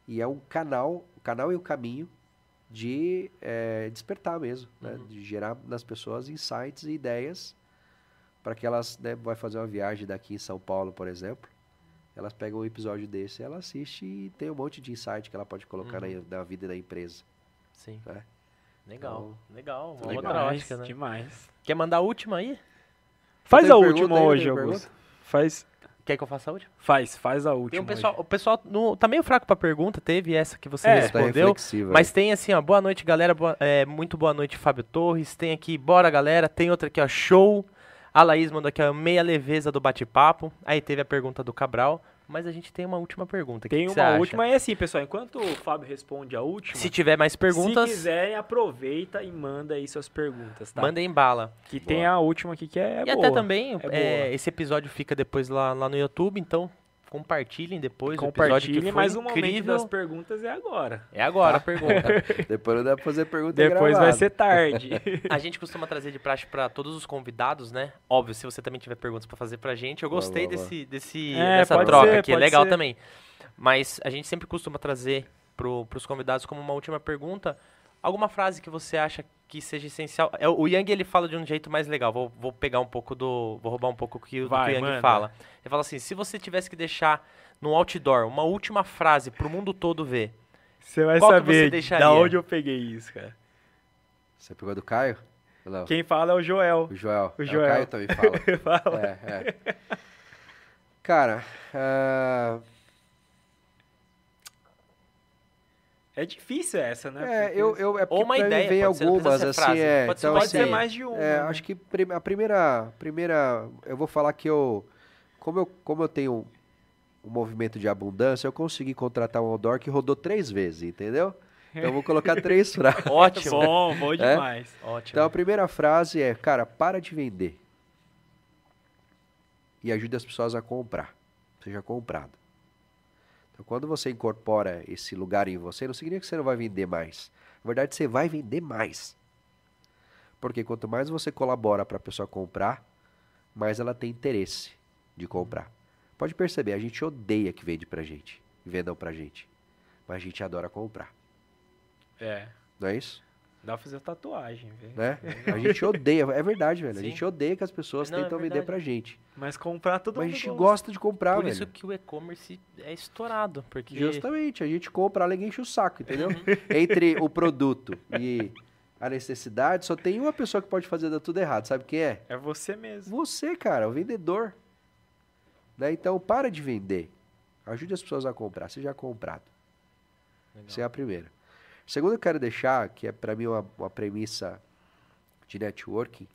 e é um canal, o canal e o caminho de é, despertar mesmo, né? Uhum. De gerar nas pessoas insights e ideias para que elas, né, vai fazer uma viagem daqui em São Paulo, por exemplo, elas pegam um episódio desse, ela assiste e tem um monte de insight que ela pode colocar Uhum. na, na vida da empresa. Sim. né? Legal. Legal. Uma Legal. outra demais, ótica, né? demais. Quer mandar a última aí? Faz a pergunta última aí? hoje, Augusto. pergunta? Faz, Quer que eu faça a última? faz, faz a última. Tem um pessoal, hoje. o pessoal no, tá meio fraco pra pergunta, teve essa que você É, Tá respondeu. reflexiva, Mas tem assim, ó, boa noite, galera. boa- é, muito boa noite, Fábio Torres. Tem aqui, bora, galera. Tem outra aqui, ó, show. A Laís mandou aqui, ó, meia leveza do bate-papo. Aí teve a pergunta do Cabral. Mas a gente tem uma última pergunta. Tem que que uma acha? última, e assim, pessoal, enquanto o Fábio responde a última, Se tiver mais perguntas, se quiserem, aproveita e manda aí suas perguntas, tá? mandem bala. Que tem a última aqui que é, e boa. até também, é é, boa. esse episódio fica depois lá, lá no YouTube, então compartilhem depois o episódio que Compartilhe, foi mas o momento incrível. das perguntas é agora. É agora a pergunta. Depois não dá pra fazer pergunta Depois vai gravada. ser tarde. A gente costuma trazer de praxe pra todos os convidados, né? Óbvio, se você também tiver perguntas pra fazer pra gente, eu gostei boa, boa. desse, desse É, dessa troca ser, aqui, é legal ser. também. Mas a gente sempre costuma trazer pro, pros convidados como uma última pergunta, alguma frase que você acha que seja essencial. É, o Yang ele fala de um jeito mais legal. Vou, vou pegar um pouco do, vou roubar um pouco do que, o- do que Vai, o Yang manda. fala. Ele fala assim: se você tivesse que deixar no outdoor uma última frase pro mundo todo ver, Você vai você saber deixaria? da onde eu peguei isso, cara. Você pegou do Caio? Não. Quem fala é o Joel. O Joel. O É, Joel. o Caio também fala. Fala. É, é. Cara, ah, É difícil essa, né? é, eu, eu, é Ou uma ideia, vem algumas, ser assim, frase, é. pode ser então, pode assim, ser mais de uma. É, né? acho que a primeira, primeira, eu vou falar que eu, como eu, como eu tenho um movimento de abundância, eu consegui contratar um outdoor que rodou três vezes, entendeu? Então eu vou colocar três frases. ótimo. Bom, bom demais. ótimo. Então a primeira frase é, cara, para de vender. E ajude as pessoas a comprar. Seja comprado. Quando você incorpora esse lugar em você, não significa que você não vai vender mais. Na verdade, você vai vender mais. Porque quanto mais você colabora para a pessoa comprar, mais ela tem interesse de comprar. Pode perceber, a gente odeia que vende pra gente, vendam pra gente. Mas a gente adora comprar. É. Não é isso? Dá pra fazer tatuagem, velho. né? A gente odeia, é verdade, velho. A Sim. gente odeia que as pessoas Não, é tentam vender verdade. pra gente. Mas comprar todo Mas a mundo gente gosta de comprar, Por velho. isso que o e-commerce é estourado, porque Justamente, a gente compra, ela enche o saco, entendeu? Entre o produto e a necessidade, só tem uma pessoa que pode fazer dar tudo errado, sabe quem é? É você mesmo. Você, cara, o vendedor. Né? Então, para de vender. Ajude as pessoas a comprar, seja comprado. Legal. Essa é a primeira. Segundo, eu quero deixar, que é para mim uma, uma premissa de networking,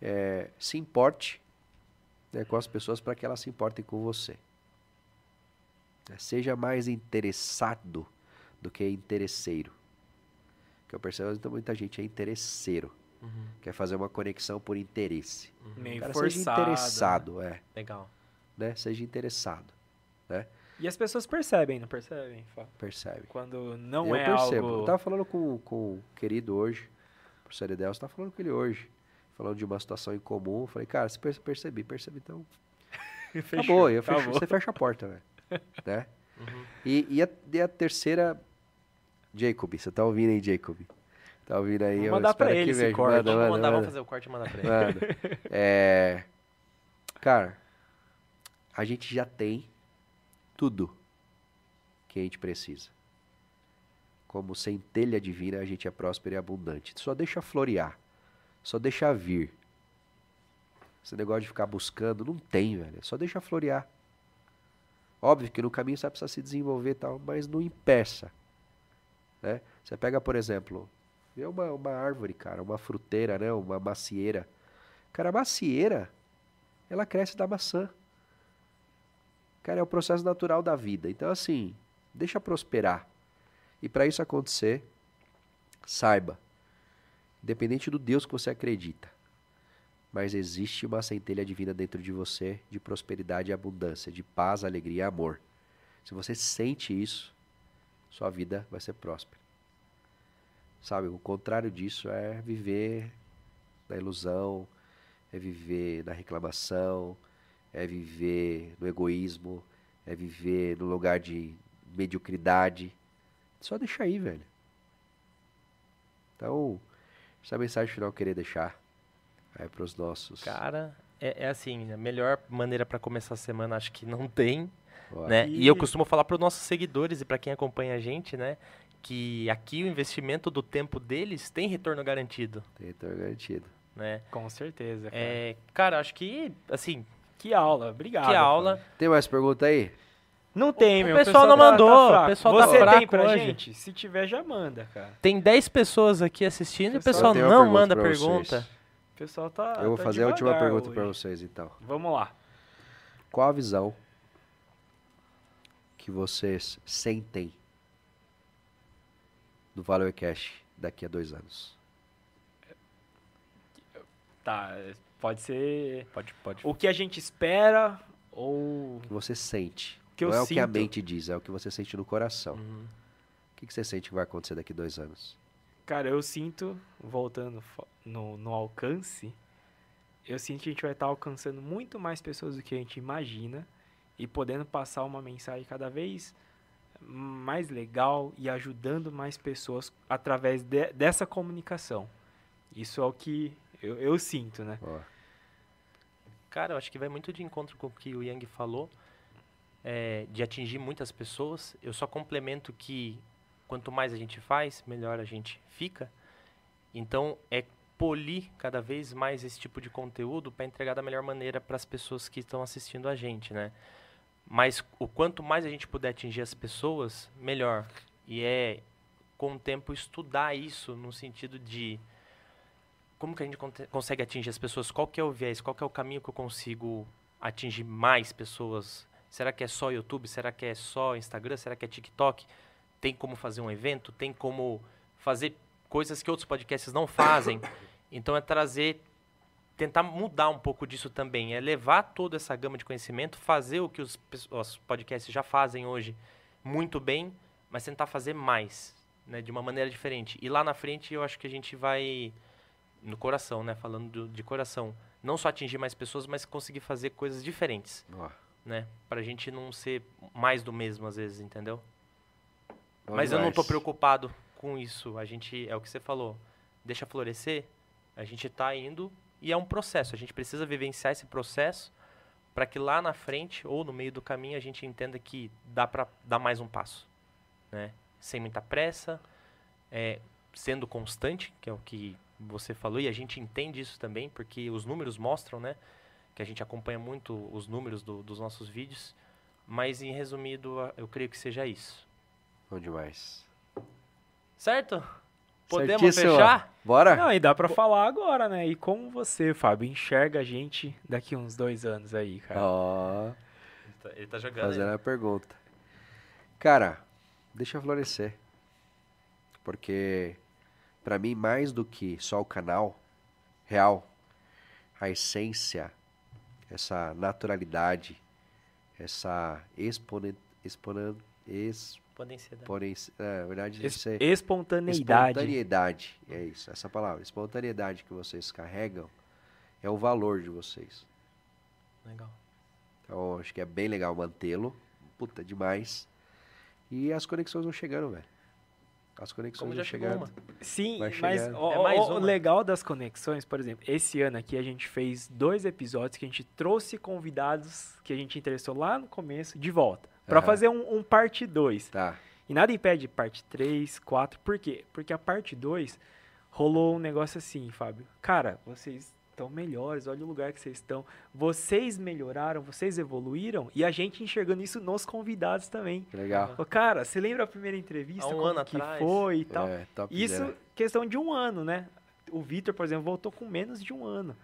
é, se importe né, com as pessoas para que elas se importem com você. É, seja mais interessado do que interesseiro. Que eu percebo que muita gente é interesseiro. Uhum, Quer fazer uma conexão por interesse. Meio Cara, forçado. seja né? interessado, é. legal. Né? Seja interessado. E as pessoas percebem, não percebem? Fá? Percebe. Quando não eu é percebo. algo... Eu tava falando com, com o querido hoje, o professor Edelso, tava falando com ele hoje, falando de uma situação em comum. Eu falei, cara, você perce- percebi, percebi, então. Fechou, acabou, eu fecho, você fecha a porta, velho. né? Uhum. E, e, a, e a terceira, Jacob, você tá ouvindo aí, Jacob? Tá ouvindo aí? Vou eu mandar pra ele que esse corte. Manda, Vamos manda, mandar, vamos fazer o corte e mandar pra ele. Manda. É, cara, a gente já tem tudo que a gente precisa. Como centelha divina, a gente é próspero e abundante. Só deixa florear. Só deixa vir. Esse negócio de ficar buscando, não tem, velho. Só deixa florear. Óbvio que no caminho você vai precisar se desenvolver e tal, mas não impeça. Né? Você pega, por exemplo, uma, uma árvore, cara, uma fruteira, né? Uma macieira. Cara, a macieira, ela cresce da maçã. Cara, é o processo natural da vida. Então, assim, deixa prosperar. E para isso acontecer, saiba, independente do Deus que você acredita, mas existe uma centelha divina dentro de você de prosperidade e abundância, de paz, alegria e amor. Se você sente isso, sua vida vai ser próspera. Sabe, o contrário disso é viver na ilusão, é viver na reclamação, é viver no egoísmo, é viver no lugar de mediocridade. Só deixa aí, velho. Então, essa é mensagem final que eu queria deixar aí para os nossos. Cara, é, é assim, a melhor maneira para começar a semana acho que não tem, né? E- E eu costumo falar para os nossos seguidores e para quem acompanha a gente, né? Que aqui o investimento do tempo deles tem retorno garantido, Tem retorno garantido. né? Com certeza, cara. É, cara, acho que, assim, Que aula, obrigado. que aula. Tem mais pergunta aí? Não tem, O meu. pessoal não tá- tá mandou, o fraco. pessoal tá Você tem fraco pra hoje. gente? Se tiver, já manda, cara. Tem 10 pessoas aqui assistindo e o Pessoal, pessoal não manda vocês. pergunta. O pessoal tá. Eu vou tá fazer a última pergunta para vocês, então. Vamos lá. Qual a visão que vocês sentem do Valor Cash daqui a dois anos? Tá, é, pode ser Pode, pode. o que a gente espera ou O que você sente? que eu Não é o que a sinto. mente diz, é o que você sente no coração. Uhum. O que que você sente que vai acontecer daqui dois anos? Cara, eu sinto, voltando no, no alcance, eu sinto que a gente vai estar alcançando muito mais pessoas do que a gente imagina e podendo passar uma mensagem cada vez mais legal e ajudando mais pessoas através de- dessa comunicação. Isso é o que eu, eu sinto, né? Ó, Cara, eu acho que vai muito de encontro com o que o Yang falou, é, de atingir muitas pessoas. Eu só complemento que quanto mais a gente faz, melhor a gente fica. Então, é polir cada vez mais esse tipo de conteúdo para entregar da melhor maneira para as pessoas que estão assistindo a gente, né? Mas o quanto mais a gente puder atingir as pessoas, melhor. E é, com o tempo, estudar isso no sentido de como que a gente consegue atingir as pessoas? Qual que é o viés? Qual que é o caminho que eu consigo atingir mais pessoas? Será que é só YouTube? Será que é só Instagram? Será que é TikTok? Tem como fazer um evento? Tem como fazer coisas que outros podcasts não fazem? Então é trazer, tentar mudar um pouco disso também. É levar toda essa gama de conhecimento, fazer o que os, os podcasts já fazem hoje muito bem, mas tentar fazer mais, né, de uma maneira diferente. E lá na frente eu acho que a gente vai no coração, né? Falando do- de coração. Não só atingir mais pessoas, mas conseguir fazer coisas diferentes, ó, né? Pra gente não ser mais do mesmo às vezes, entendeu? bom mas eu não tô demais. preocupado com isso. A gente, é o que você falou, deixa florescer. A gente tá indo e é um processo. A gente precisa vivenciar esse processo para que lá na frente ou no meio do caminho a gente entenda que dá para dar mais um passo, né? Sem muita pressa, é, sendo constante, que é o que você falou e a gente entende isso também porque os números mostram, né? Que a gente acompanha muito os números do- dos nossos vídeos. Mas em resumido, eu creio que seja isso. Bom demais. Certo? Podemos Certíssimo. fechar? Bora? Não, e dá pra falar agora, né? E como você, Fábio, enxerga a gente daqui uns dois anos aí, cara? Ó, Ele tá, ele tá jogando. fazendo aí. a pergunta. Cara, deixa florescer. Porque, pra mim, mais do que só o canal real, a essência, essa naturalidade, essa exponen, exponen, né? exponência, é, na verdade, Es- ser espontaneidade. espontaneidade. É isso, essa palavra. Espontaneidade que vocês carregam é o valor de vocês. Legal. Então, acho que é bem legal mantê-lo. Puta, demais. E as conexões vão chegando, velho. As conexões Como vão já uma. Sim, Vai mas ó, É mais o legal das conexões, por exemplo, esse ano aqui a gente fez dois episódios que a gente trouxe convidados que a gente interessou lá no começo de volta. Pra Aham. fazer um, um parte 2. Tá. E nada impede parte 3, 4. Por quê? Porque a parte 2 rolou um negócio assim, Fábio. Cara, vocês estão melhores, olha o lugar que vocês estão. Vocês melhoraram, vocês evoluíram e a gente enxergando isso nos convidados também. Legal. Ô, cara, você lembra a primeira entrevista? Há um como ano que atrás. foi e tal? É, top Isso, zero. questão de um ano, né? O Vitor, por exemplo, voltou com menos de um ano.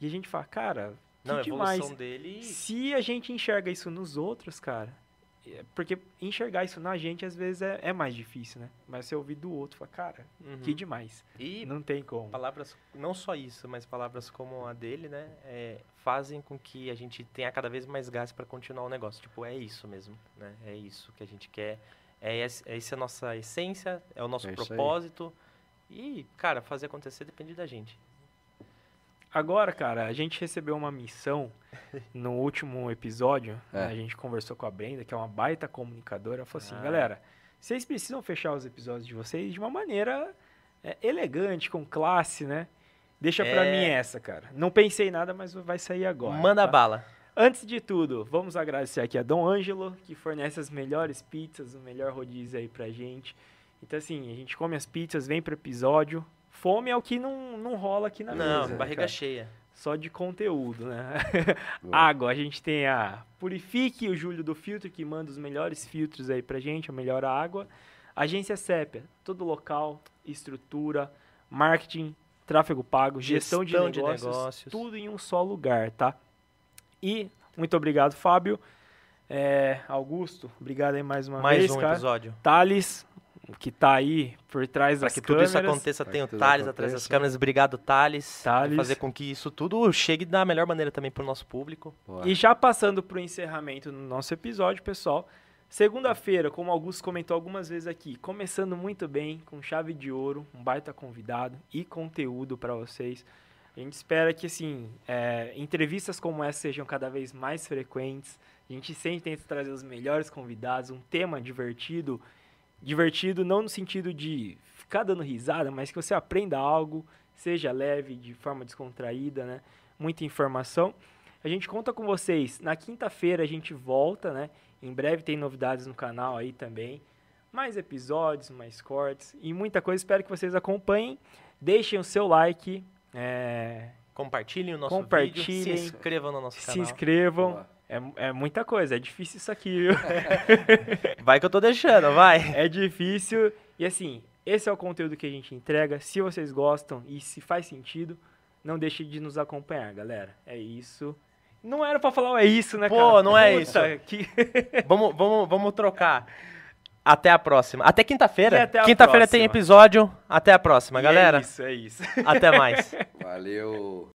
E a gente fala, cara, que Não, a demais. evolução dele. Se a gente enxerga isso nos outros, cara, porque enxergar isso na gente às vezes é, é mais difícil, né? Mas você ouvir do outro, fala, cara, Uhum. que demais. E Não tem como. palavras, não só isso, mas palavras como a dele, né, é, fazem com que a gente tenha cada vez mais gás para continuar o negócio. Tipo, é isso mesmo, né? É isso que a gente quer. É, esse, é essa a nossa essência, é o nosso É propósito. E, cara, fazer acontecer depende da gente. Agora, cara, a gente recebeu uma missão no último episódio. É. né, a gente conversou com a Brenda, que é uma baita comunicadora. Ela falou assim: Ah. galera, vocês precisam fechar os episódios de vocês de uma maneira é, elegante, com classe, né? Deixa pra É. mim essa, cara. Não pensei em nada, mas vai sair agora. Manda tá? bala. Antes de tudo, vamos agradecer aqui a Dom Ângelo, que fornece as melhores pizzas, o melhor rodízio aí pra gente. Então, assim, a gente come as pizzas, vem pro episódio. Fome é o que não, não rola aqui na Não, mesa. barriga cara? cheia. Só de conteúdo, né? Água, a gente tem a Purifique, o Júlio do Filtro, que manda os melhores filtros aí pra gente, a melhor água. Agência Sépia, todo local, estrutura, marketing, tráfego pago, gestão, Gestão de, de negócios, negócios. tudo em um só lugar, tá? E muito obrigado, Fábio. É, Augusto, obrigado aí mais uma Mais vez, um cara. episódio. Thales, que tá aí por trás Para das que tudo câmeras. isso aconteça, tem o Thales atrás das câmeras. Obrigado, Thales. Thales. Por fazer com que isso tudo chegue da melhor maneira também pro nosso público. Boa. E já passando para o encerramento no nosso episódio, pessoal. Segunda-feira, como o Augusto comentou algumas vezes aqui, começando muito bem, com chave de ouro, um baita convidado e conteúdo para vocês. A gente espera que, assim, é, entrevistas como essa sejam cada vez mais frequentes. A gente sempre tenta trazer os melhores convidados, um tema divertido. Divertido não no sentido de ficar dando risada, mas que você aprenda algo, seja leve, de forma descontraída, né? Muita informação. A gente conta com vocês. Na quinta-feira a gente volta, né? Em breve tem novidades no canal aí também. Mais episódios, mais cortes e muita coisa. Espero que vocês acompanhem. Deixem o seu like. é, Compartilhem o nosso Compartilhem. vídeo. Se inscrevam no nosso se canal. inscrevam. É, é muita coisa. É difícil isso aqui, viu? Vai que eu tô deixando, vai. É difícil. E assim, esse é o conteúdo que a gente entrega. Se vocês gostam e se faz sentido, não deixe de nos acompanhar, galera. É isso. Não era pra falar o é isso, né, Pô, cara? não é Puta, isso. que- vamos, vamos, vamos trocar. Até a próxima. Até quinta-feira. Quinta-feira tem episódio. Até a próxima, E galera. É isso, é isso. Até mais. Valeu.